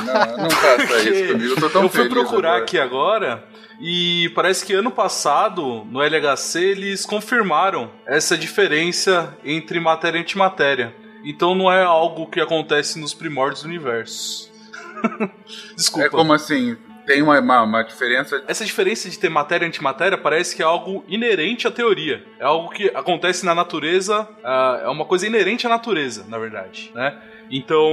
A: Não, não faça isso (laughs) comigo. Eu tô tão
E: eu fui
A: feliz
E: procurar
A: agora.
E: aqui agora e parece que ano passado, no LHC, eles confirmaram essa diferença entre matéria e antimatéria. Então não é algo que acontece nos primórdios do universo. (laughs) Desculpa.
A: É como assim? Tem uma, uma, uma diferença.
E: Essa diferença de ter matéria e antimatéria parece que é algo inerente à teoria. É algo que acontece na natureza, ah, é uma coisa inerente à natureza, na verdade, né? Então,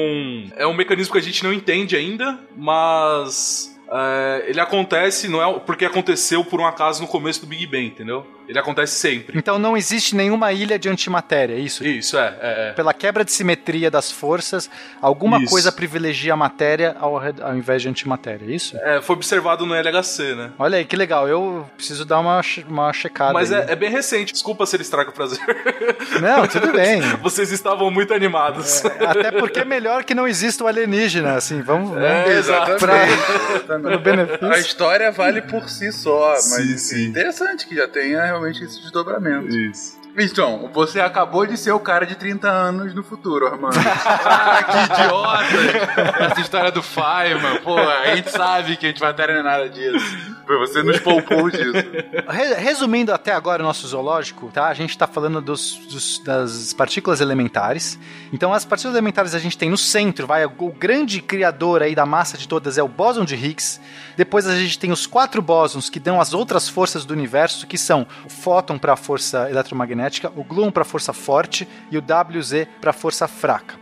E: é um mecanismo que a gente não entende ainda, mas é, ele acontece, não é porque aconteceu por um acaso no começo do Big Bang, entendeu? Ele acontece sempre.
F: Então não existe nenhuma ilha de antimatéria, é isso?
E: Isso, é. é, é.
F: Pela quebra de simetria das forças, alguma
E: Isso.
F: coisa privilegia a matéria ao, ao invés de antimatéria, é isso?
E: É, foi observado no LHC, né?
F: Olha aí, que legal. Eu preciso dar uma, uma checada.
E: Mas
F: aí.
E: é, é bem recente. Desculpa se ele estraga o prazer. (laughs)
F: Não, tudo bem. (laughs)
E: Vocês estavam muito animados.
F: Até porque é melhor que não exista o alienígena, assim, vamos...
E: É,
F: vamos pra-
A: Exatamente.
F: pelo benefício.
A: A história vale por si só, mas
E: Sim, sim.
A: interessante que já tenha realmente esse desdobramento.
E: Isso.
A: Então, você acabou de ser o cara de 30 anos no futuro, Armando. (laughs) ah, que idiota! Essa história do Feynman, pô, a gente sabe que a gente vai ter nada disso. Você nos poupou disso.
F: Re- Resumindo até agora o nosso zoológico, tá? A gente tá falando dos, dos- das partículas elementares. Então, as partículas elementares a gente tem no centro, vai, o grande criador aí da massa de todas é o bóson de Higgs. Depois a gente tem os quatro bósons que dão as outras forças do universo, que são o fóton para a força eletromagnética, o gluon para força forte e o WZ para força fraca.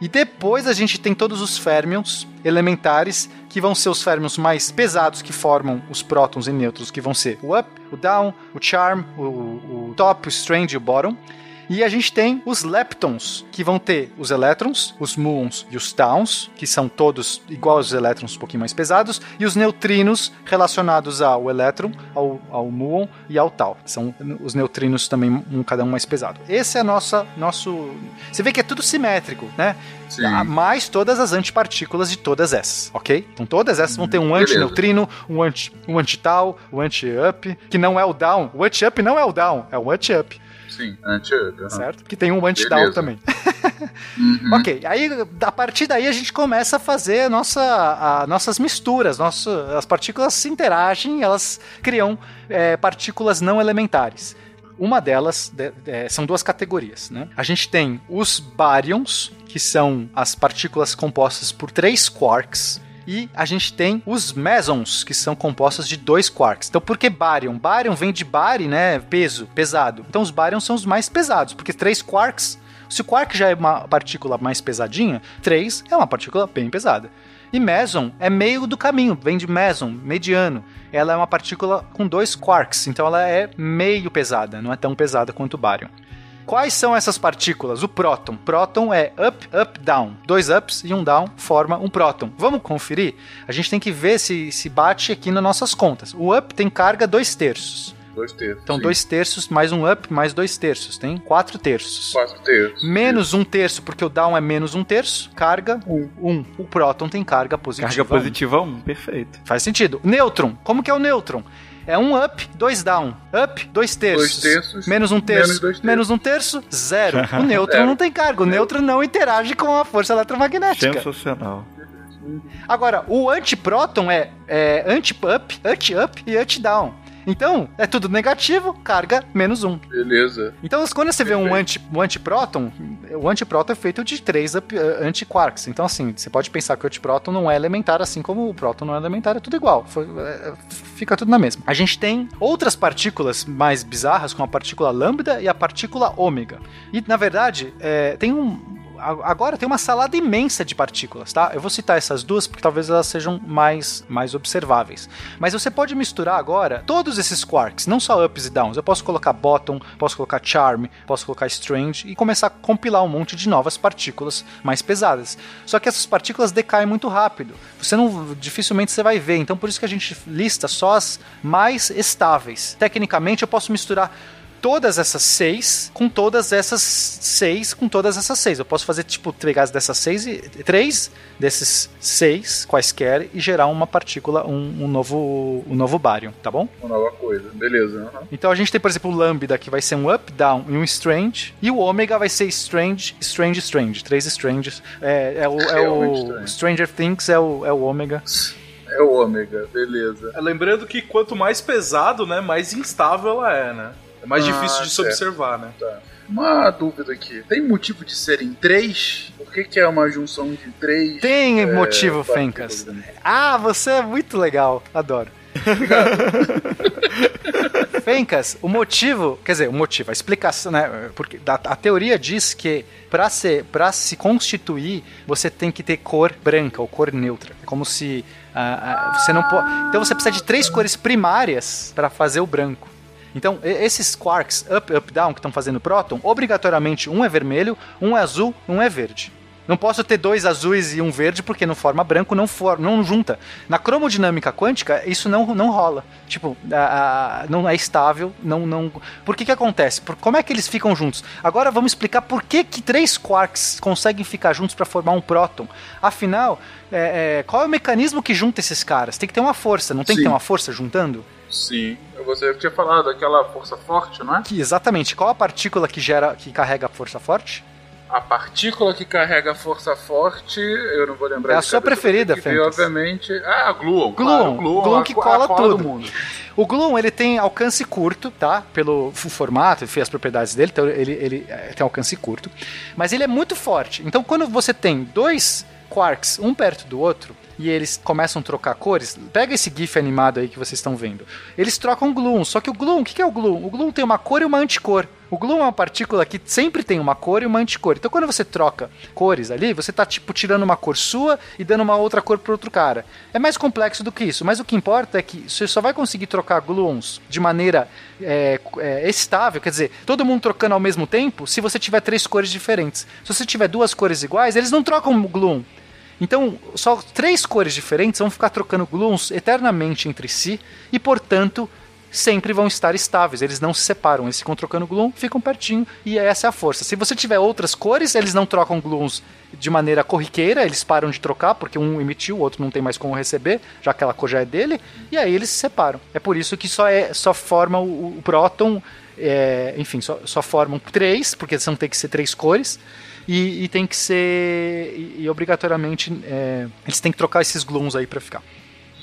F: E depois a gente tem todos os férmions elementares, que vão ser os férmions mais pesados que formam os prótons e nêutrons, que vão ser o up, o down, o charm, o, o top, o strange e o bottom. E a gente tem os leptons, que vão ter os elétrons, os muons e os tauns, que são todos igual aos elétrons, um pouquinho mais pesados, e os neutrinos relacionados ao elétron, ao, ao muon e ao tau. São os neutrinos também, um, cada um mais pesado. Esse é nossa, nosso... Você vê que é tudo simétrico, né?
A: Sim.
F: Ah, mais todas as antipartículas de todas essas, ok? Então todas essas vão ter um
A: beleza.
F: antineutrino, um anti um anti-tau, um anti-up, que não é o down. O anti-up não é o down, é o anti-up,
A: Sim, anti-up. aham.
F: certo? Que tem um anti-down
A: Beleza.
F: também. (laughs)
A: Uhum.
F: Ok, aí a partir daí a gente começa a fazer nossa, a- nossas misturas, nosso, as partículas se interagem, elas criam é, partículas não elementares. Uma delas de- é, são duas categorias, né? A gente tem os baryons, que são as partículas compostas por três quarks, e a gente tem os mesons, que são compostas de dois quarks. Então, por que barion? Barion vem de bari, né? Peso, pesado. Então, os baryons são os mais pesados, porque três quarks se o quark já é uma partícula mais pesadinha, 3 é uma partícula bem pesada. E meson é meio do caminho, vem de meson, mediano. Ela é uma partícula com dois quarks, então ela é meio pesada, não é tão pesada quanto o barion. Quais são essas partículas? O próton. Próton é up, up, down. Dois ups e um down forma um próton. Vamos conferir? A gente tem que ver se, se bate aqui nas nossas contas. O up tem carga dois terços.
A: Dois terços.
F: Então,
A: sim.
F: dois terços mais um up mais dois terços. Tem quatro terços.
A: Quatro terços.
F: Menos um terço, porque o down é menos um terço. Carga, um. um. O próton tem carga positiva.
D: Carga
F: um.
D: positiva 1, perfeito.
F: Faz sentido. Nêutron. Como que é o nêutron? É um up, dois down. Up, dois terços.
A: Dois terços,
F: Menos um terço.
A: menos terços.
F: Menos um terço, zero. (laughs) O nêutron
A: Zero.
F: não tem carga. O nêutron não interage com a força eletromagnética.
D: Sensacional.
F: Agora, o antipróton é, é anti-up, anti-up e anti-down. Então, é tudo negativo, carga menos um.
A: Beleza.
F: Então, quando você vê um,
A: Perfeito.
F: anti, um antipróton, o antipróton é feito de três eh, antiquarks. Então, assim, você pode pensar que o antipróton não é elementar, assim como o próton não é elementar, é tudo igual. Foi- é, fica tudo na mesma. A gente tem outras partículas mais bizarras, como a partícula lambda e a partícula ômega. E, na verdade, é, tem um. Agora tem uma salada imensa de partículas, tá? Eu vou citar essas duas porque talvez elas sejam mais, mais observáveis. Mas você pode misturar agora todos esses quarks, não só ups e downs. Eu posso colocar bottom, posso colocar charm, posso colocar strange e começar a compilar um monte de novas partículas mais pesadas. Só que essas partículas decaem muito rápido. Você não dificilmente você vai ver. Então por isso que a gente lista só as mais estáveis. Tecnicamente eu posso misturar todas essas seis com todas essas seis com todas essas seis. Eu posso fazer, tipo, pegar dessas seis e três desses seis quaisquer e gerar uma partícula, um, um novo um novo bário, tá bom?
A: Uma nova coisa. Beleza. aham.
F: Então a gente tem, por exemplo, o lambda que vai ser um up, down e um strange, e o ômega vai ser strange, strange, strange, três stranges. É, é o, é o. Stranger Things é o, é o ômega.
A: É o ômega. Beleza.
E: Lembrando que quanto mais pesado, né, mais instável ela é, né? É mais
A: Ah,
E: difícil de se observar, né?
A: Uma dúvida aqui. Tem motivo de serem três? Por que, que é uma junção de três?
F: Tem
A: é,
F: motivo? Fencas. Ah, você é muito legal. Adoro. (laughs) Fencas, o motivo, quer dizer, o motivo, a explicação, né? Porque a, a teoria diz que para ser, para se constituir, você tem que ter cor branca ou cor neutra. É como se ah, ah, você não pode. Então você precisa de três cores primárias para fazer o branco. Então, esses quarks up, up, down que estão fazendo próton, obrigatoriamente um é vermelho, um é azul, um é verde. Não posso ter dois azuis e um verde porque não forma branco, não for, não junta. Na cromodinâmica quântica, isso não, não rola. Tipo, a- a- não é estável, não não. Por que que acontece? Por, como é que eles ficam juntos? Agora vamos explicar por que que três quarks conseguem ficar juntos para formar um próton. Afinal, é, é, qual é o mecanismo que junta esses caras? Tem que ter uma força, não tem que
A: Sim.
F: ter uma força juntando?
A: Sim. você tinha falado, aquela força forte, não é?
F: Que, exatamente. Qual a partícula que gera, que carrega a força forte?
A: A partícula que carrega a força forte, eu não vou lembrar
F: É a sua
A: cabeça,
F: preferida,
A: ver,
F: Fencas.
A: obviamente. Ah, a Gluon.
F: Gluon,
A: claro, Gluon,
F: Gluon
A: a
F: que
A: a
F: cola
A: cola
F: tudo.
A: do mundo.
F: O Gloom, ele tem alcance curto, tá? Pelo formato, enfim, as propriedades dele, então ele, ele eh, tem alcance curto. Mas ele é muito forte. Então, quando você tem dois quarks, um perto do outro, e eles começam a trocar cores, pega esse GIF animado aí que vocês estão vendo. Eles trocam Gloom, só que o Gloom, o que que é o Gloom? O Gloom tem uma cor e uma anticor. O Gloom é uma partícula que sempre tem uma cor e uma anticor. Então, quando você troca cores ali, você tá, tipo, tirando uma cor sua e dando uma outra cor pro outro cara. É mais complexo do que isso, mas o que importa é que você só vai conseguir trocar gluons de maneira é, é, estável, quer dizer, todo mundo trocando ao mesmo tempo, se você tiver três cores diferentes. Se você tiver duas cores iguais, eles não trocam gluon. Então, só três cores diferentes vão ficar trocando gluons eternamente entre si e, portanto, sempre vão estar estáveis. Eles não se separam, eles ficam trocando gluon, ficam pertinho e essa é a força. Se você tiver outras cores, eles não trocam gluons de maneira corriqueira, eles param de trocar porque um emitiu, o outro não tem mais como receber, já que aquela cor já é dele, e aí eles se separam. É por isso que só é só forma o, o próton, é, enfim, só, só formam três, porque são tem que ser três cores. E, e tem que ser. E, e obrigatoriamente é, eles têm que trocar esses gluons aí pra ficar.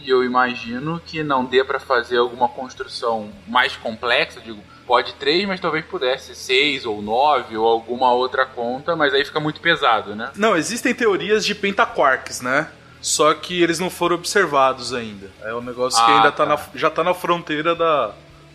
A: E eu imagino que não dê pra fazer alguma construção mais complexa, digo, pode três, mas talvez pudesse seis ou nove ou alguma outra conta, mas aí fica muito pesado, né?
E: Não, existem teorias de pentaquarks, né? Só que eles não foram observados ainda. É um negócio que
A: Ah,
E: ainda tá
A: tá.
E: na, já tá na fronteira da,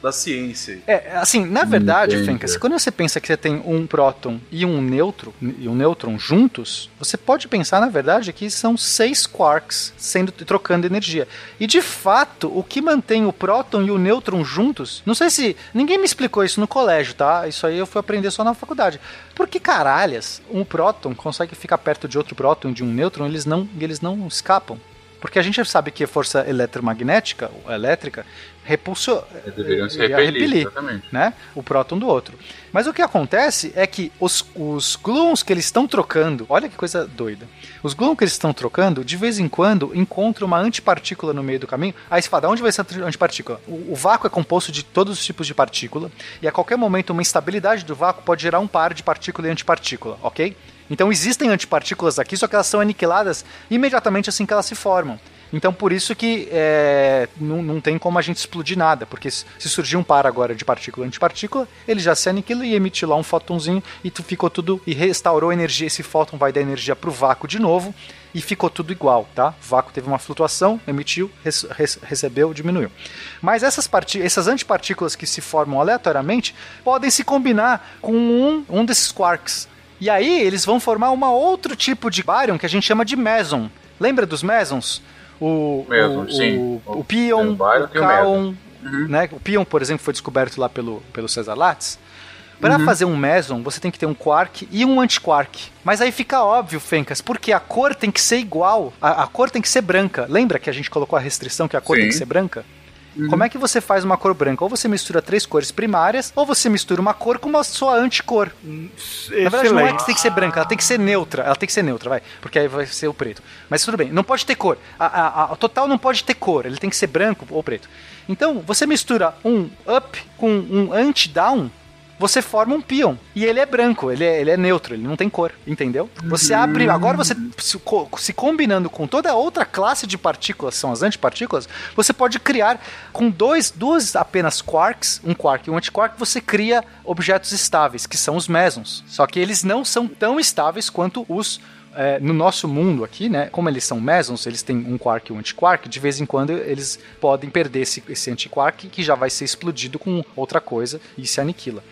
E: da ciência.
F: É, assim, na verdade,
A: Entendi.
F: Fencas, quando você pensa que você tem um próton e um nêutron, e um nêutron juntos, você pode pensar, na verdade, que são seis quarks sendo trocando energia. E de fato, o que mantém o próton e o nêutron juntos, não sei se ninguém me explicou isso no colégio, tá? Isso aí eu fui aprender só na faculdade. Por que caralhas um próton consegue ficar perto de outro próton e de um nêutron, eles não, eles não escapam? Porque a gente sabe que a força eletromagnética, ou elétrica, repulsou.
A: Deveriam se
F: ia
A: repelir,
F: repelir
A: exatamente.
F: né? O próton do outro. Mas o que acontece é que os, os gluons que eles estão trocando, olha que coisa doida. Os gluons que eles estão trocando, de vez em quando, encontram uma antipartícula no meio do caminho. Aí você fala, de onde vai essa anti- antipartícula? O, o vácuo é composto de todos os tipos de partícula, e a qualquer momento uma instabilidade do vácuo pode gerar um par de partícula e antipartícula, ok? Então existem antipartículas aqui, só que elas são aniquiladas imediatamente assim que elas se formam. Então por isso que é, não, não tem como a gente explodir nada, porque se surgir um par agora de partícula antipartícula, ele já se aniquila e emite lá um fótonzinho e tu ficou tudo e restaurou energia. Esse fóton vai dar energia pro vácuo de novo e ficou tudo igual, tá? O vácuo teve uma flutuação, emitiu, res- res- recebeu, diminuiu. Mas essas, essas antipartículas que se formam aleatoriamente podem se combinar com um, um desses quarks. E aí eles vão formar um outro tipo de baryon que a gente chama de meson. Lembra dos mesons? O,
A: Meson,
F: o,
A: sim.
F: o, pion,
A: o
F: o
A: Uhum.
F: né? O pion, por exemplo, foi descoberto lá pelo, pelo Cesar Lattes. Para fazer um meson, você tem que ter um quark e um antiquark. Mas aí fica óbvio, Fencas, porque a cor tem que ser igual. A, a cor tem que ser branca. Lembra que a gente colocou a restrição que a cor
A: Sim.
F: tem que ser branca? Como é que você faz uma cor branca? Ou você mistura três cores primárias, ou você mistura uma cor com uma sua anticor. Na verdade, não é que tem que ser branca, ela tem que ser neutra. Ela tem que ser neutra, vai. Porque aí vai ser o preto. Mas tudo bem, não pode ter cor. A, a- a- o total não pode ter cor, ele tem que ser branco ou preto. Então, você mistura um up com um anti-down, você forma um pion. E ele é branco, ele é, ele é neutro, ele não tem cor, entendeu? Você abre. Agora você se, se combinando com toda a outra classe de partículas, são as antipartículas, você pode criar com dois, duas apenas quarks, um quark e um antiquark, você cria objetos estáveis, que são os mesons. Só que eles não são tão estáveis quanto os é, no nosso mundo aqui, né, como eles são mesons, eles têm um quark e um antiquark, de vez em quando eles podem perder esse, esse antiquark que já vai ser explodido com outra coisa e se aniquila.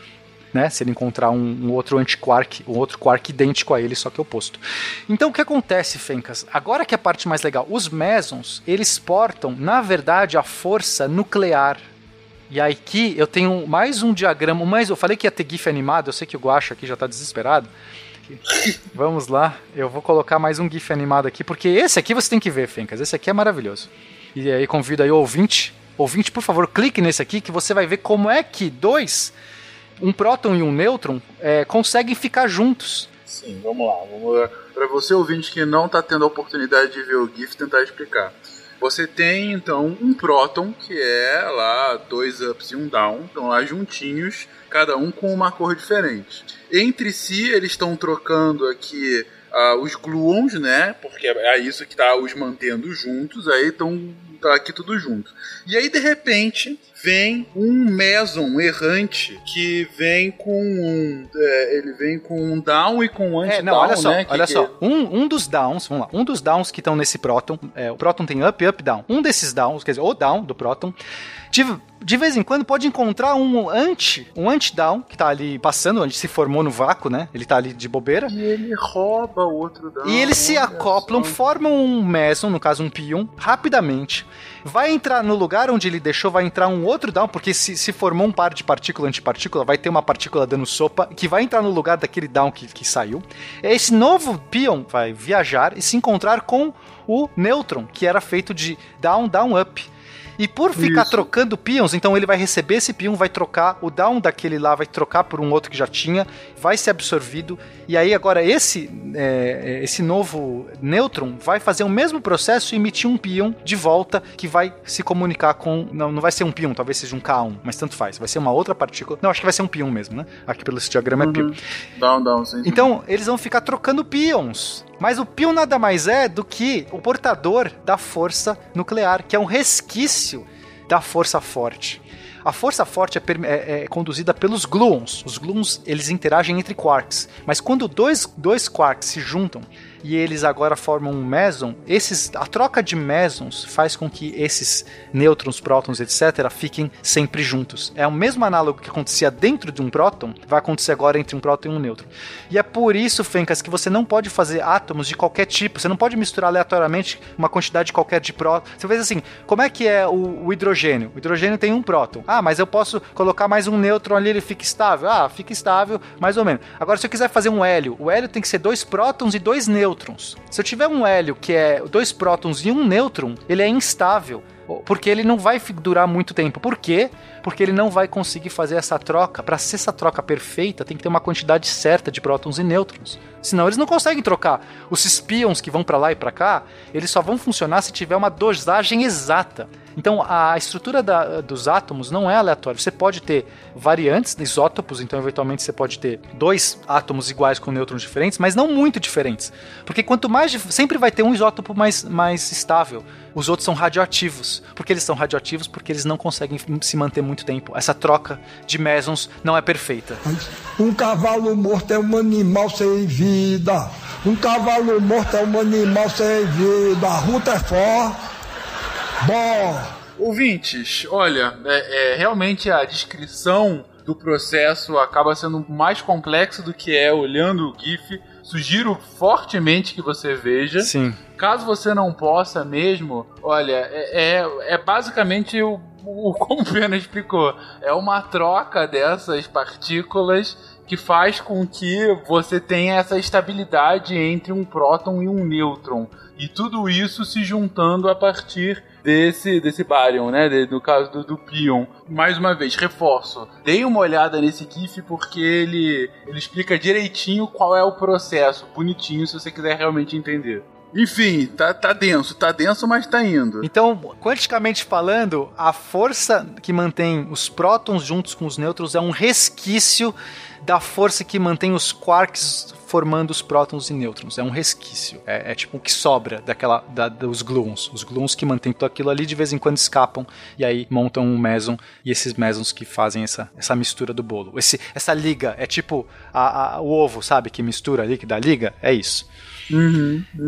F: Né, se ele encontrar um, um outro antiquark, um outro quark idêntico a ele, só que oposto. Então o que acontece, Fencas? Agora que é a parte mais legal, os mesons, eles portam, na verdade, a força nuclear e aqui eu tenho mais um diagrama, mais eu falei que ia ter GIF animado, eu sei que o Guacha aqui já tá desesperado. (laughs) Vamos lá, eu vou colocar mais um GIF animado aqui, porque esse aqui você tem que ver, Fencas, esse aqui é maravilhoso. E aí convido aí o ouvinte, ouvinte, por favor, clique nesse aqui que você vai ver como é que dois, um próton e um nêutron, é, conseguem ficar juntos.
A: Sim, vamos lá. Vamos. Pra você ouvinte que não tá tendo a oportunidade de ver o GIF, tentar explicar. Você tem então um próton que é lá dois ups e um down, estão lá juntinhos, cada um com uma cor diferente. Entre si eles estão trocando aqui ah, os gluons, né? Porque é isso que tá os mantendo juntos, aí estão tá aqui tudo junto. E aí de repente vem um meson errante que vem com um é, ele vem com um down e com um anti-down,
F: É, não, olha só,
A: né? que-
F: olha
A: que-
F: só. Um, um dos downs, vamos lá, um dos downs que estão nesse próton, é, o próton tem up, up, down. Um desses downs, quer dizer, o down do próton, de, de vez em quando pode encontrar um anti, um anti-down que tá ali passando, onde se formou no vácuo, né? Ele tá ali de bobeira.
A: E ele rouba o outro down.
F: E eles se acoplam,
A: só.
F: formam um meson, no caso um pion, rapidamente. Vai entrar no lugar onde ele deixou, vai entrar um outro down, porque se, se formou um par de partícula antipartícula, vai ter uma partícula dando sopa, que vai entrar no lugar daquele down que, que saiu. Esse novo pion vai viajar e se encontrar com o nêutron, que era feito de down, down, up. E por ficar
A: Isso.
F: trocando pions, então ele vai receber esse pion, vai trocar o down daquele lá, vai trocar por um outro que já tinha, vai ser absorvido. E aí agora esse é, esse novo nêutron vai fazer o mesmo processo e emitir um pion de volta que vai se comunicar com não, não vai ser um pion, talvez seja um K1, mas tanto faz, vai ser uma outra partícula. Não, acho que vai ser um pion mesmo, né? Aqui pelo diagrama é pion.
A: Down, down, sim.
F: Então, eles vão ficar trocando pions. Mas o pion nada mais é do que o portador da força nuclear, que é um resquício da força forte. A força forte é, é- é conduzida pelos gluons. Os gluons, eles interagem entre quarks. Mas quando dois, dois quarks se juntam e eles agora formam um meson, esses, a troca de mesons faz com que esses nêutrons, prótons, etc., fiquem sempre juntos. É o mesmo análogo que acontecia dentro de um próton, vai acontecer agora entre um próton e um nêutron. E é por isso, Fencas, que você não pode fazer átomos de qualquer tipo. Você não pode misturar aleatoriamente uma quantidade qualquer de prótons. Você fez assim, como é que é o, o hidrogênio? O hidrogênio tem um próton. Ah, mas eu posso colocar mais um nêutron ali, ele fica estável. Ah, fica estável, mais ou menos. Agora, se eu quiser fazer um hélio, o hélio tem que ser dois prótons e dois nêutrons. Se eu tiver um hélio que é dois prótons e um nêutron, ele é instável. Porque ele não vai durar muito tempo. Por quê? Porque ele não vai conseguir fazer essa troca. Para ser essa troca perfeita, tem que ter uma quantidade certa de prótons e nêutrons. Senão eles não conseguem trocar. Os espions que vão para lá e para cá, eles só vão funcionar se tiver uma dosagem exata. Então a estrutura da- dos átomos não é aleatória. Você pode ter variantes, isótopos, então eventualmente você pode ter dois átomos iguais com nêutrons diferentes, mas não muito diferentes. Porque quanto mais. Sempre vai ter um isótopo mais, mais estável. Os outros são radioativos. Por que eles são radioativos? Porque eles não conseguem se manter muito tempo. Essa troca de mesons não é perfeita.
J: Um cavalo morto é um animal sem vida. Um cavalo morto é um animal sem vida. A ruta é forte. Bom.
A: Ouvintes, olha, é, é, realmente a descrição do processo acaba sendo mais complexa do que é olhando o GIF. Sugiro fortemente que você veja.
F: Sim.
A: Caso você não possa mesmo, olha, é, é, é basicamente o, o (laughs) como o Pena explicou. É uma troca dessas partículas que faz com que você tenha essa estabilidade entre um próton e um nêutron. E tudo isso se juntando a partir desse, desse baryon, né? De- no caso do, do pion. Mais uma vez, reforço. Deem uma olhada nesse GIF porque ele, ele explica direitinho qual é o processo. Bonitinho, se você quiser realmente entender. Enfim, tá, tá denso, tá denso, mas tá indo.
F: Então, quanticamente falando, a força que mantém os prótons juntos com os nêutrons é um resquício da força que mantém os quarks formando os prótons e nêutrons. É um resquício. É, é tipo o que sobra daquela da- dos gluons. Os gluons que mantêm tudo aquilo ali de vez em quando escapam e aí montam um meson e esses mesons que fazem essa, essa mistura do bolo. Esse, essa liga é tipo a- a- o ovo, sabe? Que mistura ali, que dá liga. É isso.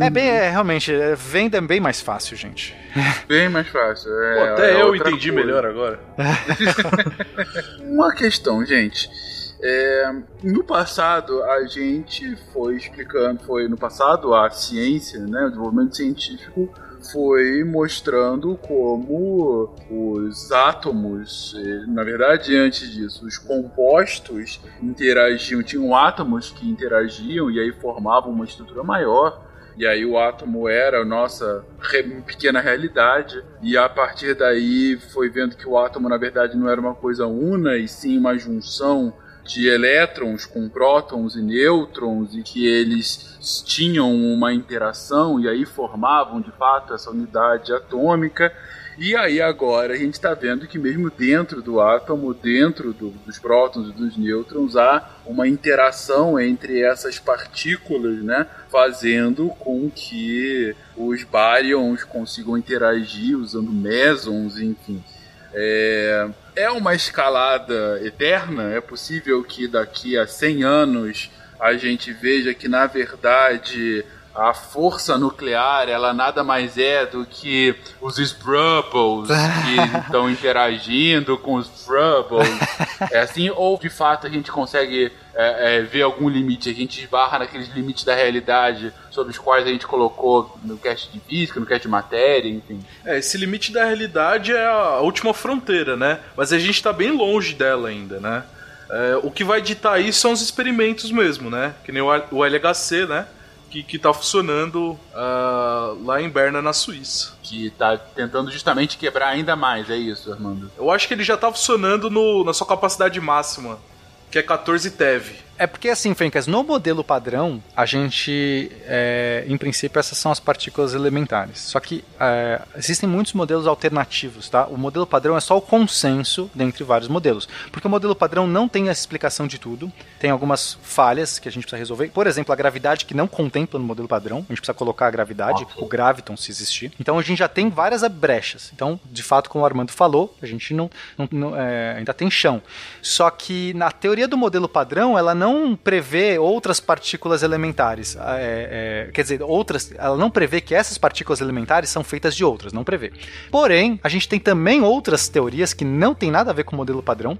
F: É bem, é, realmente, é, venda é bem mais fácil, gente. (laughs)
A: Bem mais fácil.
E: Pô,
A: É,
E: até
A: é
E: eu entendi
A: coisa.
E: melhor agora. (laughs) (laughs)
A: Uma questão, gente. É, no passado, a gente foi explicando, foi no passado a ciência, né, o desenvolvimento científico foi mostrando como os átomos, eh, na verdade, antes disso, os compostos interagiam, tinham átomos que interagiam e aí formavam uma estrutura maior. E aí o átomo era a nossa pequena realidade. E a partir daí foi vendo que o átomo, na verdade, não era uma coisa una, e sim uma junção
I: de elétrons com prótons e nêutrons e que eles tinham uma interação e aí formavam de fato essa unidade atômica. E aí agora a gente está vendo que mesmo dentro do átomo, dentro do- dos prótons e dos nêutrons, há uma interação entre essas partículas, né? Fazendo com que os baryons consigam interagir usando mesons, enfim. É, é uma escalada eterna? É possível que daqui a 100 anos a gente veja que, na verdade, a força nuclear ela nada mais é do que os Sprubbles que (laughs) estão interagindo com os Frubbles. É assim? Ou, de fato, a gente consegue é, é, ver algum limite? A gente esbarra naqueles limites da realidade sobre os quais a gente colocou no cast de física, no cast de matéria, enfim.
E: É, esse limite da realidade é a última fronteira, né? Mas a gente tá bem longe dela ainda, né? É, o que vai ditar isso são os experimentos mesmo, né? Que nem o, o LHC, né? Que, que tá funcionando ah, lá em Berna, na Suíça.
I: Que tá tentando justamente quebrar ainda mais, é isso, Armando?
E: Eu acho que ele já tá funcionando no- na sua capacidade máxima, que é 14 TeV.
F: É porque assim, Fencas, no modelo padrão, a gente, é, em princípio, essas são as partículas elementares. Só que é, existem muitos modelos alternativos, tá? O modelo padrão é só o consenso dentre vários modelos. Porque o modelo padrão não tem a explicação de tudo, tem algumas falhas que a gente precisa resolver. Por exemplo, a gravidade que não contempla no modelo padrão, a gente precisa colocar a gravidade, o graviton, se existir. Então a gente já tem várias brechas. Então, de fato, como o Armando falou, a gente não, não- não, é, ainda tem chão. Só que na teoria do modelo padrão, ela não prevê outras partículas elementares. É, é, quer dizer, outras. Ela não prevê que essas partículas elementares são feitas de outras, não prevê. Porém, a gente tem também outras teorias que não tem nada a ver com o modelo padrão.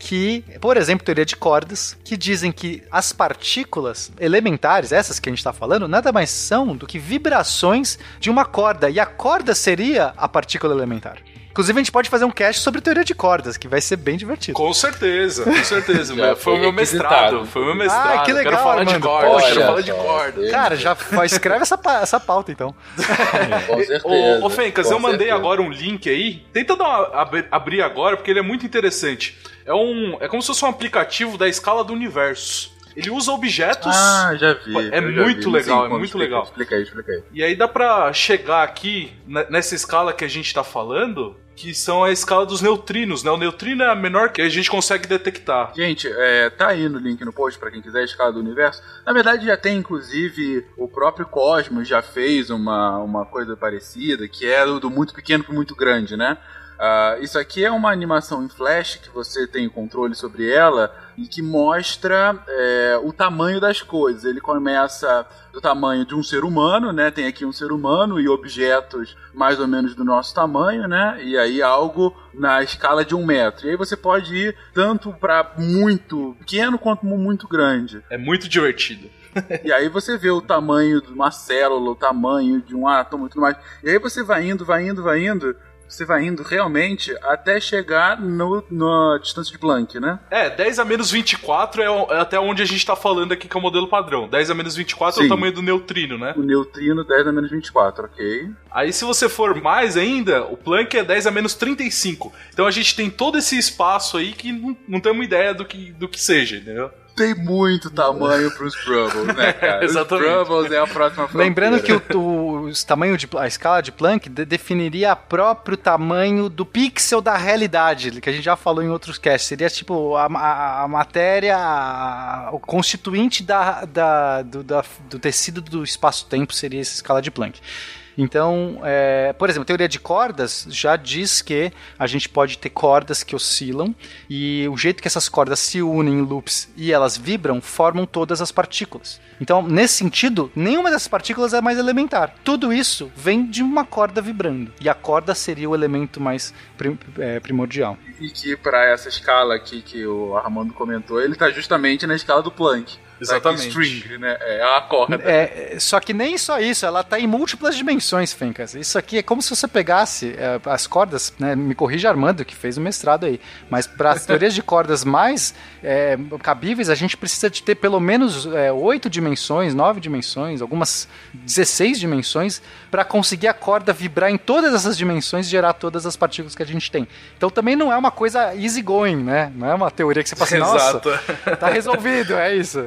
F: Que, por exemplo, teoria de cordas, que dizem que as partículas elementares, essas que a gente está falando, nada mais são do que vibrações de uma corda. E a corda seria a partícula elementar. Inclusive, a gente pode fazer um cast sobre teoria de cordas, que vai ser bem divertido.
E: Com certeza, com certeza. (laughs)
I: Já
E: foi o meu
I: foi
E: mestrado. Foi o meu mestrado.
F: Ah, que legal,
E: Quero falar de
F: Armando.
E: corda.
F: Poxa.
E: Quero falar de corda.
F: Cara, já escreve essa, pa- essa pauta, então. (laughs)
I: Com certeza.
E: Ô, ô Fencas,
I: com
E: eu mandei
I: certeza.
E: agora um link aí. Tenta dar uma- ab- abrir agora, porque ele é muito interessante. É, um, é como se fosse um aplicativo da escala do universo. Ele usa objetos.
I: Ah, já vi.
E: É
I: já
E: muito
I: vi.
E: legal,
I: Sim,
E: é muito
I: explica,
E: legal.
I: Explica aí, explica aí.
E: E aí dá pra chegar aqui, ne- nessa escala que a gente tá falando, que são a escala dos neutrinos, né? O neutrino é a menor que a gente consegue detectar.
I: Gente, é, tá aí no link no post pra quem quiser a escala do universo. Na verdade, já tem inclusive o próprio Cosmos já fez uma, uma coisa parecida, que é do, muito pequeno pro muito grande, né? Ah, isso aqui é uma animação em flash que você tem controle sobre ela e que mostra é, o tamanho das coisas. Ele começa do tamanho de um ser humano, né? Tem aqui um ser humano e objetos mais ou menos do nosso tamanho, né? E aí algo na escala de um metro. E aí você pode ir tanto para muito pequeno quanto muito grande.
E: É muito divertido. (laughs)
I: E aí você vê o tamanho de uma célula, o tamanho de um átomo e tudo mais. E aí você vai indo, vai indo, vai indo. Você vai indo realmente até chegar no, na distância de Planck, né?
E: É, 10 a menos 24 é, é até onde a gente tá falando aqui que é o modelo padrão. 10 a menos 24 é
I: Sim.
E: o tamanho do neutrino, né?
I: O neutrino 10 a menos 24, ok?
E: Aí se você for mais ainda, o Planck é 10 a menos 35. Então a gente tem todo esse espaço aí que não, não temos ideia do que, do que seja, entendeu?
I: Tem muito tamanho pros Brubbles, né, (laughs) cara?
E: Exatamente.
I: Os Brubbles é a próxima fronteira.
F: Lembrando que o, o, os tamanho de, a escala de Planck de- definiria o próprio tamanho do pixel da realidade, que a gente já falou em outros casts. Seria tipo a, a- a matéria, a- o constituinte da, da- do, da- do tecido do espaço-tempo seria essa escala de Planck. Então, é, por exemplo, a teoria de cordas já diz que a gente pode ter cordas que oscilam e o jeito que essas cordas se unem em loops e elas vibram formam todas as partículas. Então, nesse sentido, nenhuma dessas partículas é mais elementar. Tudo isso vem de uma corda vibrando e a corda seria o elemento mais prim- é, primordial.
I: E que pra essa escala aqui que o Armando comentou, ele tá justamente na escala do Planck.
E: Exatamente.
I: String, né? É a corda.
F: É, só que nem só isso, ela tá em múltiplas dimensões, Fencas. Isso aqui é como se você pegasse é, as cordas, né? Me corrija Armando, que fez o mestrado aí. Mas para as (laughs) teorias de cordas mais é, cabíveis, a gente precisa de ter pelo menos é, oito dimensões, nove dimensões, algumas 16 dimensões, para conseguir a corda vibrar em todas essas dimensões e gerar todas as partículas que a gente tem. Então também não é uma coisa easy going, né? Não é uma teoria que você assim, (laughs) nossa,
E: Exato.
F: tá resolvido, é isso.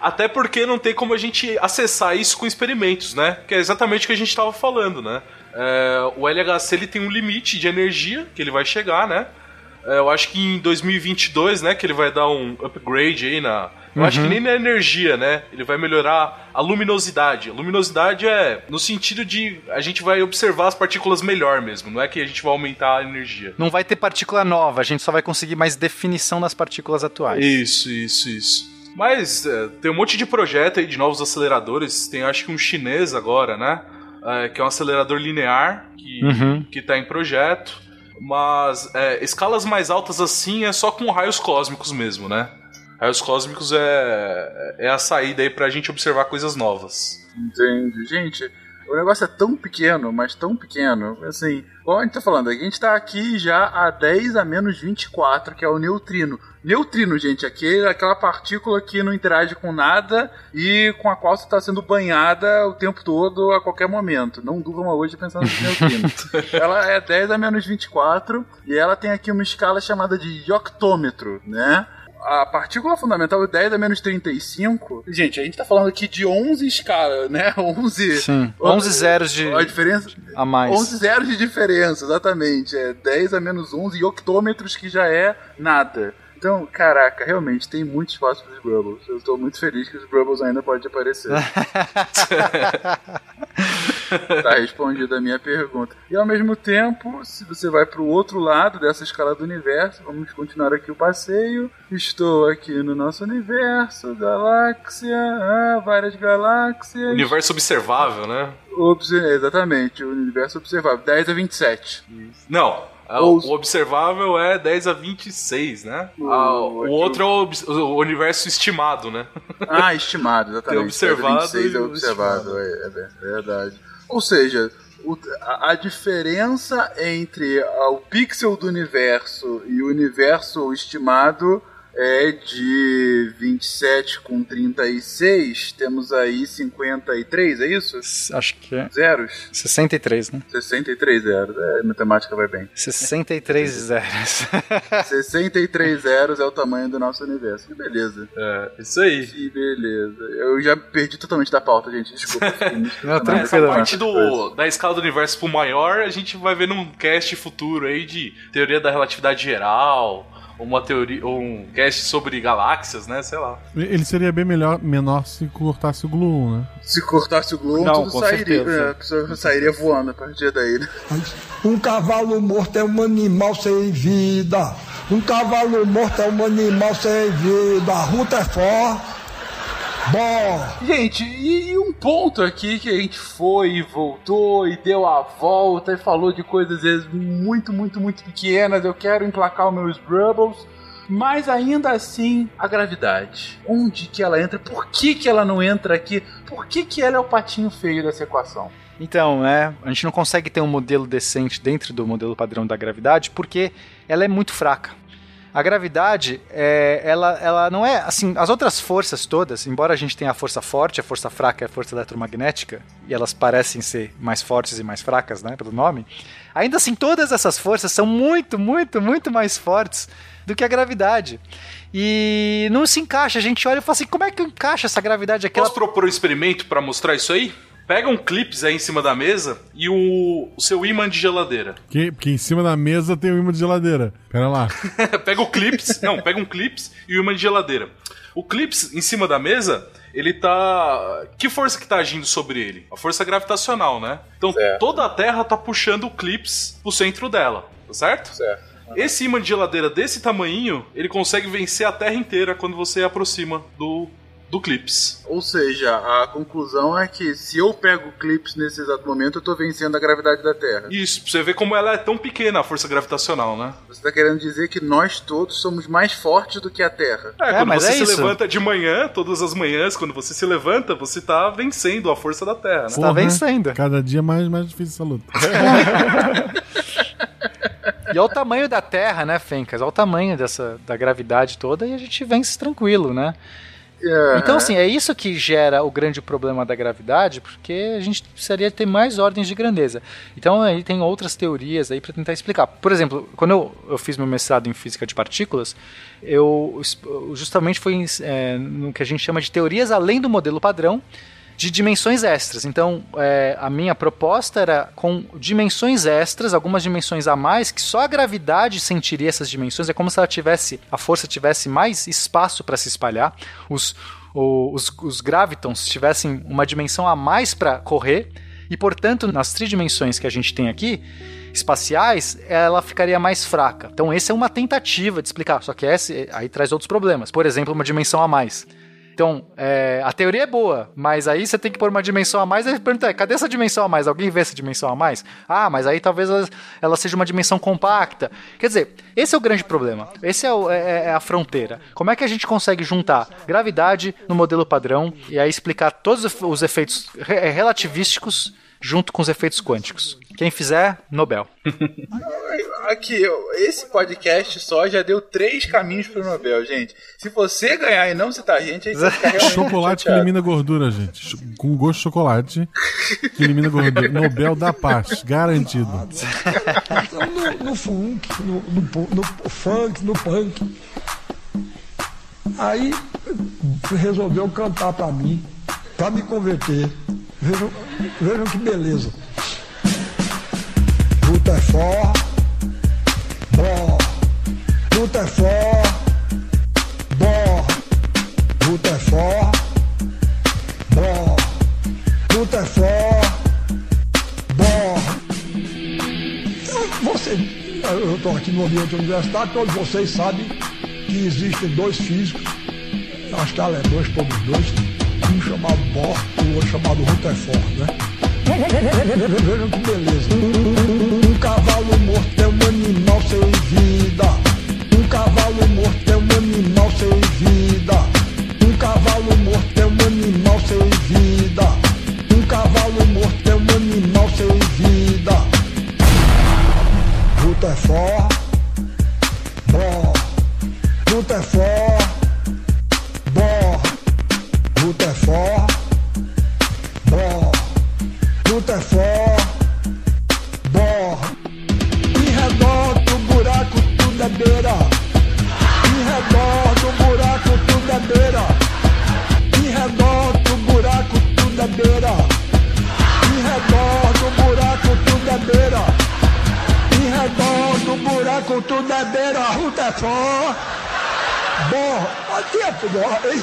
E: Até porque não tem como a gente acessar isso com experimentos, né? Que é exatamente o que a gente estava falando, né? É, o LHC ele tem um limite de energia que ele vai chegar, né? É, eu acho que em 2022, né, que ele vai dar um upgrade aí na. Eu acho que nem na energia, né? Ele vai melhorar a luminosidade. A luminosidade é no sentido de a gente vai observar as partículas melhor mesmo, não é que a gente vai aumentar a energia.
F: Não vai ter partícula nova, a gente só vai conseguir mais definição das partículas atuais.
E: Isso, isso, isso. Mas é, tem um monte de projeto aí de novos aceleradores. Tem acho que um chinês agora, né? É, que é um acelerador linear que,
F: Uhum.
E: que tá em projeto. Mas é, escalas mais altas assim é só com raios cósmicos mesmo, né? Raios cósmicos é, é a saída aí pra gente observar coisas novas.
I: Entende? Gente, o negócio é tão pequeno, mas tão pequeno. Assim, igual a gente tá falando, a gente tá aqui já a 10 a menos 24, que é o neutrino. Neutrino, gente, aquele, aquela partícula que não interage com nada e com a qual você está sendo banhada o tempo todo, a qualquer momento. Não durma hoje pensando no neutrino. (laughs) ela é 10 a menos 24 e ela tem aqui uma escala chamada de octômetro, né? A partícula fundamental é 10 a menos 35. Gente, a gente tá falando aqui de 11 escalas, né? (laughs) 11.
F: Sim, 11 zeros de
I: A diferença.
F: a mais.
I: 11 zeros de diferença, exatamente. É 10 a menos 11 e octômetros que já é nada. Então, caraca, realmente tem muito espaço para os Brubbles. Eu estou muito feliz que os Brubbles ainda podem aparecer. (laughs) (laughs) tá respondida a minha pergunta. E ao mesmo tempo, se você vai para o outro lado dessa escala do universo, vamos continuar aqui o passeio. Estou aqui no nosso universo, galáxia, ah, várias galáxias.
E: Universo observável, né?
I: Obs- exatamente, o universo observável. 10 a 27.
E: Não. a-
I: Ou-
E: O observável é 10 a 26, né?
I: O-
E: Ah, o outro é o, o universo estimado, né?
I: Ah, estimado, (laughs) exatamente.
E: Tem observado
I: 10 a 26
E: e
I: é
E: o
I: observado, é, é é verdade. Ou seja, o- a, a diferença entre a- o pixel do universo e o universo estimado é de 27 com 36. Temos aí 53, é isso?
F: Acho que é
I: Zeros?
F: 63, né?
I: 63 zeros. É, a matemática vai bem.
F: 63 zeros. (laughs)
I: 63 zeros é o tamanho do nosso universo. Que beleza.
E: É, isso aí.
I: Que beleza. Eu já perdi totalmente da pauta, gente. Desculpa. (laughs)
F: Não, tranquilo. Não,
E: parte do, da escala do universo pro maior, a gente vai ver num cast futuro aí de teoria da relatividade geral, uma teoria, ou um cast sobre galáxias, né? Sei lá.
B: Ele seria bem melhor, menor se cortasse o Glue, né?
I: Se cortasse o Globo,
F: Não,
I: tudo
F: com
I: sairia.
F: certeza.
I: É, a pessoa sairia voando a partir daí.
J: Um cavalo morto é um animal sem vida. Um cavalo morto é um animal sem vida. A ruta é forte. Bom.
I: Gente, e, e um ponto aqui que a gente foi e voltou e deu a volta e falou de coisas às vezes muito, muito, muito pequenas. Eu quero emplacar os meus Brubbles. Mas ainda assim, a gravidade. Onde que ela entra? Por que, que ela não entra aqui? Por que, que ela é o patinho feio dessa equação?
F: Então, né, a gente não consegue ter um modelo decente dentro do modelo padrão da gravidade porque ela é muito fraca. A gravidade, é, ela, ela não é assim. As outras forças todas, embora a gente tenha a força forte, a força fraca e a força eletromagnética, e elas parecem ser mais fortes e mais fracas, né, pelo nome, ainda assim todas essas forças são muito, muito, muito mais fortes do que a gravidade. E não se encaixa. A gente olha e fala assim: como é que encaixa essa gravidade aqui?
E: Posso propor um experimento pra mostrar isso aí? Pega um clips aí em cima da mesa e o, o seu imã de geladeira.
B: Que, porque em cima da mesa tem um imã de geladeira. Pera lá. (laughs)
E: pega o clips, não, pega um clips e o imã de geladeira. O clips em cima da mesa, ele tá. Que força que tá agindo sobre ele? A força gravitacional, né? Então toda a Terra tá puxando o clips pro centro dela, tá certo?
I: Certo.
E: Esse imã de geladeira desse tamanhinho, ele consegue vencer a Terra inteira quando você aproxima do, do Clips.
A: Ou seja, a conclusão é que se eu pego clips nesse exato momento, eu tô vencendo a gravidade da Terra.
E: Isso, pra você ver como ela é tão pequena, a força gravitacional, né?
A: Você tá querendo dizer que nós todos somos mais fortes do que a Terra.
E: É,
F: É,
E: quando
F: mas
E: você
F: é
E: se
F: isso.
E: levanta de manhã, todas as manhãs, quando você se levanta, você tá vencendo a força da Terra, né?
F: Você tá vencendo.
B: Cada dia mais, mais difícil essa luta. (laughs)
F: E olha o tamanho da Terra, né, Fencas? Olha o tamanho dessa, da gravidade toda e a gente vence tranquilo, né?
A: É,
F: Então, assim, é isso que gera o grande problema da gravidade, porque a gente precisaria ter mais ordens de grandeza. Então, aí tem outras teorias aí para tentar explicar. Por exemplo, quando eu, eu fiz meu mestrado em física de partículas, eu justamente foi é, no que a gente chama de teorias além do modelo padrão, de dimensões extras. Então, é, a minha proposta era com dimensões extras, algumas dimensões a mais, que só a gravidade sentiria essas dimensões. É como se ela tivesse, a força tivesse mais espaço para se espalhar. Os, os, os gravitons tivessem uma dimensão a mais para correr. E, portanto, nas tridimensões que a gente tem aqui, espaciais, ela ficaria mais fraca. Então, essa é uma tentativa de explicar. Só que esse, aí traz outros problemas. Por exemplo, uma dimensão a mais. Então, é, a teoria é boa, mas aí você tem que pôr uma dimensão a mais e perguntar, cadê essa dimensão a mais? Alguém vê essa dimensão a mais? Ah, mas aí talvez ela, ela seja uma dimensão compacta. Quer dizer, esse é o grande problema. Esse é, o- é- é a fronteira. Como é que a gente consegue juntar gravidade no modelo padrão e aí explicar todos os efe- os efeitos re- relativísticos junto com os efeitos quânticos? Quem fizer, Nobel. (laughs)
A: Aqui, esse podcast só já deu três caminhos pro Nobel, gente. Se você ganhar e não citar a gente, aí você fica (laughs)
B: Chocolate que
A: chateado.
B: elimina gordura, gente. Com gosto de chocolate que elimina gordura. Nobel da Paz, garantido.
J: no, no funk, no, no, no funk, no punk. Aí resolveu cantar pra mim, pra me converter. Vejam, vejam que beleza. Luta é for, bó. Luta é for, bó. Luta é é você, eu estou aqui no ambiente universitário, todos vocês sabem que existem dois físicos, acho que alemães todos dois, um chamado Bohr e o outro chamado Rutherford, né? Vejam que beleza. Um, cavalo morto é um animal sem vida. Um cavalo morto é um animal sem vida. Um cavalo morto é um animal sem vida. Um cavalo morto é um animal sem vida. Rutherford, Bohr, Rutherford, Rutherford, Bohr. Em redor do buraco é beira. Redor do buraco tudo é beira. Redor do buraco tudo é beira. Redor do buraco tudo é beira. Redor do buraco tudo é beira, ruta é só. Bom, aqui é tudo, ó, hein?